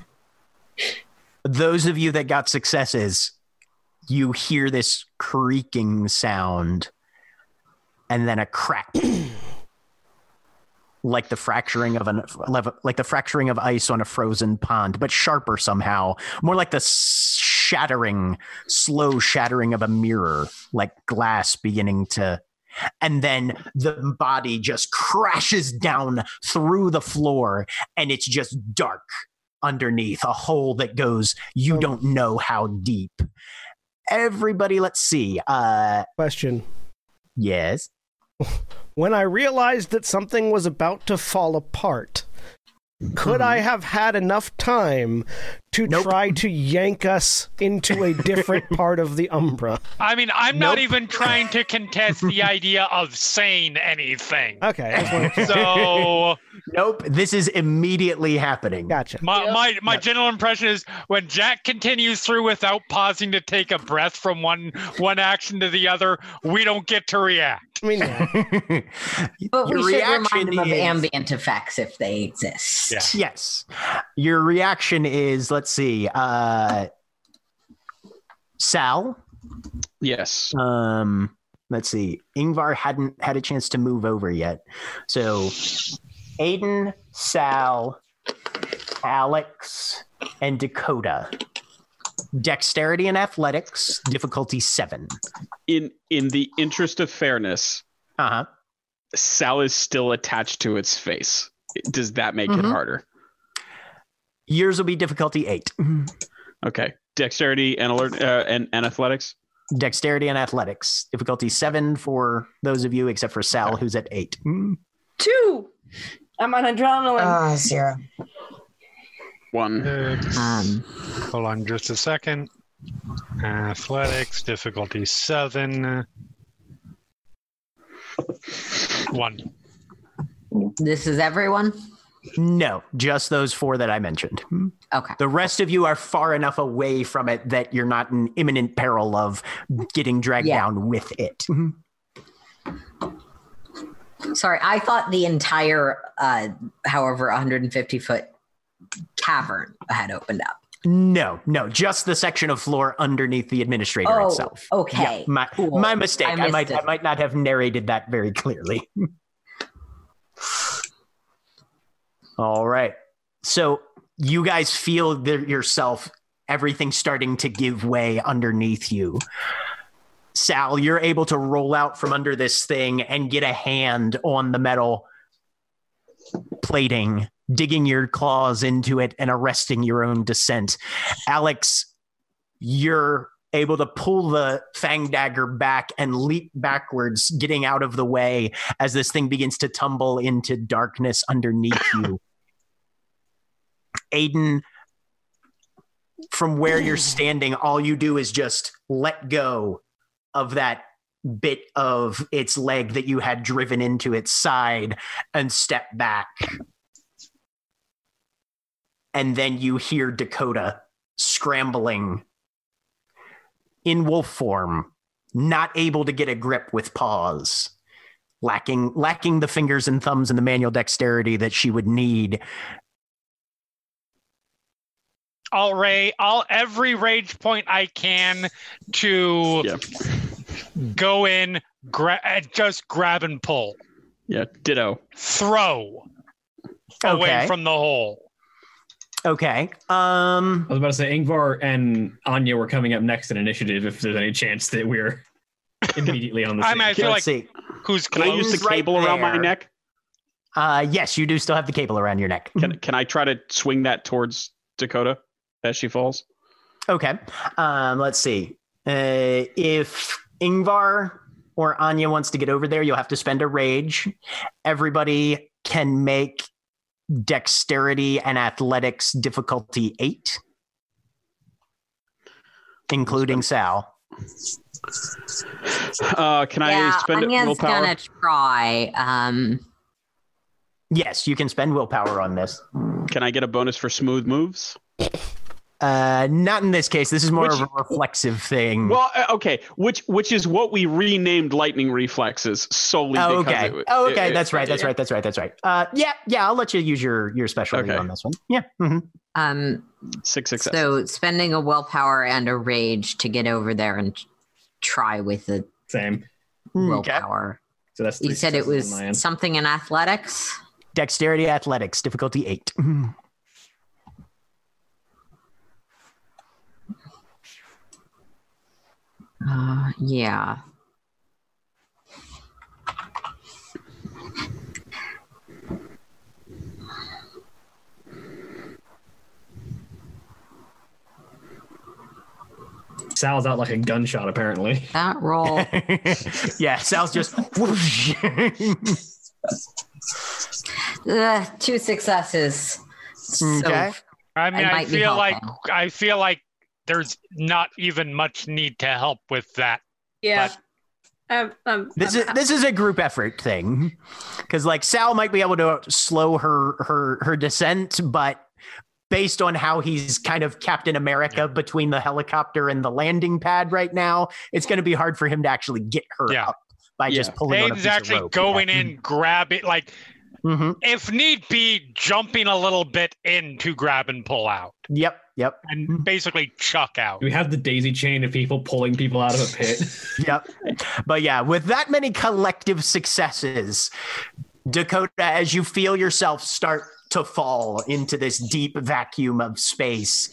Those of you that got successes, you hear this creaking sound and then a crack. like the fracturing of an like the fracturing of ice on a frozen pond, but sharper somehow. More like the shattering, slow shattering of a mirror, like glass beginning to and then the body just crashes down through the floor and it's just dark underneath a hole that goes you Um, don't know how deep everybody let's see uh Question. yes When I realized that something was about to fall apart, could I have had enough time to Nope. try to yank us into a different part of the Umbra? I mean, I'm not even trying to contest the idea of saying anything. Okay, I just wanted to- So nope this is immediately happening gotcha. my my, my Yep. general impression is when Jack continues through without pausing to take a breath from one one action to the other, we don't get to react. I mean, yeah. But we should remind him of is- ambient effects if they exist. Yeah. yes your reaction is let's see uh sal Yes. um let's see Yngvar hadn't had a chance to move over yet so aiden sal alex and dakota dexterity and athletics difficulty seven In in the interest of fairness, uh-huh Sal is still attached to its face. Does that make it Mhm. harder? Yours will be difficulty eight Okay. Dexterity and alert uh, and, and athletics. dexterity and athletics difficulty seven for those of you except for sal who's at eight Two. I'm on adrenaline. Ah, zero. One. Um, Hold on just a second. Athletics, difficulty seven. One. this is everyone. No, just those four that I mentioned. Okay. The rest of you are far enough away from it that you're not in imminent peril of getting dragged Yeah. down with it. Sorry, I thought the entire, uh, however, 150 foot cavern had opened up. No, no, just the section of floor underneath the administrator Oh, itself. okay, Yeah, my, cool. my mistake. I I, might it. I might not have narrated that very clearly. All right. So you guys feel yourself everything starting to give way underneath you. Sal, you're able to roll out from under this thing and get a hand on the metal plating, digging your claws into it and arresting your own descent. Alex, you're able to pull the fang dagger back and leap backwards, getting out of the way as this thing begins to tumble into darkness underneath you. Aiden, from where you're standing, all you do is just let go of that bit of its leg that you had driven into its side and step back. And then you hear Dakota scrambling in wolf form, not able to get a grip with paws, lacking lacking the fingers and thumbs and the manual dexterity that she would need. I'll ray all every rage point I can to Yeah. go in, gra- uh, just grab and pull, Yeah, ditto. throw away from the hole. Okay. Um I was about to say Yngvar and Anya were coming up next in initiative if there's any chance that we're immediately on the I mean, I feel let's like see. who's Can I use close? the right cable around my neck? Uh yes, you do still have the cable around your neck. Can can I try to swing that towards Dakota as she falls? Okay. Um, let's see. Uh, if Yngvar or Anya wants to get over there, you'll have to spend a rage. Everybody can make dexterity and athletics difficulty eight, including Sal. Uh, can I yeah, spend Anya's willpower? gonna try. Um, Yes, you can spend willpower on this. Can I get a bonus for smooth moves? Uh, not in this case. This is more Which- of a reflexive thing. Well, uh, okay, which which is what we renamed lightning reflexes solely. Oh, because okay. it- oh, okay. it- that's right. That's right. That's right. That's right. Uh, yeah, yeah. I'll let you use your your special Okay. on this one. Yeah. mhm. um, Six successes. so spending a willpower and a rage to get over there and try with the Same. Okay. willpower. So that's You said it was on my end. something in athletics. Dexterity athletics difficulty eight. Uh, yeah. Sal's out like a gunshot, apparently. That roll. yeah, Sal's just whoosh. Ugh, two successes. So, Okay. I mean, I I, might feel like. I feel like there's not even much need to help with that. Yeah. But- Um, um, this um, is this is a group effort thing, because like Sal might be able to slow her her her descent, but based on how he's kind of Captain America between the helicopter and the landing pad right now, it's going to be hard for him to actually get her Yeah. up by just pulling on a Aiden's of actually rope. going Yeah. in, grab it, like Mhm. if need be, jumping a little bit in to grab and pull out, Yep. Yep. and hmm. basically chuck out. We have the daisy chain of people pulling people out of a pit? Yep. But yeah, with that many collective successes, Dakota, as you feel yourself start to fall into this deep vacuum of space,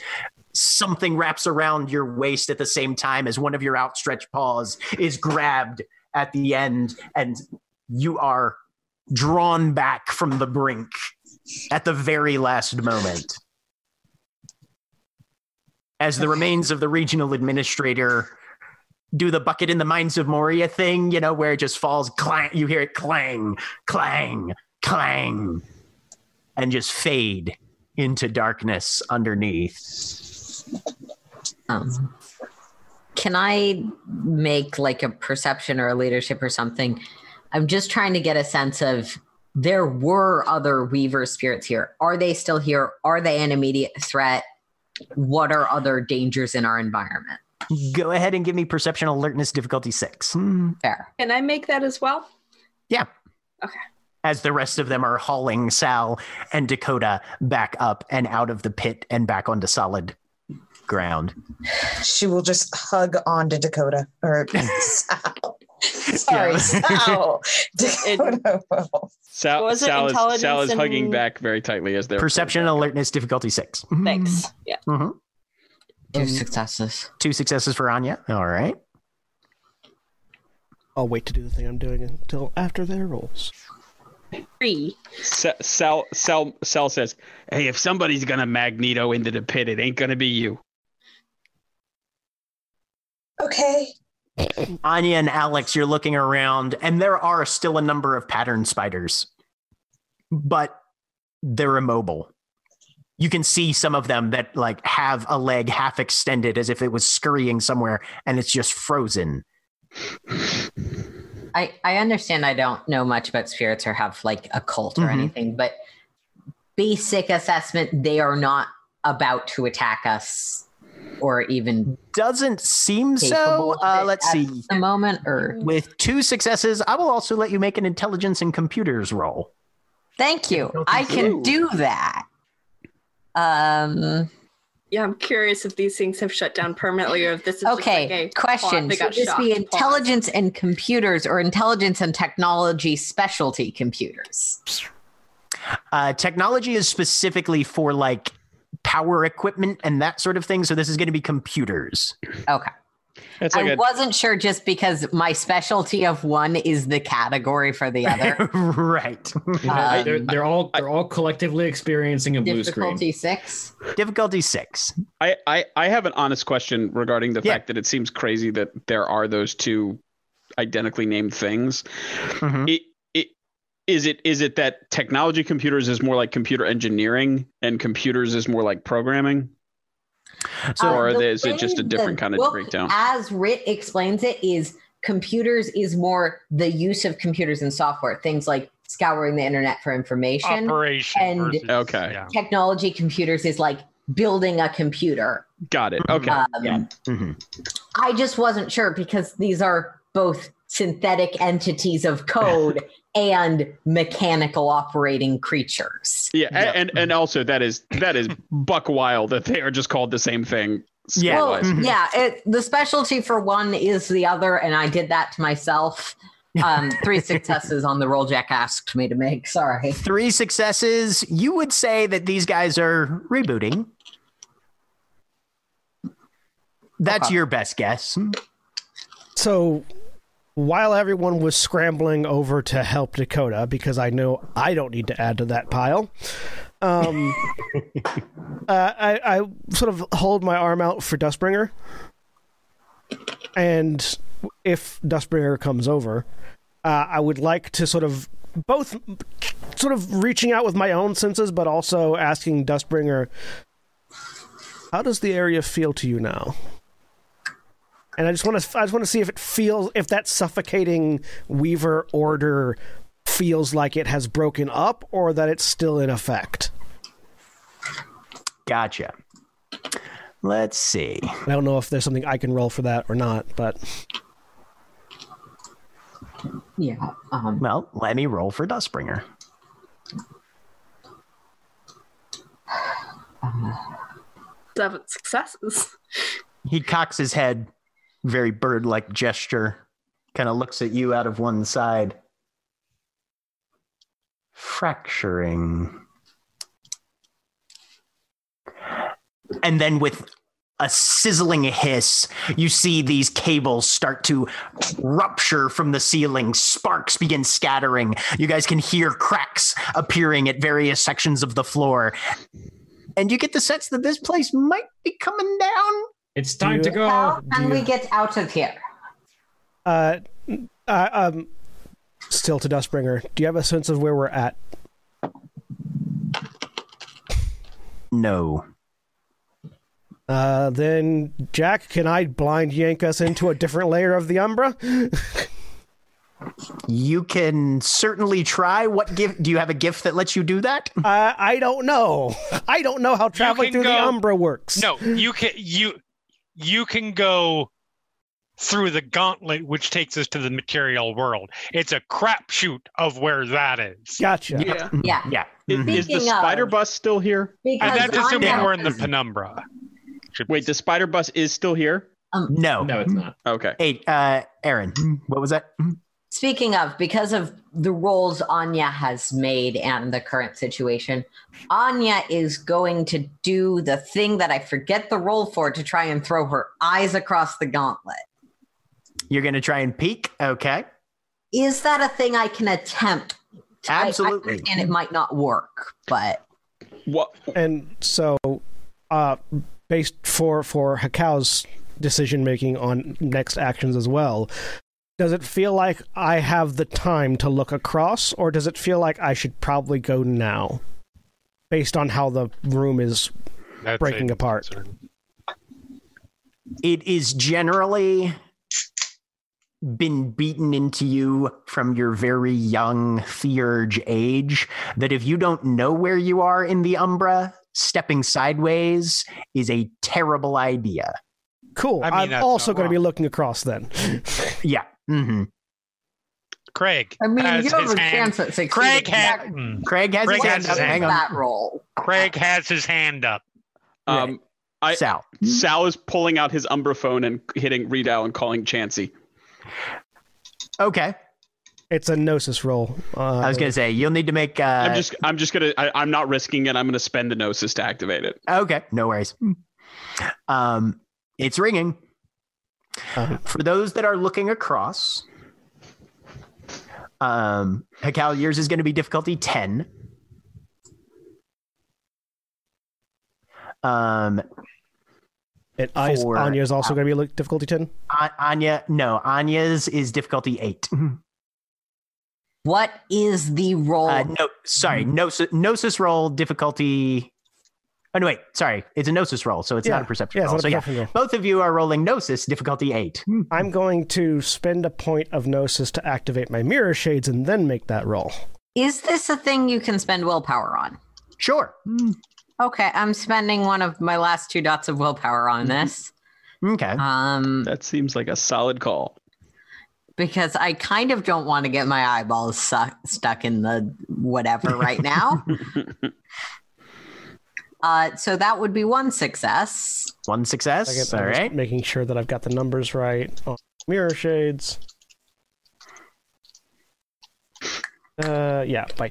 something wraps around your waist at the same time as one of your outstretched paws is grabbed at the end, and you are drawn back from the brink at the very last moment. As the remains of the regional administrator do the bucket in the mines of Moria thing, you know, where it just falls clang, you hear it clang, clang, clang, and just fade into darkness underneath. Um, can I make like a perception or a leadership or something? I'm just trying to get a sense of there were other Weaver spirits here. Are they still here? Are they an immediate threat? What are other dangers in our environment? Go ahead and give me perception alertness difficulty six. Hmm. Fair. Can I make that as well? Yeah. Okay. As the rest of them are hauling Sal and Dakota back up and out of the pit and back onto solid ground. She will just hug onto Dakota or Sal. Sorry, Yeah. Sal. Dakota will. Sal, Was it Sal, is, Sal is hugging and- back very tightly as they're Perception alertness difficulty six. Thanks. Yeah. Mhm. Two successes. Two successes for Anya. All right. I'll wait to do the thing I'm doing until after their rolls. Three. Se- Sal, Sal, Sal says, "Hey, if somebody's gonna Magneto into the pit, it ain't gonna be you." Okay. Anya and Alex, you're looking around, and there are still a number of pattern spiders, but they're immobile. You can see some of them that like have a leg half extended as if it was scurrying somewhere, and it's just frozen. I, I understand I don't know much about spirits or have like a cult or Mhm. anything, but basic assessment, they are not about to attack us or even Doesn't seem so. Uh, let's at see. the moment or With two successes, I will also let you make an intelligence and computers roll. thank you. I can do that. Um Yeah, I'm curious if these things have shut down permanently or if this is just okay, like a question. They Should this shocked. be Pause. intelligence and computers or intelligence and technology specialty computers? Uh, technology is specifically for like power equipment and that sort of thing. So this is going to be computers. Okay. It's like I a wasn't sure just because my specialty of one is the category for the other. right. You know, Um, they're, they're all they're all collectively experiencing a blue screen. Difficulty six. Difficulty six. I, I, I have an honest question regarding the Yeah. fact that it seems crazy that there are those two identically named things. Mhm. It, it, is it is it that technology computers is more like computer engineering and computers is more like programming? So Uh, or the is it just a different kind of book, breakdown? As Rit explains it, is computers is more the use of computers and software, things like scouring the internet for information. Operation. and- versus- Okay. yeah. Technology computers is like building a computer. Got it. Okay. Um, Yeah. Mhm. I just wasn't sure because these are both synthetic entities of code and mechanical operating creatures. Yeah, a- and and also that is that is buck wild that they are just called the same thing. Yeah. Well. Mhm. yeah, it, the specialty for one is the other, and I did that to myself. Um, three successes on the roll Jack asked me to make. Sorry. Three successes. You would say that these guys are rebooting. That's Okay. your best guess. So while everyone was scrambling over to help Dakota, because I know I don't need to add to that pile, um, uh, I, I sort of hold my arm out for Dustbringer. And if Dustbringer comes over, uh, I would like to sort of both sort of reaching out with my own senses, but also asking Dustbringer, how does the area feel to you now? And I just want to I just want to see if it feels if that suffocating Weaver order feels like it has broken up or that it's still in effect. Gotcha. Let's see. I don't know if there's something I can roll for that or not, but Yeah. Um, Well, let me roll for Dustbringer. Seven successes. He cocks his head, very bird like gesture, kind of looks at you out of one side. Fracturing. And then with a sizzling hiss, you see these cables start to rupture from the ceiling. Sparks begin scattering. You guys can hear cracks appearing at various sections of the floor. And you get the sense that this place might be coming down. It's time Do to go. how can you- we get out of here? uh, uh um still to Dustbringer. Do you have a sense of where we're at? No. Uh, then Jack, can I blind yank us into a different layer of the Umbra? You can certainly try. What gift? Do you have a gift that lets you do that? Uh, I don't know. I don't know how traveling can through the Umbra works. No, you can you you can go through the gauntlet, which takes us to the material world. It's a crapshoot of where that is. Gotcha. Yeah. Yeah. Mm-hmm. Yeah. Is, is the Speaking of- spider bus still here? Because And that's assuming Anya- we're in the penumbra. Wait, the spider bus is still here? Um, no. No, it's not. Okay. Hey, uh, Erin, mm-hmm. what was that? Mm-hmm. Speaking of, because of the roles Anya has made and the current situation, Anya is going to do the thing that I forget the role for to try and throw her eyes across the gauntlet. You're going to try and peek? Okay. Is that a thing I can attempt Absolutely. I understand it might not work, but What? And so, uh, based for for Hekau's decision making on next actions as well, does it feel like I have the time to look across, or does it feel like I should probably go now, based on how the room is That's breaking apart? concern. it is generally been beaten into you from your very young theurge age that if you don't know where you are in the umbra stepping sideways is a terrible idea Cool. I mean, I'm that's also going to be looking across then. yeah hmm Craig. I mean, has you have his a hand- chance at succeeding. Craig, ha- mm. craig has Craig his has hand up his hang What's on that roll? Craig has his hand up. Um, I- sal Sal is pulling out his Umbra phone and hitting redial and calling Chansey. okay It's a gnosis roll. Uh, i was gonna say you'll need to make uh I'm just, I'm just gonna, I, I'm not risking it. I'm gonna spend the gnosis to activate it. Okay, no worries. Um, it's ringing. Um, For those that are looking across, um, Hekau, yours is going to be difficulty 10. Um, it, Anya's, for- Anya's also going to be like difficulty ten. A- Anya, no, Anya's is difficulty 8. What is the roll? Uh, no, sorry, Gnosis, Gnosis roll difficulty. Oh, no, wait, sorry. It's a Gnosis roll, so it's not a perception Yeah, roll. not a So, yeah, perception roll. both of you are rolling Gnosis difficulty 8. Hmm. I'm going to spend a point of gnosis to activate my mirror shades and then make that roll. is this a thing you can spend willpower on? Sure. Hmm. Okay, I'm spending one of my last two dots of willpower on mm-hmm. this. Okay. Um, That seems like a solid call. because I kind of don't want to get my eyeballs su- stuck in the whatever right now. uh, so that would be one success. One success. Second, All I'm just making sure that I've got the numbers right on mirror shades. Uh, yeah, by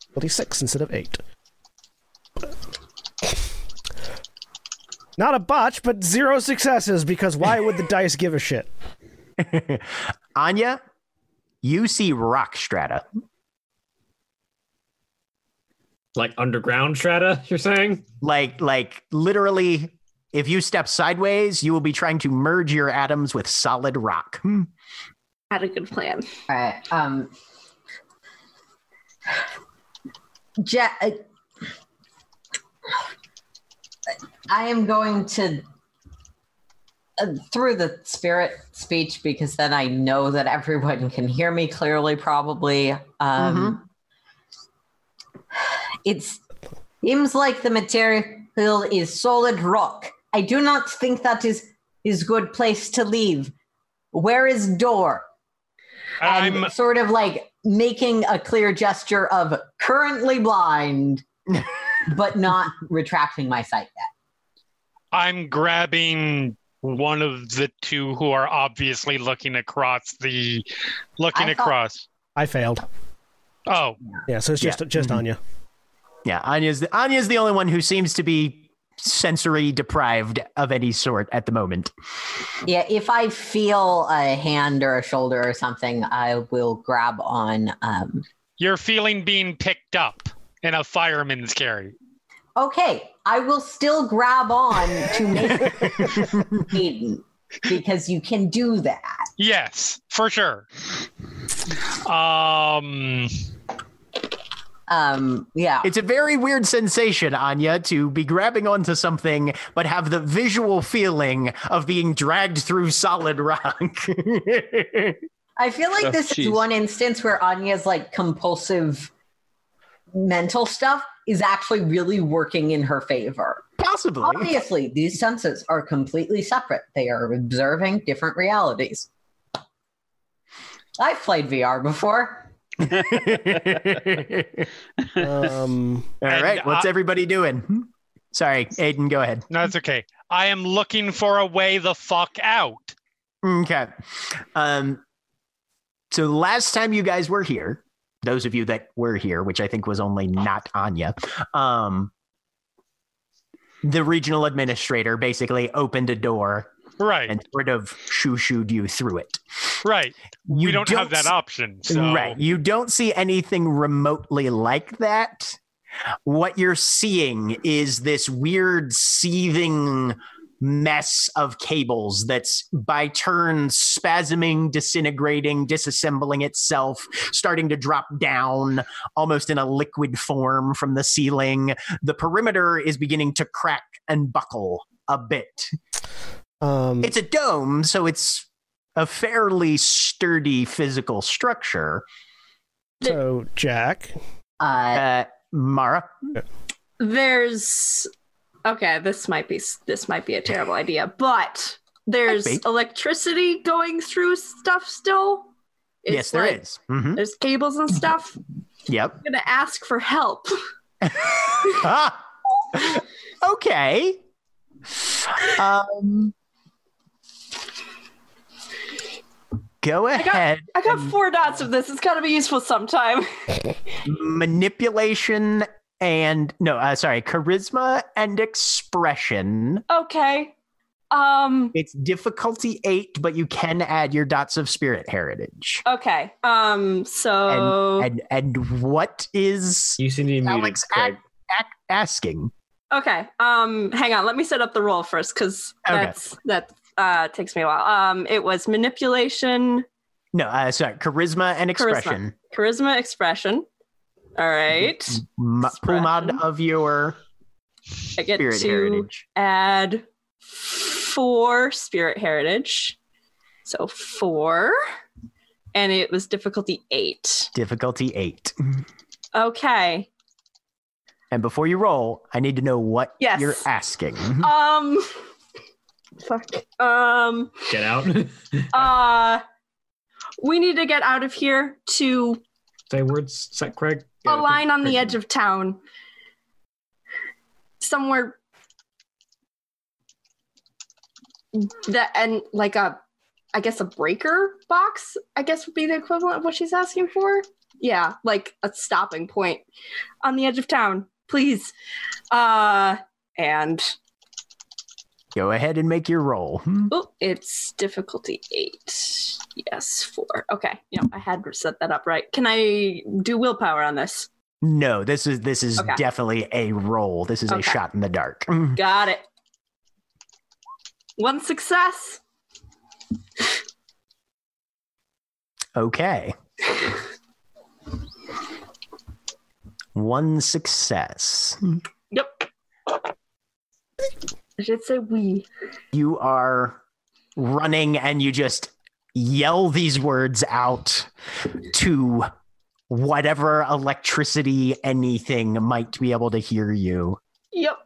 difficulty six instead of eight. Not a botch, but zero successes because why would the dice give a shit? Anya, you see rock strata. Like underground strata, you're saying? Like, like literally, if you step sideways, you will be trying to merge your atoms with solid rock. Had a good plan. All right. Um, ja- uh, I am going to uh, through the spirit speech because then I know that everyone can hear me clearly. Probably. Um, It seems like the material is solid rock. I do not think that is is good place to leave. Where is door? I'm sort of like making a clear gesture of currently blind, but not retracting my sight yet. I'm grabbing one of the two who are obviously looking across the looking I thought- across. I failed. Oh, Yeah, so it's just Yeah. just Mhm. Anya. Yeah, Anya's the, Anya's the only one who seems to be sensory deprived of any sort at the moment. Yeah, if I feel a hand or a shoulder or something, I will grab on. Um, you're feeling being picked up in a fireman's carry. okay, I will still grab on to make Aiden because you can do that. Yes, for sure. Um, Um, yeah. It's a very weird sensation, Anya, to be grabbing onto something but have the visual feeling of being dragged through solid rock. I feel like Oh, this is one instance where Anya's like compulsive mental stuff is actually really working in her favor. Possibly. Obviously, these senses are completely separate. They are observing different realities. I've played VR before. Um, All And right, what's I- everybody doing? Sorry, Aiden, go ahead. no, it's okay. I am looking for a way the fuck out. Okay. Um, so last time you guys were here, those of you that were here, which I think was only not Anya, um, the regional administrator basically opened a door Right. and sort of shoo shooed you through it. Right. You we don't, have that option. So Right. You don't see anything remotely like that. What you're seeing is this weird seething mess of cables that's by turns spasming, disintegrating, disassembling itself, starting to drop down almost in a liquid form from the ceiling. The perimeter is beginning to crack and buckle a bit. Um, It's a dome, so it's a fairly sturdy physical structure. so Jack, Uh, Uh, Mara, There's okay. This might be this might be a terrible idea, but there's electricity going through stuff still. It's yes, there like- is. Mhm. There's cables and stuff. Yep. I'm gonna ask for help. Ah. okay. Um, go ahead. I got and four dots of this. It's gotta be useful sometime. manipulation and no, uh, sorry, charisma and expression. Okay. Um. It's difficulty eight, but you can add your dots of spirit heritage. Okay. Um. So. And and what is You seem to be muted, Alex Craig. ac- asking? Okay. Um. Hang on. Let me set up the roll first, because Okay. that's that uh takes me a while. Um. It was manipulation, No, uh, sorry, charisma and expression. charisma, expression. All right. M- pull mod of your I get spirit to heritage. add four spirit heritage. So four. And it was difficulty eight. Difficulty eight. Okay. And before you roll, I need to know what Yes. you're asking. Um. Fuck. Um. Get out. Uh. We need to get out of here to Say words, Set Craig. a line on the edge of town. Somewhere that and like a I guess a breaker box, I guess would be the equivalent of what she's asking for. Yeah, like a stopping point on the edge of town. Please. Uh and Go ahead and make your roll. oh, it's difficulty eight. Yes, four. Okay. Yeah, I had set that up right. Can I do willpower on this? No, this is this is Okay. definitely a roll. This is a shot in the dark. Hmm. Got it. One success. Okay. One success. Hmm. Yep. I should say we. You are running and you just yell these words out to whatever electricity anything might be able to hear you. Yep.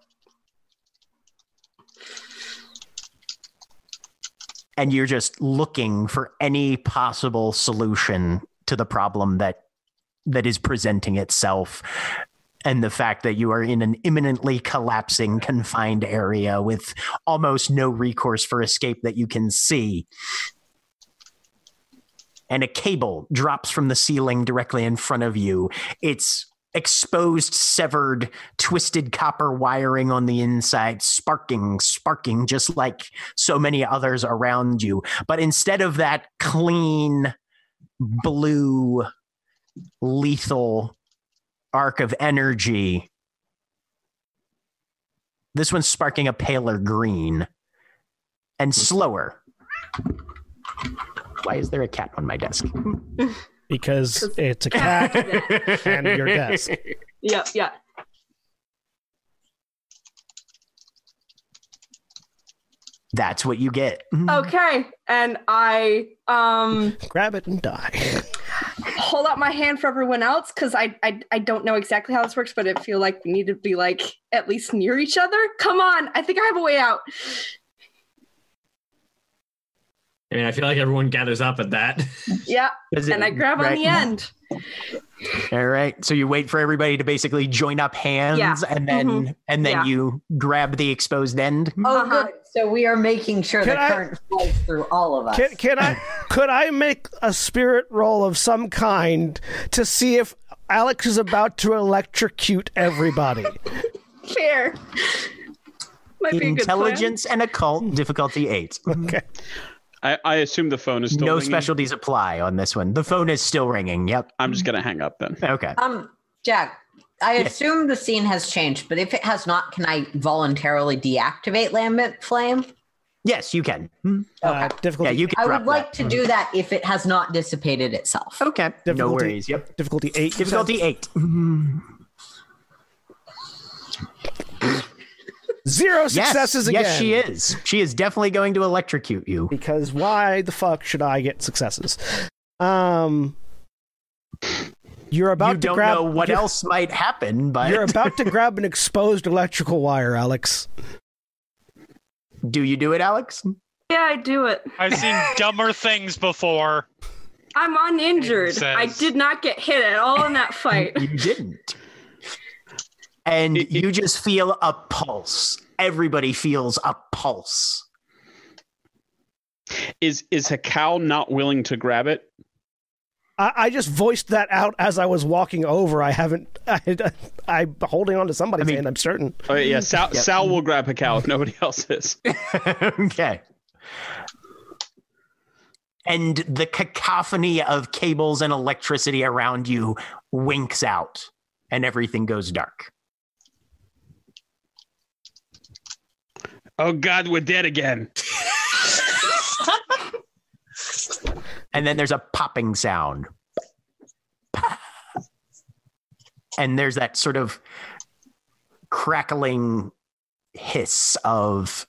and you're just looking for any possible solution to the problem that that is presenting itself and the fact that you are in an imminently collapsing confined area with almost no recourse for escape that you can see and a cable drops from the ceiling directly in front of you it's exposed severed twisted copper wiring on the inside sparking sparking just like so many others around you. But instead of that clean, blue, lethal arc of energy, this one's sparking a paler green and slower. Why is there a cat on my desk? because it's a cat and your desk. Yep. Yeah. That's what you get. Okay. And I um Grab it and die. Hold out my hand for everyone else because I, I I don't know exactly how this works, but I feel like we need to be like at least near each other. Come on, I think I have a way out. I mean, I feel like everyone gathers up at that. Yeah. Is it- And I grab on right? the end. All right. So you wait for everybody to basically join up hands Yeah. and then Mhm. and then Yeah. you grab the exposed end. Oh, Uh-huh. good. So we are making sure Can the I- current flows through all of us. Can, can I could I make a spirit roll of some kind to see if Alex is about to electrocute everybody? Fair. Might be a good. Intelligence and occult difficulty 8. Okay. I, I assume the phone is still no ringing. specialties apply on this one. The phone is still ringing. Yep. I'm just gonna hang up then. Okay. Um, Jack, I Yes. assume the scene has changed, but if it has not, can I voluntarily deactivate Lambent Flame? Yes, you can. Hmm. Uh, difficulty. Yeah, you can. I would like that. to do that if it has not dissipated itself. Okay. No worries. Yep. difficulty eight. Difficulty eight. Hmm. Zero Yes, successes again. yes, she is. She is definitely going to electrocute you. Because why the fuck should I get successes? Um, you're about you to don't grab. know what else might happen, but You're about to grab an exposed electrical wire, Alex. do you do it, Alex? Yeah, I do it. I've seen dumber things before. I'm uninjured. I did not get hit at all in that fight. You didn't. And you just feel a pulse. Everybody feels a pulse. Is is Hekau not willing to grab it? I, I just voiced that out as I was walking over. I haven't. I, I'm holding on to somebody's I mean- hand. I'm certain. Oh yeah, Sal, Yep. Sal will grab Hekau if nobody else is. okay. And the cacophony of cables and electricity around you winks out, and everything goes dark. Oh God, we're dead again. And then there's a popping sound. And there's that sort of crackling hiss of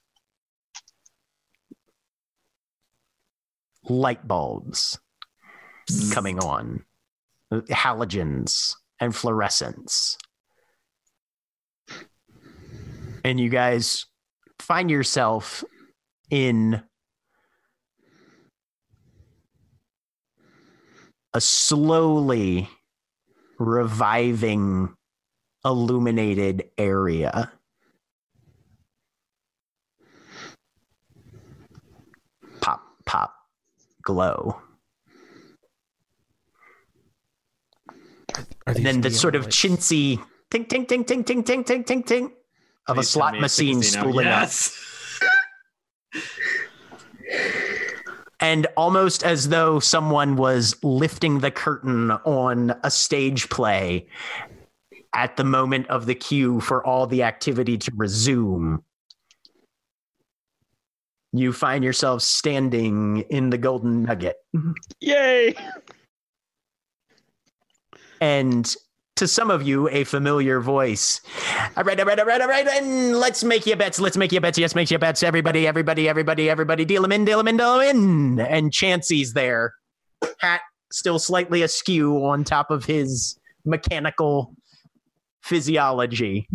light bulbs coming on, halogens and fluorescence. And you guys find yourself in a slowly reviving illuminated area. Pop, pop, glow. Are And then the sort of chintzy ting, ting, ting, ting, ting, ting, ting, ting, ting of a Please tell slot machine 60 now. spooling up. and almost as though someone was lifting the curtain on a stage play at the moment of the cue for all the activity to resume you find yourself standing in the golden nugget Yay! and to some of you a familiar voice. All right all right all right all right and let's make your bets let's make your bets yes make your bets. Everybody everybody everybody everybody deal them in deal them in deal them in. And chancey's there hat still slightly askew on top of his mechanical physiology.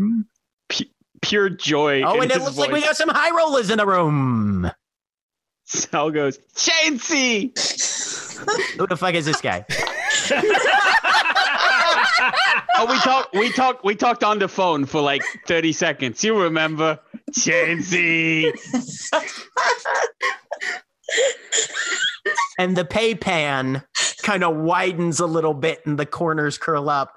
Pure joy. oh and it his looks like we got some high rollers in the room. Sal goes, Chainsey! who the fuck is this guy oh, we talked we talked we talked on the phone for like 30 seconds. You remember? Chainsey. and the pay pan kind of widens a little bit and the corners curl up.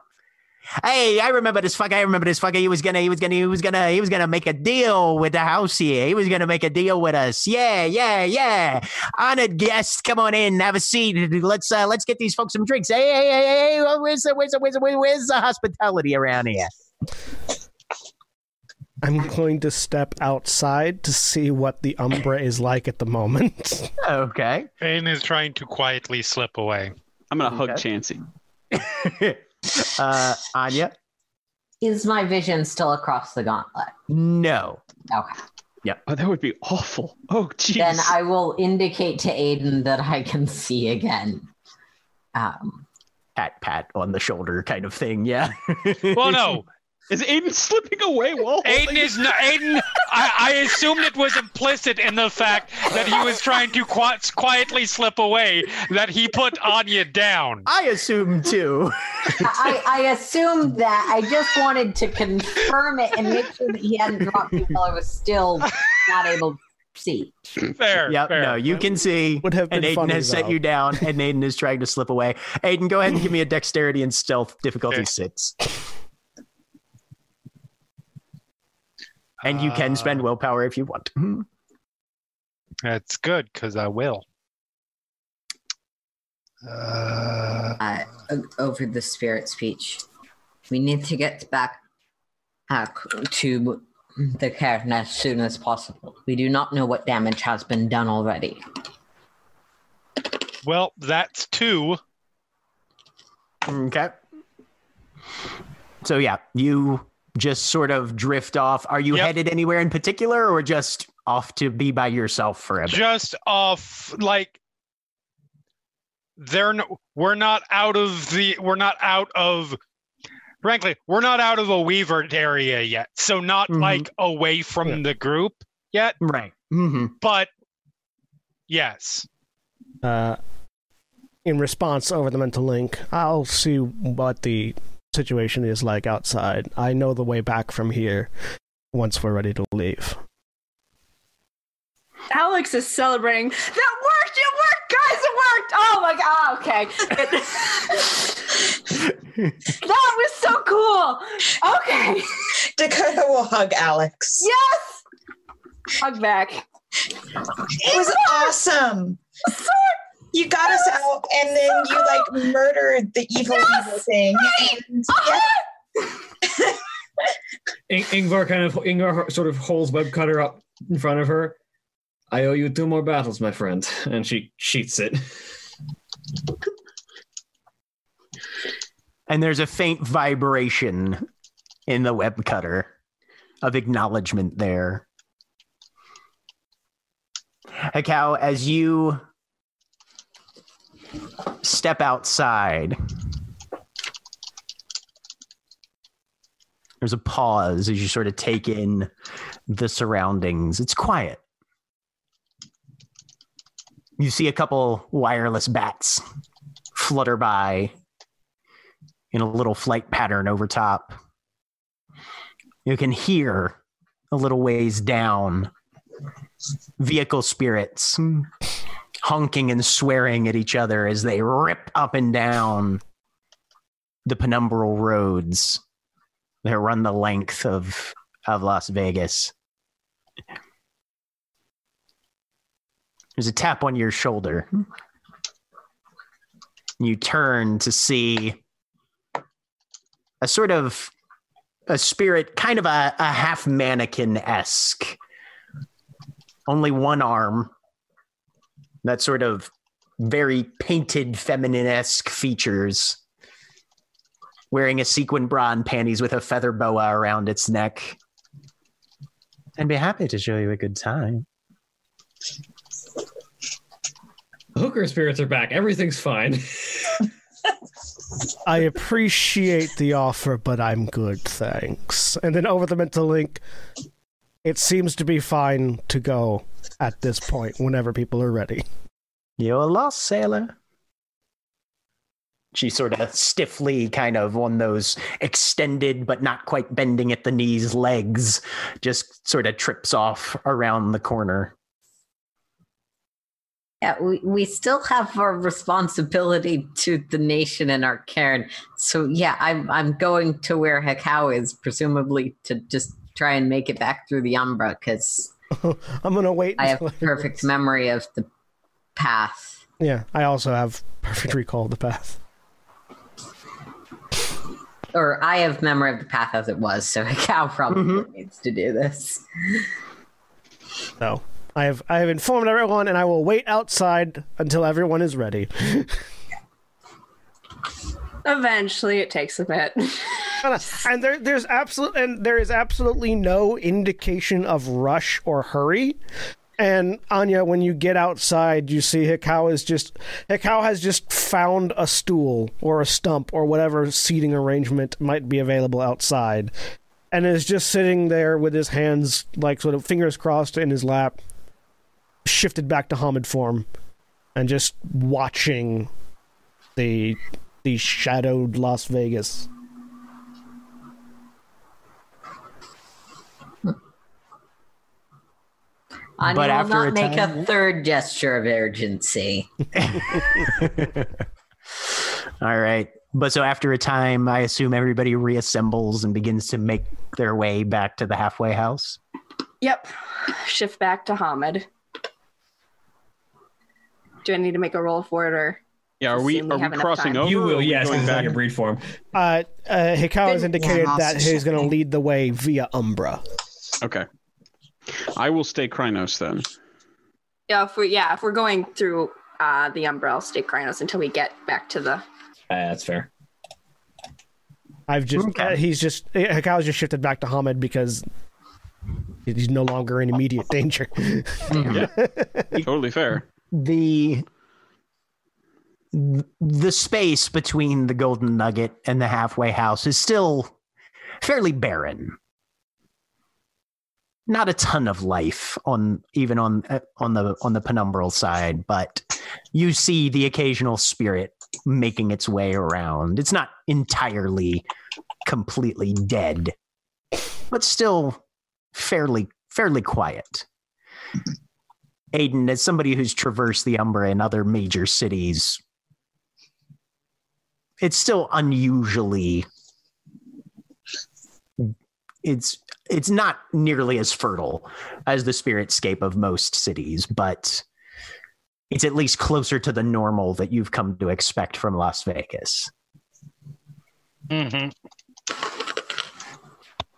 Hey, I remember this fucker. I remember this fucker. He was gonna, he was gonna, he was gonna, he was gonna make a deal with the house here. He was gonna make a deal with us. Yeah, yeah, yeah. Honored guest, come on in, have a seat. Let's uh, let's get these folks some drinks. Hey, hey, hey, hey, hey. Where's the, where's the, where's the, where's the hospitality around here? I'm going to step outside to see what the Umbra is like at the moment. Okay. Aiden is trying to quietly slip away. I'm gonna hug Okay. Chansey. uh, Anya, Is my vision still across the gauntlet? no. Okay. Yeah. Oh, that would be awful. Oh, jeez. Then I will indicate to Aiden that I can see again. Um, Pat, pat on the shoulder, kind of thing. Yeah. Well, no, Is Aiden slipping away? Whoa. Aiden is not. Aiden, I, I assumed it was implicit in the fact that he was trying to qui- quietly slip away, that he put Anya down. I assume too. I, I assumed that. I just wanted to confirm it and make sure that he hadn't dropped me while I was still not able to see. Fair. Yep. fair. No, you can see. Would have and Aiden funny, has set you down, and Aiden is trying to slip away. Aiden, go ahead and give me a dexterity and stealth difficulty Okay. six. And you can spend Uh, willpower if you want. That's good because I will. uh, o- over the spirit speech. We need to get back back to the cairn as soon as possible. We do not know what damage has been done already. Well, that's two. Okay. So yeah, you just sort of drift off. Are you Yep. headed anywhere in particular, or just off to be by yourself forever? Just off, like they're no, we're not out of the we're not out of frankly we're not out of a weaver area yet so not Mhm. like away from Yeah. the group yet Right. hmm but yes Uh, in response over the mental link, I'll see what the situation is like outside. I know the way back from here once we're ready to leave. Alex is celebrating. That worked! It worked, guys! It worked! Oh my god! Ah, okay. that was so cool. Okay. Dakota will hug Alex. Yes. Hug back. It was awesome. You got us out, and then you like murdered the evil evil thing. And yeah, In- Yngvar kind of Yngvar sort of holds web cutter up in front of her. I owe you two more battles, my friend, and she sheets it. And there's a faint vibration in the web cutter of acknowledgement there. Hekau, as you step outside, there's a pause as you sort of take in the surroundings. It's quiet. You see a couple wireless bats flutter by in a little flight pattern over top. You can hear a little ways down vehicle spirits honking and swearing at each other as they rip up and down the penumbral roads that run the length of, of Las Vegas. There's a tap on your shoulder. You turn to see a sort of a spirit, kind of a, a half mannequin esque. Only one arm. That sort of very painted feminine esque features. Wearing a sequin bra and panties with a feather boa around its neck. I'd be happy to show you a good time. Hooker spirits are back. Everything's fine. I appreciate the offer, but I'm good, thanks. And then over the mental link, it seems to be fine to go at this point whenever people are ready. You're a lost, sailor. She sort of stiffly, kind of on those extended but not quite bending at the knees legs, just sort of trips off around the corner. Yeah, we, we still have our responsibility to the nation and our cairn. So yeah, I'm I'm going to where Hekau is, presumably to just try and make it back through the Umbra, because I'm gonna wait. I have until perfect memory of the path. Yeah, I also have perfect recall of the path. Or I have memory of the path as it was, so Hekau probably mm-hmm. needs to do this. So I have I have informed everyone, and I will wait outside until everyone is ready. Eventually, it takes a bit. And there there's absolute and there is absolutely no indication of rush or hurry. And Anya, when you get outside, you see Hekau is just Hekau has just found a stool or a stump or whatever seating arrangement might be available outside, and is just sitting there with his hands like sort of fingers crossed in his lap, shifted back to Homid form, and just watching the the shadowed Las Vegas. Anya But will after not a make time- a third gesture of urgency. All right. But so after a time, I assume everybody reassembles and begins to make their way back to the halfway house. yep. Shift back to Homid. Do I need to make a roll for it or? Yeah, are we Assume we are we crossing over? You or are will, we yes, going because back? your breed form. Uh, uh, Hekau has indicated yeah, that he's going to lead the way via Umbra. Okay. I will stay Crinos then. Yeah, if we yeah, if we're going through uh the Umbra, stay Crinos until we get back to the Uh, that's fair. I've just Okay. uh, he's just Hekau's just shifted back to Homid because he's no longer in immediate danger. Totally fair. the the space between the golden nugget and the halfway house is still fairly barren not a ton of life on even on uh, on the on the penumbral side but you see the occasional spirit making its way around. It's not entirely completely dead but still fairly fairly quiet. Aiden, as somebody who's traversed the Umbra and other major cities, it's still unusually it's it's not nearly as fertile as the spiritscape of most cities, but it's at least closer to the normal that you've come to expect from Las Vegas. hmm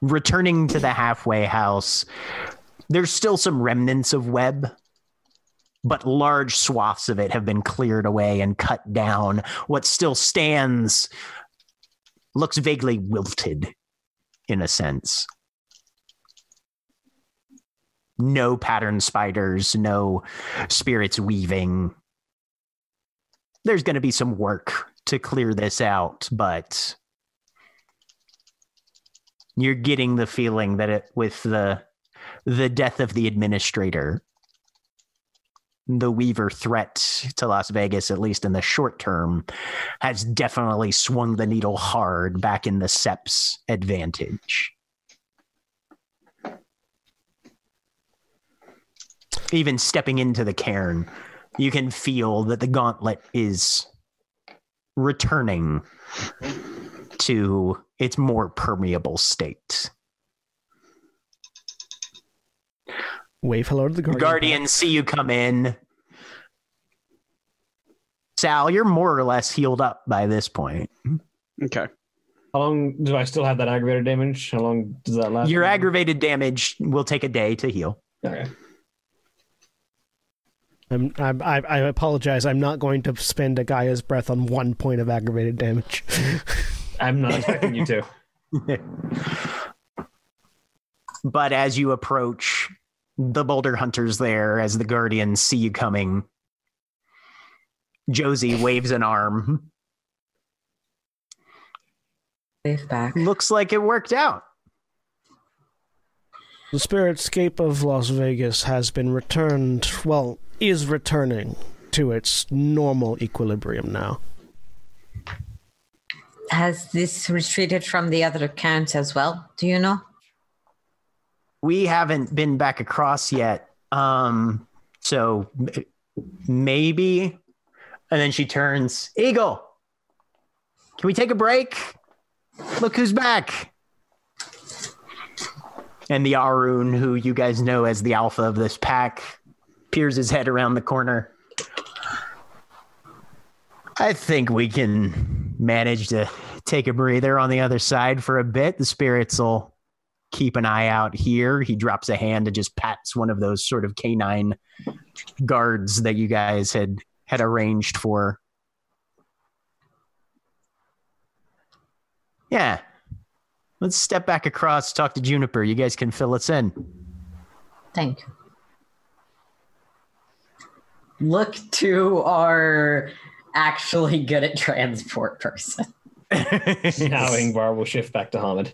returning to the halfway house, there's still some remnants of web, but large swaths of it have been cleared away and cut down. What still stands looks vaguely wilted in a sense. No pattern spiders, no spirits weaving. There's going to be some work to clear this out, but you're getting the feeling that it with the the death of the administrator the weaver threat to las vegas at least in the short term has definitely swung the needle hard back in the sept's advantage even stepping into the cairn you can feel that the gauntlet is returning to its more permeable state. Wave hello to the Guardian. Guardians see you come in. Sal, you're more or less healed up by this point. Okay. How long do I still have that aggravated damage? How long does that last? Your aggravated damage will take a day to heal. Okay. I'm, I'm, I, I apologize. I'm not going to spend a Gaia's breath on one point of aggravated damage. I'm not expecting you to. But as you approach, the boulder hunters there, as the guardians see you coming, Josie waves an arm. Wave back. Looks like it worked out. The spiritscape of Las Vegas has been returned, well, is returning to its normal equilibrium now. Has this retreated from the other accounts as well? Do you know? we haven't been back across yet. Um, so maybe. And then she turns, Eagle, can we take a break? Look who's back. And the Ahroun, who you guys know as the alpha of this pack, peers his head around the corner. I think we can manage to take a breather on the other side for a bit. The spirits will keep an eye out here. He drops a hand and just pats one of those sort of canine guards that you guys had had arranged for. Yeah. Let's step back across, talk to Juniper. You guys can fill us in. Thank you. Look to our actually good at transport person. now Yngvar will shift back to Homid.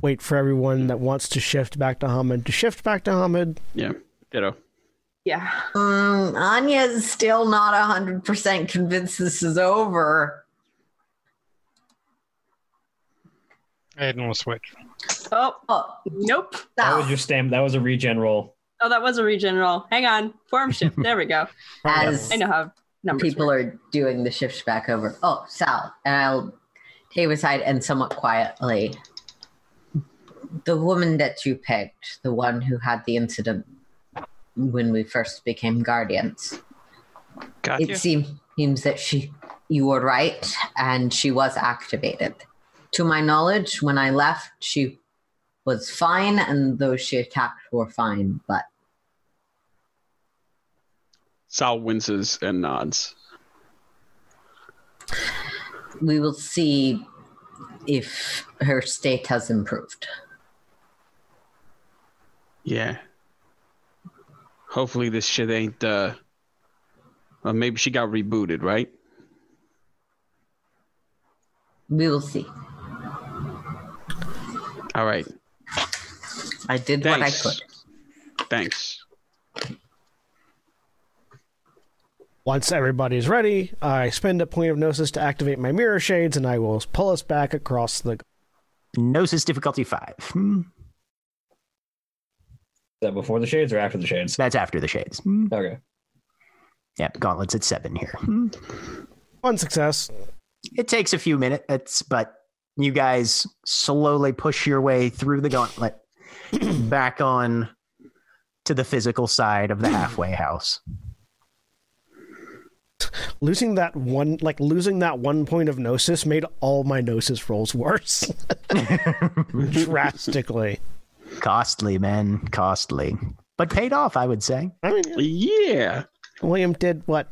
Wait for everyone that wants to shift back to Homid to shift back to Homid. Yeah. Ditto. yeah. Um, Anya's still not 100% convinced this is over. Aiden will switch. Oh, Oh, nope. That ah. was your stamp. That was a regen roll. Oh, that was a region roll. Hang on. Form shift. There we go. as I know how numbers people work. are doing the shifts back over. Oh, Sal, and I'll take him aside and somewhat quietly. The woman that you picked, the one who had the incident when we first became guardians, Got it seems that she you were right and she was activated to my knowledge when i left she was fine and those she attacked were fine but Sal winces and nods. we will see if her state has improved Yeah. Hopefully this shit ain't uh well, maybe she got rebooted, right? we will see All right. i did what i could Thanks. Once everybody's ready, I spend a point of gnosis to activate my mirror shades, and I will pull us back across the. Gnosis difficulty five. Hmm. Is that before the shades or after the shades? That's after the shades. Hmm. Okay. Yep, gauntlets at seven here. Hmm. One success. It takes a few minutes, but you guys slowly push your way through the gauntlet back on to the physical side of the halfway house. Losing that one, like losing that one point of gnosis, made all my gnosis rolls worse drastically. Costly, man, costly, but paid off, I would say. I mean, Yeah. William did what,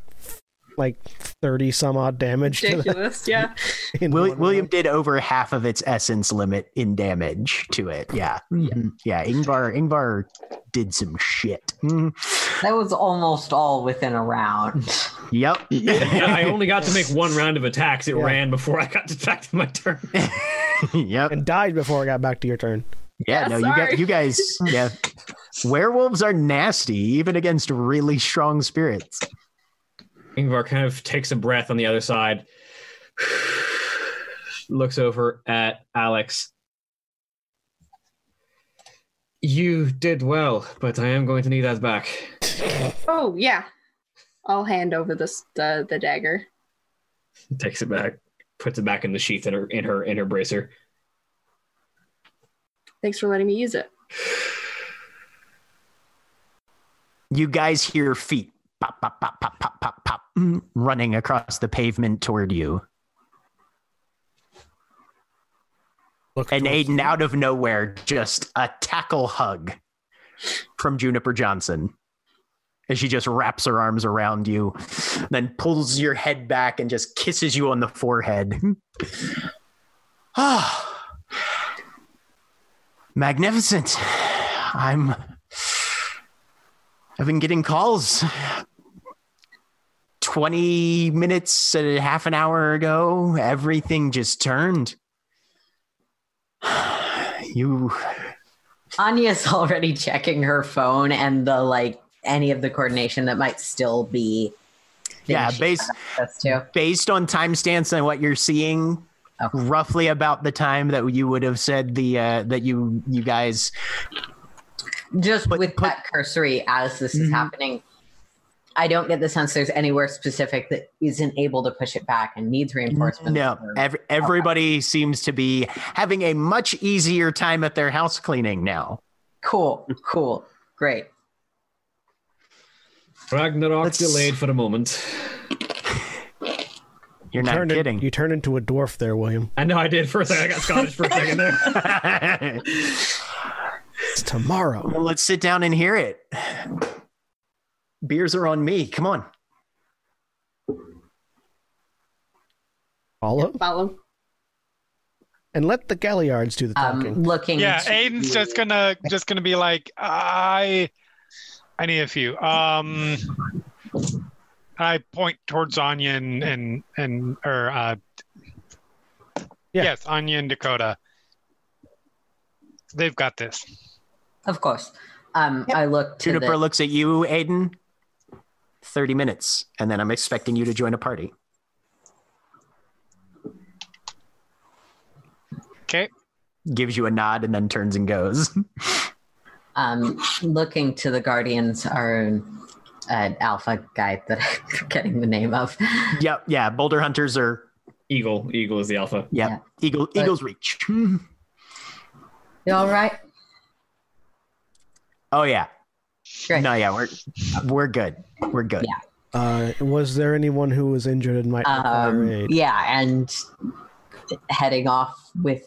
like thirty some odd damage. To Ridiculous. Yeah. that Will, William did over half of its essence limit in damage to it. Yeah, Mhm. yeah. Yngvar, Yngvar did some shit. Mhm. that was almost all within a round Yep. Yeah, I only got to make one round of attacks. It Yeah. ran before I got to back to my turn. yep. and died before I got back to your turn. Yeah, Yeah, no, you got you guys. Yeah, werewolves are nasty, even against really strong spirits. Yngvar kind of takes a breath on the other side, looks over at Alex. You did well, but I am going to need that back. Oh yeah. I'll hand over this the the dagger. Takes it back, puts it back in the sheath in her in her in her bracer. Thanks for letting me use it. You guys hear feet pop, pop, pop, pop, pop, pop, pop, mm, running across the pavement toward you, Look and Aiden, out of nowhere, just a tackle hug from Juniper Johnson. As she just wraps her arms around you, then pulls your head back and just kisses you on the forehead. Ah, magnificent. I'm. I've been getting calls 20 minutes, uh, half an hour ago. Everything just turned. You. Anya's already checking her phone and the like any of the coordination that might still be Yeah, she base- has access to. based on timestamps and what you're seeing, Okay. roughly about the time that you would have said the uh, that you you guys Just Put- with put- that cursory as this is Mhm. happening, I don't get the sense there's anywhere specific that isn't able to push it back and needs reinforcement. no ev- everybody seems to be having a much easier time at their house cleaning now. cool, cool, great. Ragnarok Let's- delayed for a moment. You're not turned in- kidding. you turned into a dwarf there, William. I know I did for a second. I got Scottish for a second there. It's tomorrow. well, let's sit down and hear it. Beers are on me. Come on. Follow Follow. and let the Galliards do the talking. Um, looking. Yeah, to- Aiden's just gonna just gonna be like, I I need a few. Um I point towards Anya and and, and or uh Yeah. yes, Anya and Dakota. They've got this. Of course. Um, Yep. I look to Juniper the, looks at you, Aiden. 30 minutes, and then I'm expecting you to join a party. Okay. Gives you a nod and then turns and goes. um, looking to the Guardians are uh, alpha guy that I'm forgetting the name of. yep, yeah. Boulder hunters are Eagle. Eagle is the alpha. yep. Yeah. Eagle But- Eagle's reach. You all right? Oh yeah. Great. No, yeah, we're we're good. We're good. Yeah. Uh, was there anyone who was injured and might require Um, aid? yeah, and heading off with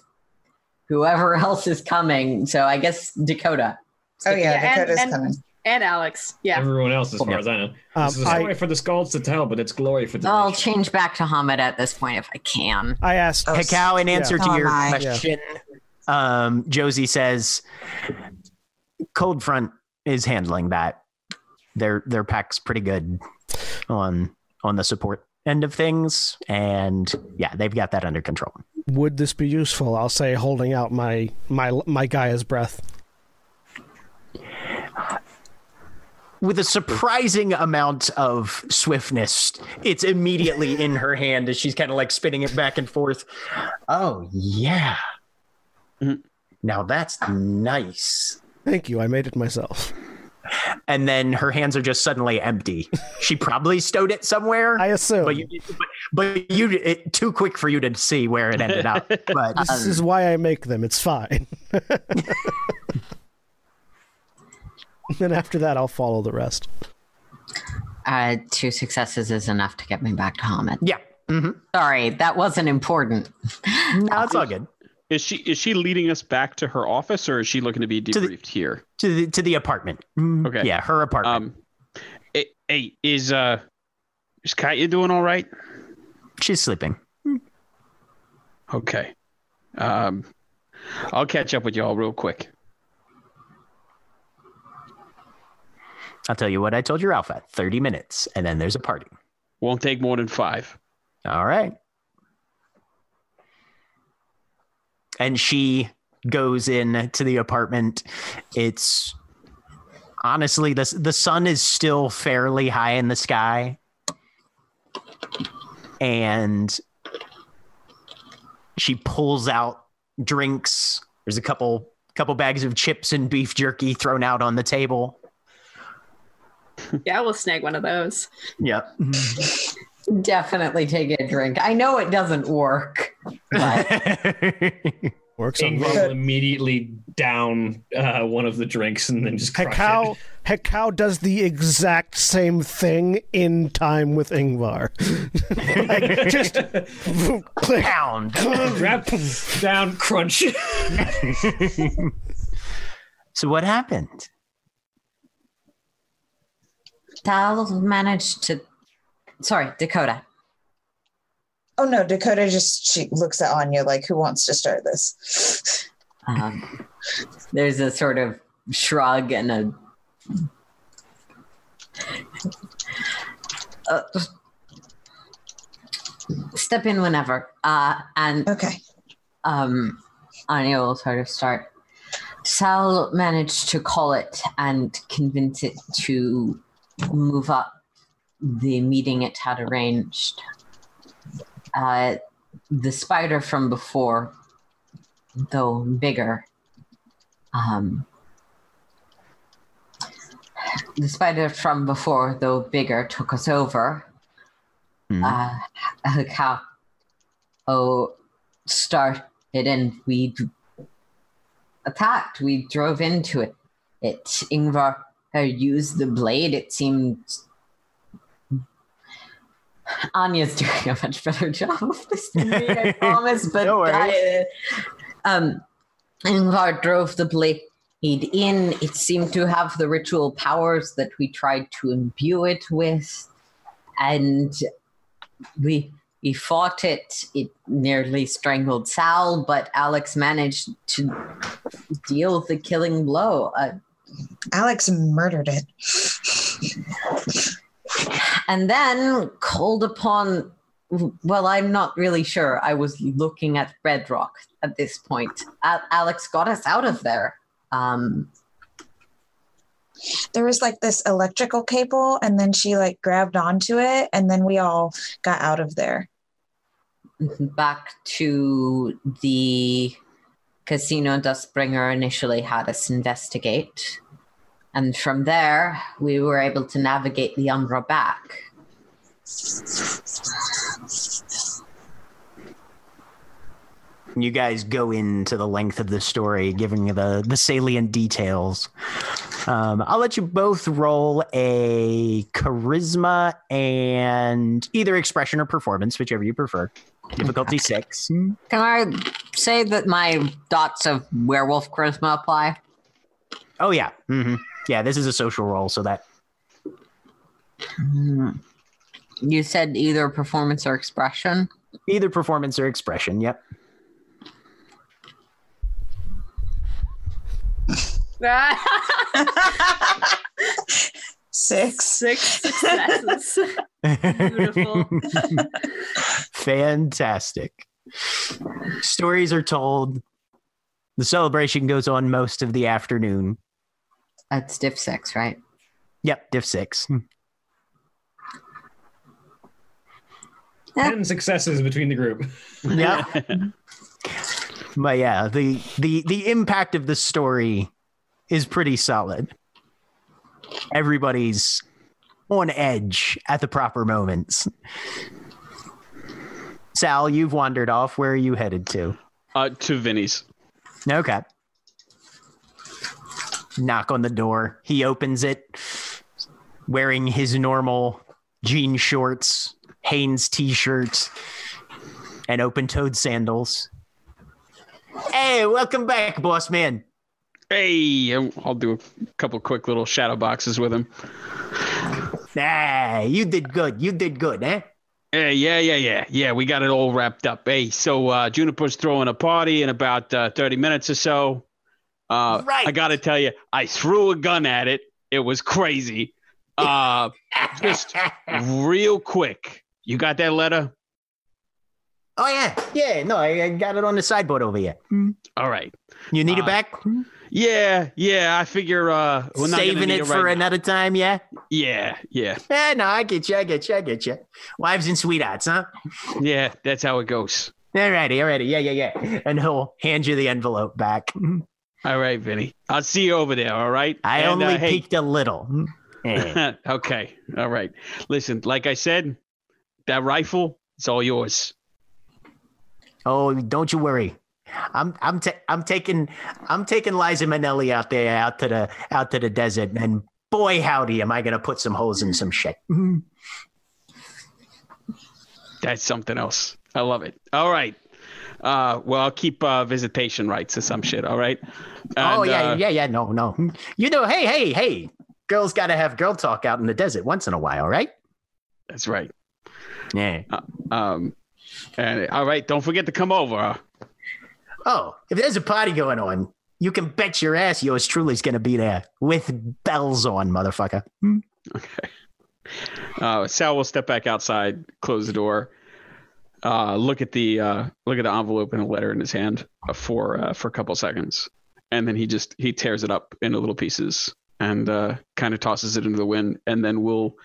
whoever else is coming. So I guess Dakota. Oh yeah, Yeah, and- Dakota's and- coming. And Alex. Yeah. Everyone else, as far as I know. Um, this is a I- story for the skulls to tell, but it's glory for the I'll nation. change back to Homid at this point if I can. I asked. Oh, Hekau, in answer Yeah. to Oh, your my. question, um, Josie says Cold Front is handling that. Their their pack's pretty good on on the support end of things, and yeah, they've got that under control. Would this be useful? I'll say, holding out my my my Gaia's breath. With a surprising amount of swiftness, it's immediately in her hand as she's kind of like spinning it back and forth. Oh yeah, Mhm. now that's nice. Thank you. I made it myself. and then her hands are just suddenly empty. She probably stowed it somewhere, I assume. but you, but, but you, it, too quick for you to see where it ended up. But this is why I make them. It's fine. then after that, I'll follow the rest. Uh, two successes is enough to get me back to Homid. yeah, hmm Sorry, that wasn't important. no, it's all good. Is she is she leading us back to her office, or is she looking to be To the- debriefed here? To the to the apartment. Mm, Okay. yeah, her apartment. Um, hey, is uh, is Katya doing all right? She's sleeping. Okay. Um, I'll catch up with y'all real quick. I'll tell you what I told your alpha. Thirty minutes, and then there's a party. Won't take more than five. All right. And she goes in to the apartment. It's honestly the the sun is still fairly high in the sky. And she pulls out drinks. There's a couple couple bags of chips and beef jerky thrown out on the table. Yeah, we'll snag one of those. Yep. Definitely take a drink. I know it doesn't work, but Works on Yngvar will immediately down uh, one of the drinks and then just crush Hekau, it. Hekau does the exact same thing in time with Yngvar. like, just click. Pound. Grab, down, crunch. so what happened? Sal managed to. Sorry, Dakota. Oh no, Dakota just she looks at Anya like, who wants to start this? Um, there's a sort of shrug and a. Uh, step in whenever. Uh, and Okay. um, Anya will sort of start. Sal managed to call it and convince it to move up the meeting it had arranged. Uh, the spider from before, though bigger, um, the spider from before, though bigger, took us over. Hmm. Uh, how oh started and we attacked. We drove into it. It Yngvar uh, used the blade. It seemed Anya's doing a much better job of this than me, I promise. But No. I, uh, um, Yngvar drove the blade in. It seemed to have the ritual powers that we tried to imbue it with, and we we fought it. It nearly strangled Sal, but Alex managed to deal the killing blow. Uh, Alex murdered it. And then called upon. Well, I'm not really sure. I was looking at Red Rock at this point. A- Alex got us out of there. Um, There was like this electrical cable, and then she like grabbed onto it, and then we all got out of there. back to the casino Dustbringer initially had us investigate. And from there, we were able to navigate the Umbra back. you guys go into the length of the story, giving the the salient details. Um, I'll let you both roll a charisma and either expression or performance, whichever you prefer. Difficulty six. Can I say that my dots of werewolf charisma apply? Oh yeah, hmm yeah. This is a social roll, so that Mm. You said either performance or expression. either performance or expression. Yep. Six. Six successes. Beautiful. Fantastic. Stories are told. The celebration goes on most of the afternoon. That's diff six, right? Yep, diff six. Ten successes between the group. Yeah. but yeah, the the the impact of the story is pretty solid. Everybody's on edge at the proper moments. Sal, you've wandered off. Where are you headed to? Uh, to Vinny's. Okay. Knock on the door. He opens it, wearing his normal jean shorts, Hanes t-shirt, and open-toed sandals. Hey, welcome back, boss man. Hey, I'll do a couple quick little shadow boxes with him. Ah, you did good. You did good, eh? Hey, yeah, yeah, yeah, yeah. We got it all wrapped up. Hey, so uh, Juniper's throwing a party in about uh, thirty minutes or so. Uh, Right. I got to tell you, I threw a gun at it. It was crazy. Uh, just real quick. You got that letter? Oh yeah, yeah. No, I, I got it on the sideboard over here. All right. You need Uh, it back? Yeah, yeah. I figure uh, we're not Saving need it for now. another time, yeah. Yeah, yeah, Eh, no, I get you. I get you. I get you. Wives and sweethearts, huh? yeah. That's how it goes. Alrighty, alrighty. Yeah, yeah, yeah. And he'll hand you the envelope back. All right, Vinny. I'll see you over there. All right. I And, only uh, hey, peeked a little. Okay. All right. Listen, like I said, that rifle, it's all yours. Oh, don't you worry. I'm I'm ta- I'm taking I'm taking Liza Minnelli out there out to the out to the desert, and boy howdy, am I gonna put some holes in some shit. That's something else. I love it. All right. Uh, well, I'll keep uh, visitation rights or some shit. All right. oh yeah, uh, yeah, yeah. No, no. You know, hey, hey, hey. Girls got to have girl talk out in the desert once in a while, right? That's right. Yeah. Um, and all right. Don't forget to come over. Oh, if there's a party going on, you can bet your ass yours truly's gonna be there with bells on, motherfucker. Okay. Uh, Sal will step back outside, close the door, uh, look at the uh, look at the envelope and a letter in his hand uh, for uh, for a couple seconds, and then he just he tears it up into little pieces and uh, kind of tosses it into the wind, and then we'll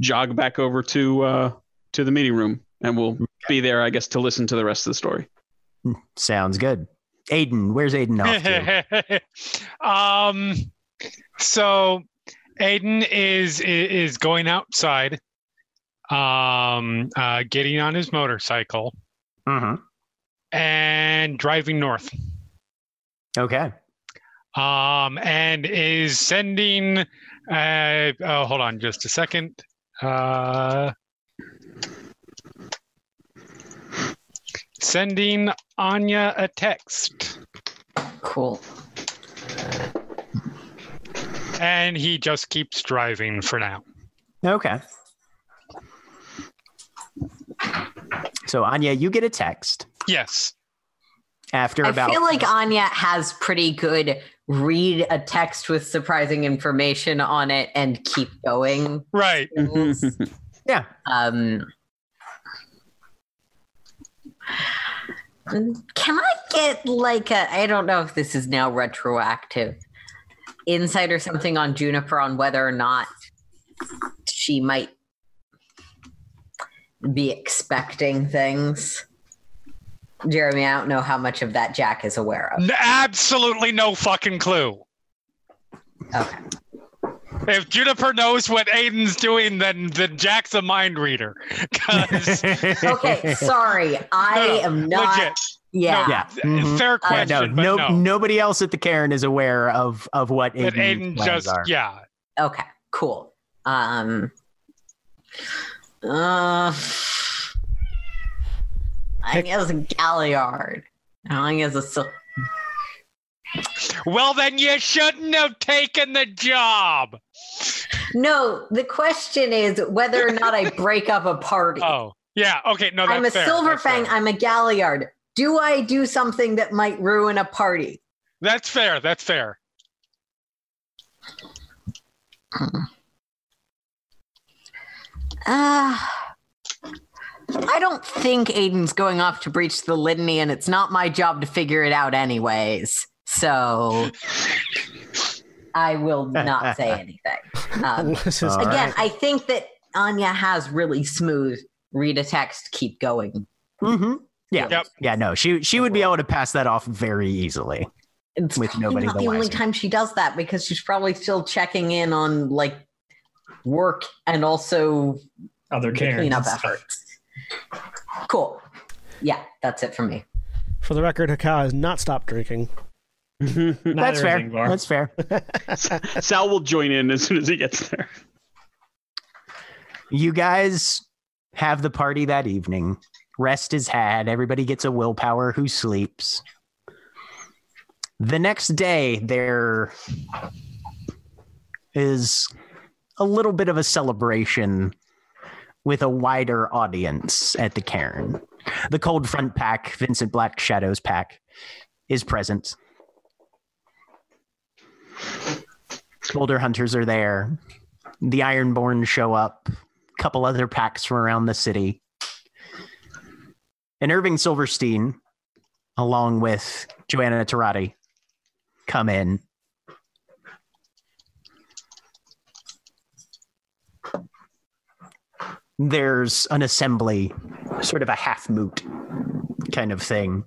jog back over to uh, to the meeting room, and we'll be there, I guess, to listen to the rest of the story. Sounds good. Aiden, where's Aiden off to? um, so Aiden is is going outside, um, uh, getting on his motorcycle mm-hmm. and driving north. Okay. Um, and is sending. Uh, oh, hold on, just a second. Uh, sending Anya a text. Cool. and he just keeps driving for now. Okay. So Anya, you get a text Yes. after about I feel like Anya has pretty good read a text with surprising information on it and keep going. Right. yeah. um, can I get like a? I don't know if this is now retroactive insight or something on Juniper on whether or not she might be expecting things. Jeremy, I don't know how much of that Jack is aware of. Absolutely no fucking clue. Okay. If Juniper knows what Aiden's doing, then then Jack's a mind reader. Okay, sorry. I No, no, am not legit. Yeah. Yeah. Mhm. Fair Yeah, question, no, but no, no. nobody else at the Cairn is aware of of what That Aiden's Aiden just are. yeah. Okay, cool. Um uh I Pick- guess a Galliard. I guess a sil- Well, then you shouldn't have taken the job. No, the question is whether or not I break up a party. Oh, yeah. Okay, no, that's I'm a fair. silver that's fang, fair. I'm a Galliard. Do I do something that might ruin a party? That's fair. That's fair. Ah. I don't think Aiden's going off to breach the litany, and it's not my job to figure it out, anyways. So I will not say anything. Um, This is- All again, right. I think that Anya has really smooth read a text, keep going. Mhm. Yeah. Yep. Yeah, no, she she would be able to pass that off very easily. It's With nobody not the the only time she does that because she's probably still checking in on like work and also Other the cairns. cleanup efforts. Cool. Yeah, that's it for me. For the record, Hekau has not stopped drinking. Mm-hmm. Neither That's is fair. That's fair. Sal will join in as soon as he gets there. You guys have the party that evening. Rest is had. Everybody gets a willpower who sleeps. The next day, there is a little bit of a celebration with a wider audience at the cairn. The Cold Front Pack, Vincent Black Shadows Pack, is present. Boulder Hunters are there. The Ironborn show up. A couple other packs from around the city. And Irving Silverstein, along with Joanna Tarati, come in. There's an assembly, sort of a half moot kind of thing.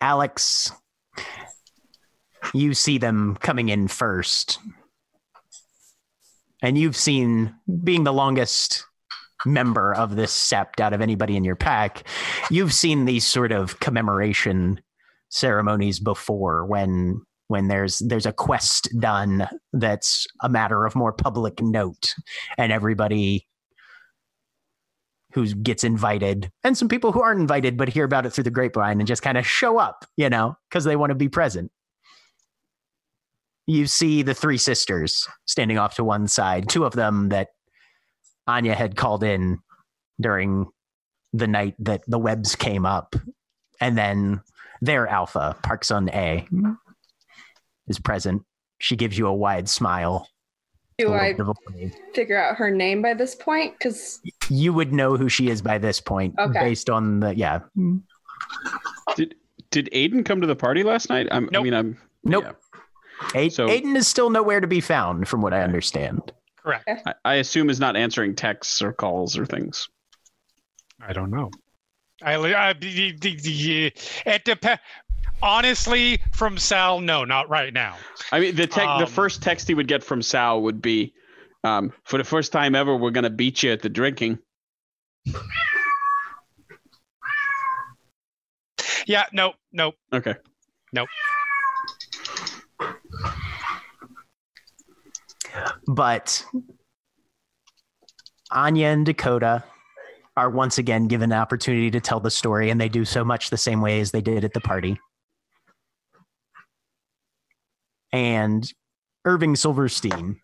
Alex, you see them coming in first. And you've seen, being the longest member of this sept out of anybody in your pack, you've seen these sort of commemoration ceremonies before when when there's there's a quest done that's a matter of more public note and everybody who gets invited and some people who aren't invited but hear about it through the grapevine and just kind of show up you know because they want to be present. You see the three sisters standing off to one side two of them that anya had called in during the night that the webs came up and then their alpha park sun a is present she gives you a wide smile Do I bit of a wave. figure out her name by this point? Because you would know who she is by this point Okay. based on the yeah Did did Aiden come to the party last night? I'm, I mean, I'm Nope. yeah. A- So- aiden is still nowhere to be found from what i understand Correct. I, I assume is not answering texts or calls or things. I don't know. I, I the- the- the- it depends. Honestly, from Sal, no, not right now. I mean, the tech, the Um, first text he would get from Sal would be, um, "For the first time ever, we're gonna beat you at the drinking." Yeah, nope, nope. Okay. Nope. But anya and dakota are once again given the opportunity to tell the story and they do so much the same way as they did at the party and irving silverstein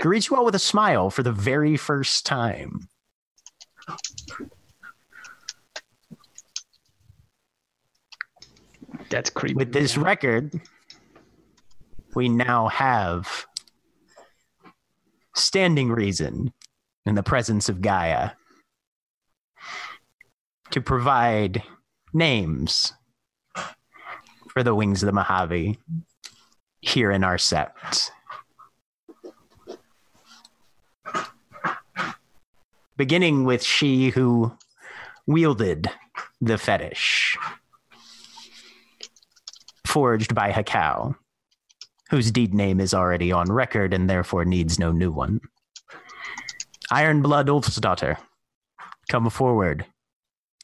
greets you all with a smile for the very first time That's creepy. with this record, we now have standing reason in the presence of Gaia to provide names for the wings of the Mojave here in our set. Beginning with she who wielded the fetish forged by Hekau, whose deed name is already on record and therefore needs no new one. Ironblood Ulf's daughter, come forward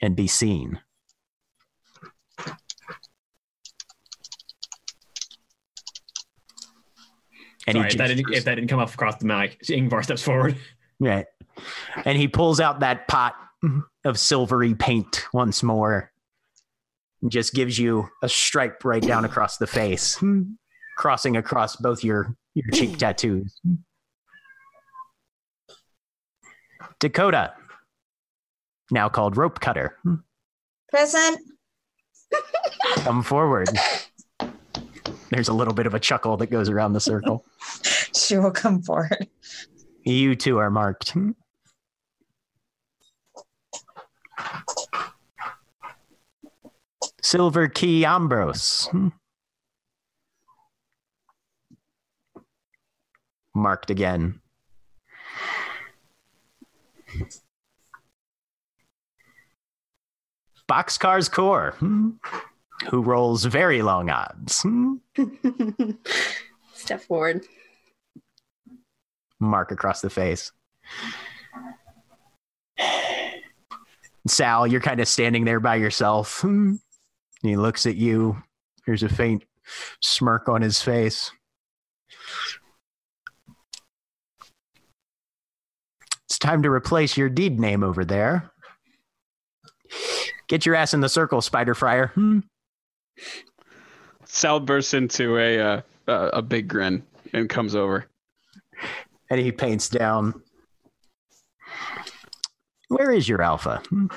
and be seen. And Sorry, if that, didn't, if that didn't come off across the mic, Yngvar steps forward. Right. And he pulls out that pot of silvery paint once more. And just gives you a stripe right down across the face, crossing across both your, your cheek tattoos. Dakota, now called Rope Cutter, Present. come forward. There's a little bit of a chuckle that goes around the circle. She will come forward. You two are marked. Silver Key Ambrose. Marked again. Boxcar's Core, who rolls very long odds. Hmm? Step forward. mark across the face. Sal, you're kind of standing there by yourself. Hmm? He looks at you. There's a faint smirk on his face. It's time to replace your deed name over there. Get your ass in the circle, Spider Fryer. Hmm? Sal bursts into a uh, a a big grin and comes over. And he paints down. Where is your alpha? From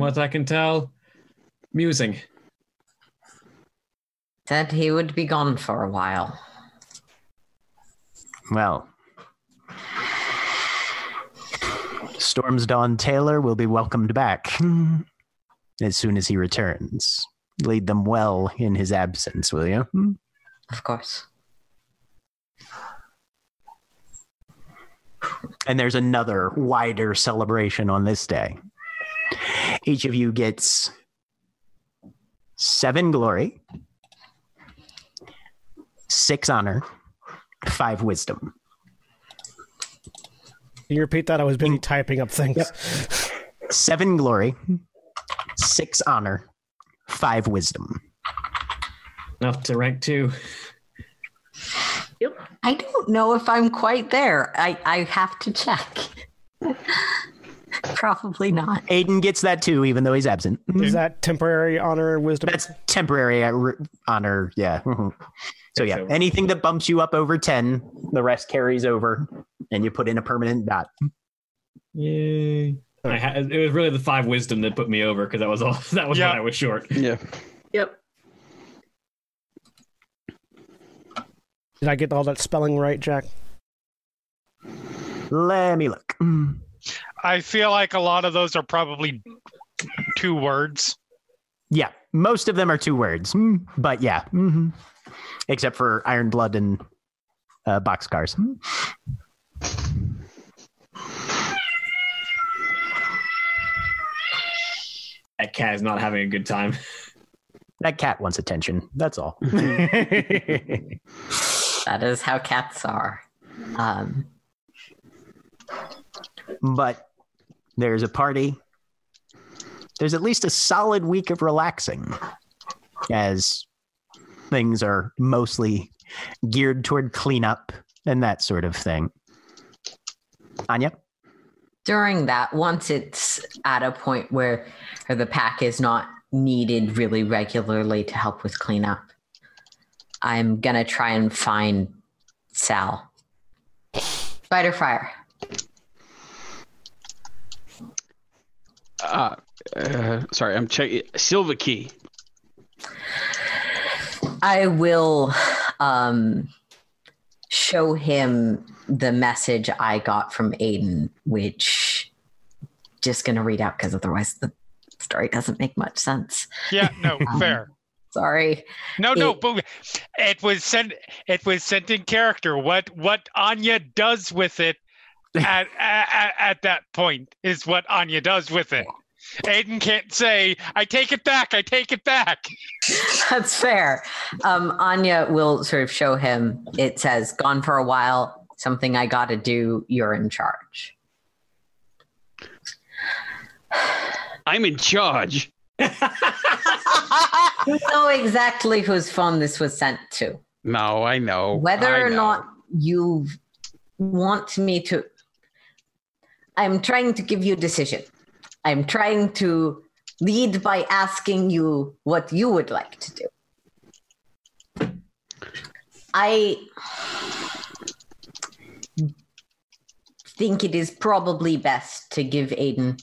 what I can tell, musing. Said he would be gone for a while. Well, Storm's Dawn Taylor will be welcomed back as soon as he returns. Lead them well in his absence, will you? Hmm. Of course. And there's another wider celebration on this day. Each of you gets seven glory, six honor, five wisdom. Can you repeat that? I was busy mm. typing up things. Seven glory, hmm. Six honor, five wisdom. Enough to rank two. Yep. I don't know if I'm quite there. I, I have to check. Probably not. Aiden gets that too, even though he's absent. Is that temporary honor and wisdom? That's temporary honor. Yeah. So yeah, anything that bumps you up over ten, the rest carries over, and you put in a permanent dot. Yay. I had, it was really the five wisdom that put me over because that was all that was Yeah. what I was short. Yeah. Yep. Did I get all that spelling right, Jack? Let me look. Mm. I feel like a lot of those are probably two words. Yeah, most of them are two words, Mm, but yeah, hmm except for Iron Blood and uh, Boxcars. That cat is not having a good time. That cat wants attention. That's all. That is how cats are. Um, but there's a party. There's at least a solid week of relaxing as things are mostly geared toward cleanup and that sort of thing. Anya? during that, once it's at a point where, where the pack is not needed really regularly to help with cleanup, I'm gonna try and find Sal. Spider Fire. Uh, uh, sorry, I'm checking. Silver Key. I will um, show him the message I got from Aiden, which just gonna read out because otherwise the story doesn't make much sense. Yeah, no, fair. Sorry. No, no, It- but it was sent. It was sent in character. What what Anya does with it at, at at that point is what Anya does with it. Aiden can't say, "I take it back. I take it back." That's fair. Um, Anya will sort of show him. It says, "Gone for a while. Something I got to do. You're in charge." I'm in charge. You know exactly whose phone this was sent to. No, I know. Whether I or know. not you want me to, I'm trying to give you a decision. I'm trying to lead by asking you what you would like to do. I think it is probably best to give Aiden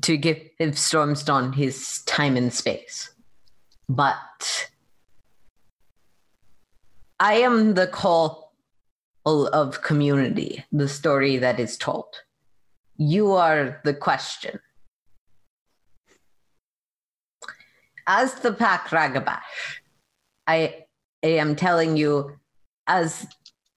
to give Stormstone his time and space. But I am the call of community, the story that is told. You are the question. As the Pack Ragabash, I, am telling you, as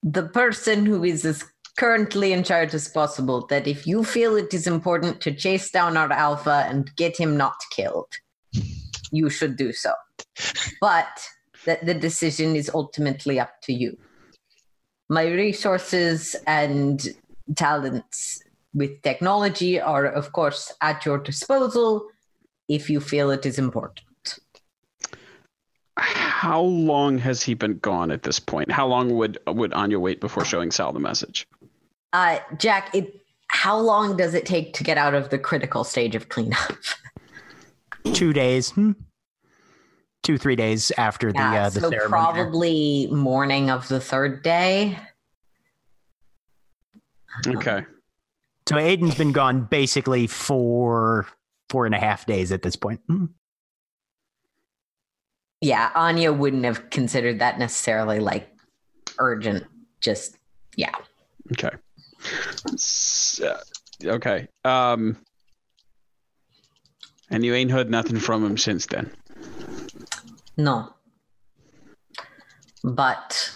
the person who is currently in charge as possible, that if you feel it is important to chase down our alpha and get him not killed, you should do so. But that the decision is ultimately up to you. My resources and talents with technology are, of course, at your disposal if you feel it is important. How long has he been gone at this point? How long would would Anya wait before showing Sal the message? Uh, Jack, it, how long does it take to get out of the critical stage of cleanup? Two days. Hmm. Two, three days after the Yeah, uh, the so ceremony. there. probably morning of the third day. Okay. So Aiden's been gone basically for four and a half days at this point. Hmm. Yeah, Anya wouldn't have considered that necessarily like urgent. Just yeah. Okay. S- uh, okay. Um. And you ain't heard nothing from him since then. No. But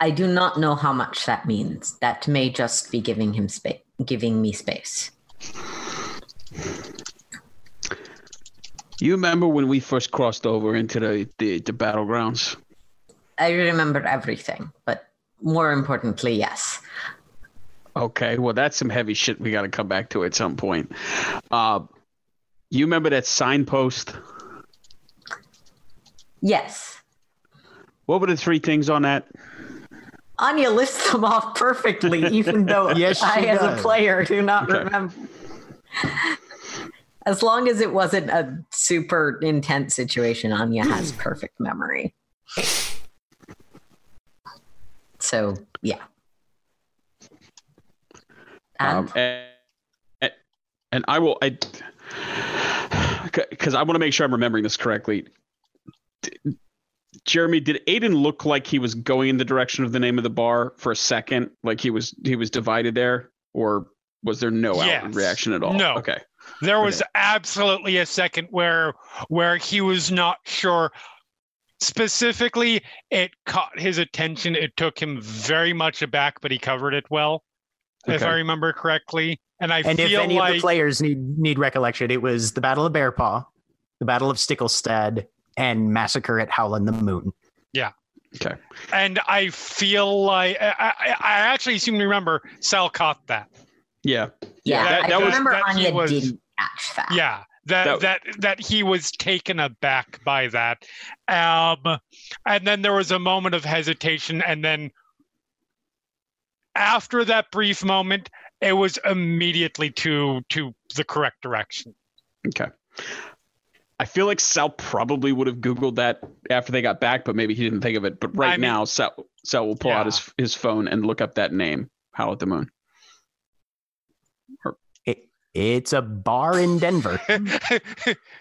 I do not know how much that means. That may just be giving him space, giving me space. You remember when we first crossed over into the the, the battlegrounds? I remember everything, but more importantly, yes. Okay, well that's some heavy shit we got to come back to at some point. Uh, you remember that signpost? Yes. What were the three things on that? Anya lists them off perfectly, even though Yes, she I, as a player, do not Okay. remember. As long as it wasn't a super intense situation, Anya has perfect memory. So, yeah. And Um, and, and- and I will, I, because I want to make sure I'm remembering this correctly. D- Jeremy, did Aiden look like he was going in the direction of the name of the bar for a second? Like he was he was divided there, or was there no outward Yes. reaction at all? No. Okay. There was absolutely a second where where he was not sure. Specifically, it caught his attention. It took him very much aback, but he covered it well, if I remember correctly. And I And if feel any of the players need need recollection, it was the Battle of Bear Paw, the Battle of Stiklestad, and Massacre at Howlin' the Moon. Yeah. Okay. and I feel like I, I, I actually seem to remember Sal caught that. Yeah. yeah, that- I that was- remember that Anya was- didn't catch that. Yeah, that, that that he was taken aback by that, um, and then there was a moment of hesitation, and then after that brief moment, it was immediately to to the correct direction. Okay. I feel like Sal probably would have Googled that after they got back, but maybe he didn't think of it. But right I mean- now, Sal, Sal will pull out his, his phone and look up that name, Howl at the Moon. It, it's a bar in Denver.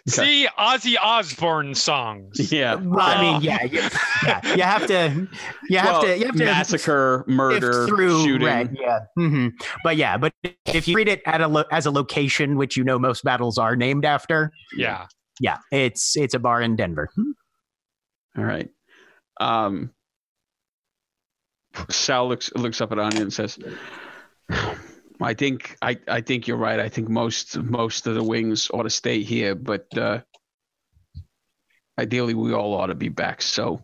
See Ozzy Osbourne songs. Yeah. Well, I mean, yeah, you, yeah, you have to, you have Well, to, you have to massacre, murder, through, shooting. right, yeah, hmm but yeah, but if you read it at a lo- as a location, which you know most battles are named after, Yeah. yeah, it's it's a bar in Denver. All right. Um, Sal looks looks up at Anya and says, "I think I, I think you're right. I think most most of the wings ought to stay here, but uh, ideally we all ought to be back. So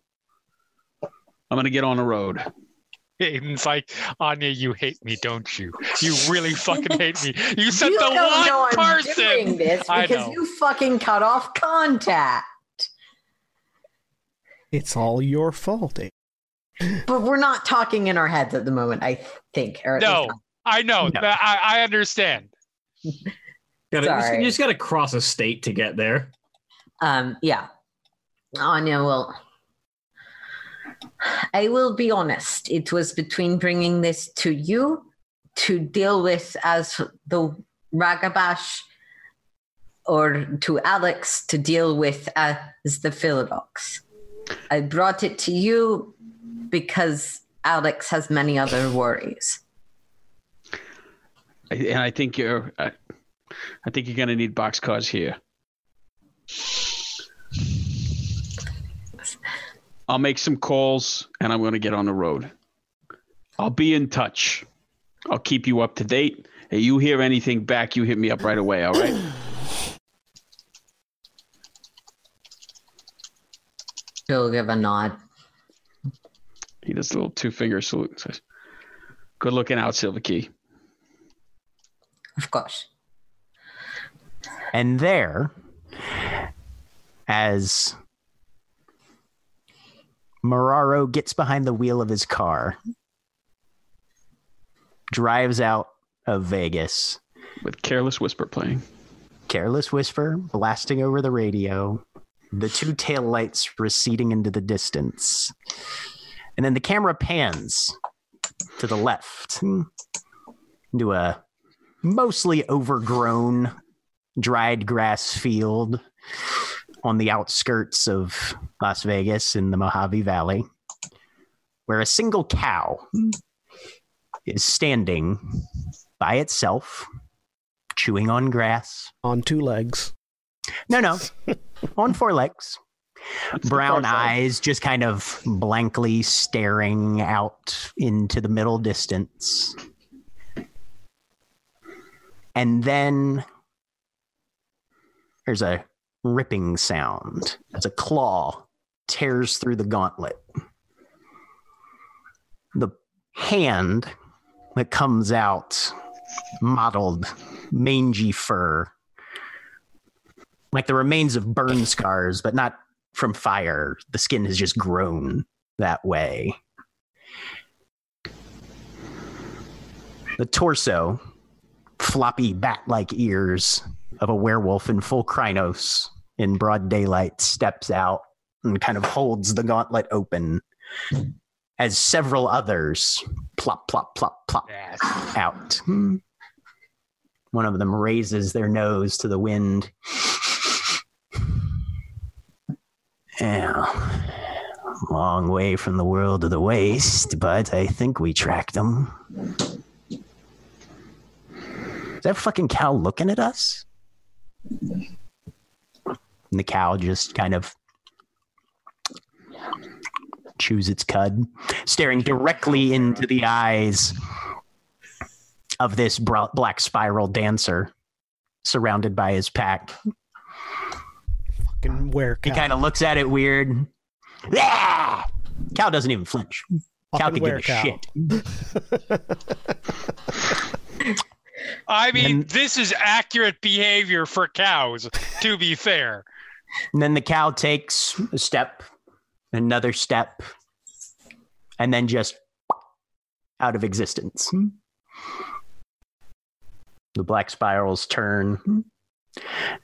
I'm gonna get on the road. Aiden's like, Anya, you hate me, don't you? You really fucking hate me. You said you the don't know one I'm person. doing this because you fucking cut off contact. It's all your fault. Aiden. But we're not talking in our heads at the moment. I think. Or at No, least I know. No. I, I understand. Gotta, you, just, Sorry. you just gotta cross a state to get there. Um, yeah. Anya will. I will be honest. It was between bringing this to you to deal with as the Ragabash or to Alex to deal with as the Philodox. I brought it to you because Alex has many other worries. And I think you're. I, I think you're gonna need box cars here. I'll make some calls and I'm gonna get on the road. I'll be in touch. I'll keep you up to date. Hey, you hear anything back, you hit me up right away. All right. He'll give a nod. He does a little two finger salute and says, Good looking out, Silver Key. Of course. And there, as Muraro gets behind the wheel of his car, drives out of Vegas, With careless whisper playing. careless whisper blasting over the radio, the two taillights receding into the distance. And then the camera pans to the left into a mostly overgrown dried grass field on the outskirts of Las Vegas in the Mojave Valley, where a single cow is standing by itself, chewing on grass. On two legs. No, no, on four legs. Brown eyes just kind of blankly staring out into the middle distance. And then there's a ripping sound as a claw tears through the gauntlet. The hand that comes out, mottled, mangy fur, like the remains of burn scars, but not from fire. The skin has just grown that way. The torso, floppy bat like ears of a werewolf in full Crinos in broad daylight, steps out and kind of holds the gauntlet open as several others plop, plop, plop, plop Yes. out. One of them raises their nose to the wind. Yeah. Long way from the world of the waste, but I think we tracked them. That fucking cow looking at us? And the cow just kind of chews its cud, staring directly into the eyes of this black spiral dancer surrounded by his pack. Fucking where He kind of looks at it weird. Ah! Cow doesn't even flinch. Cow can give a shit. I mean, And- this is accurate behavior for cows, to be fair. And then the cow takes a step, another step, and then just out of existence. The black spirals turn.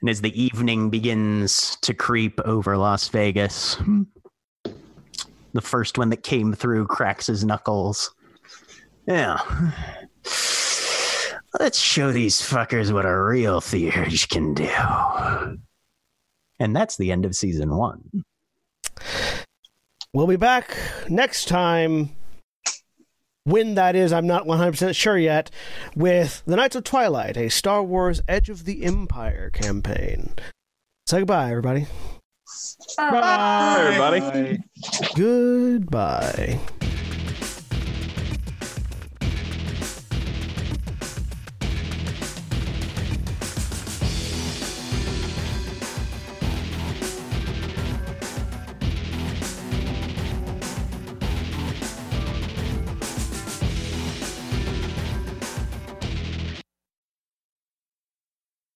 And as the evening begins to creep over Las Vegas, the first one that came through cracks his knuckles. Yeah. Let's show these fuckers what a real theurge can do. And that's the end of season one. We'll be back next time. When that is, I'm not 100% sure yet, with The Knights of Twilight, a Star Wars Edge of the Empire campaign. Say goodbye, everybody. Bye, everybody. Goodbye.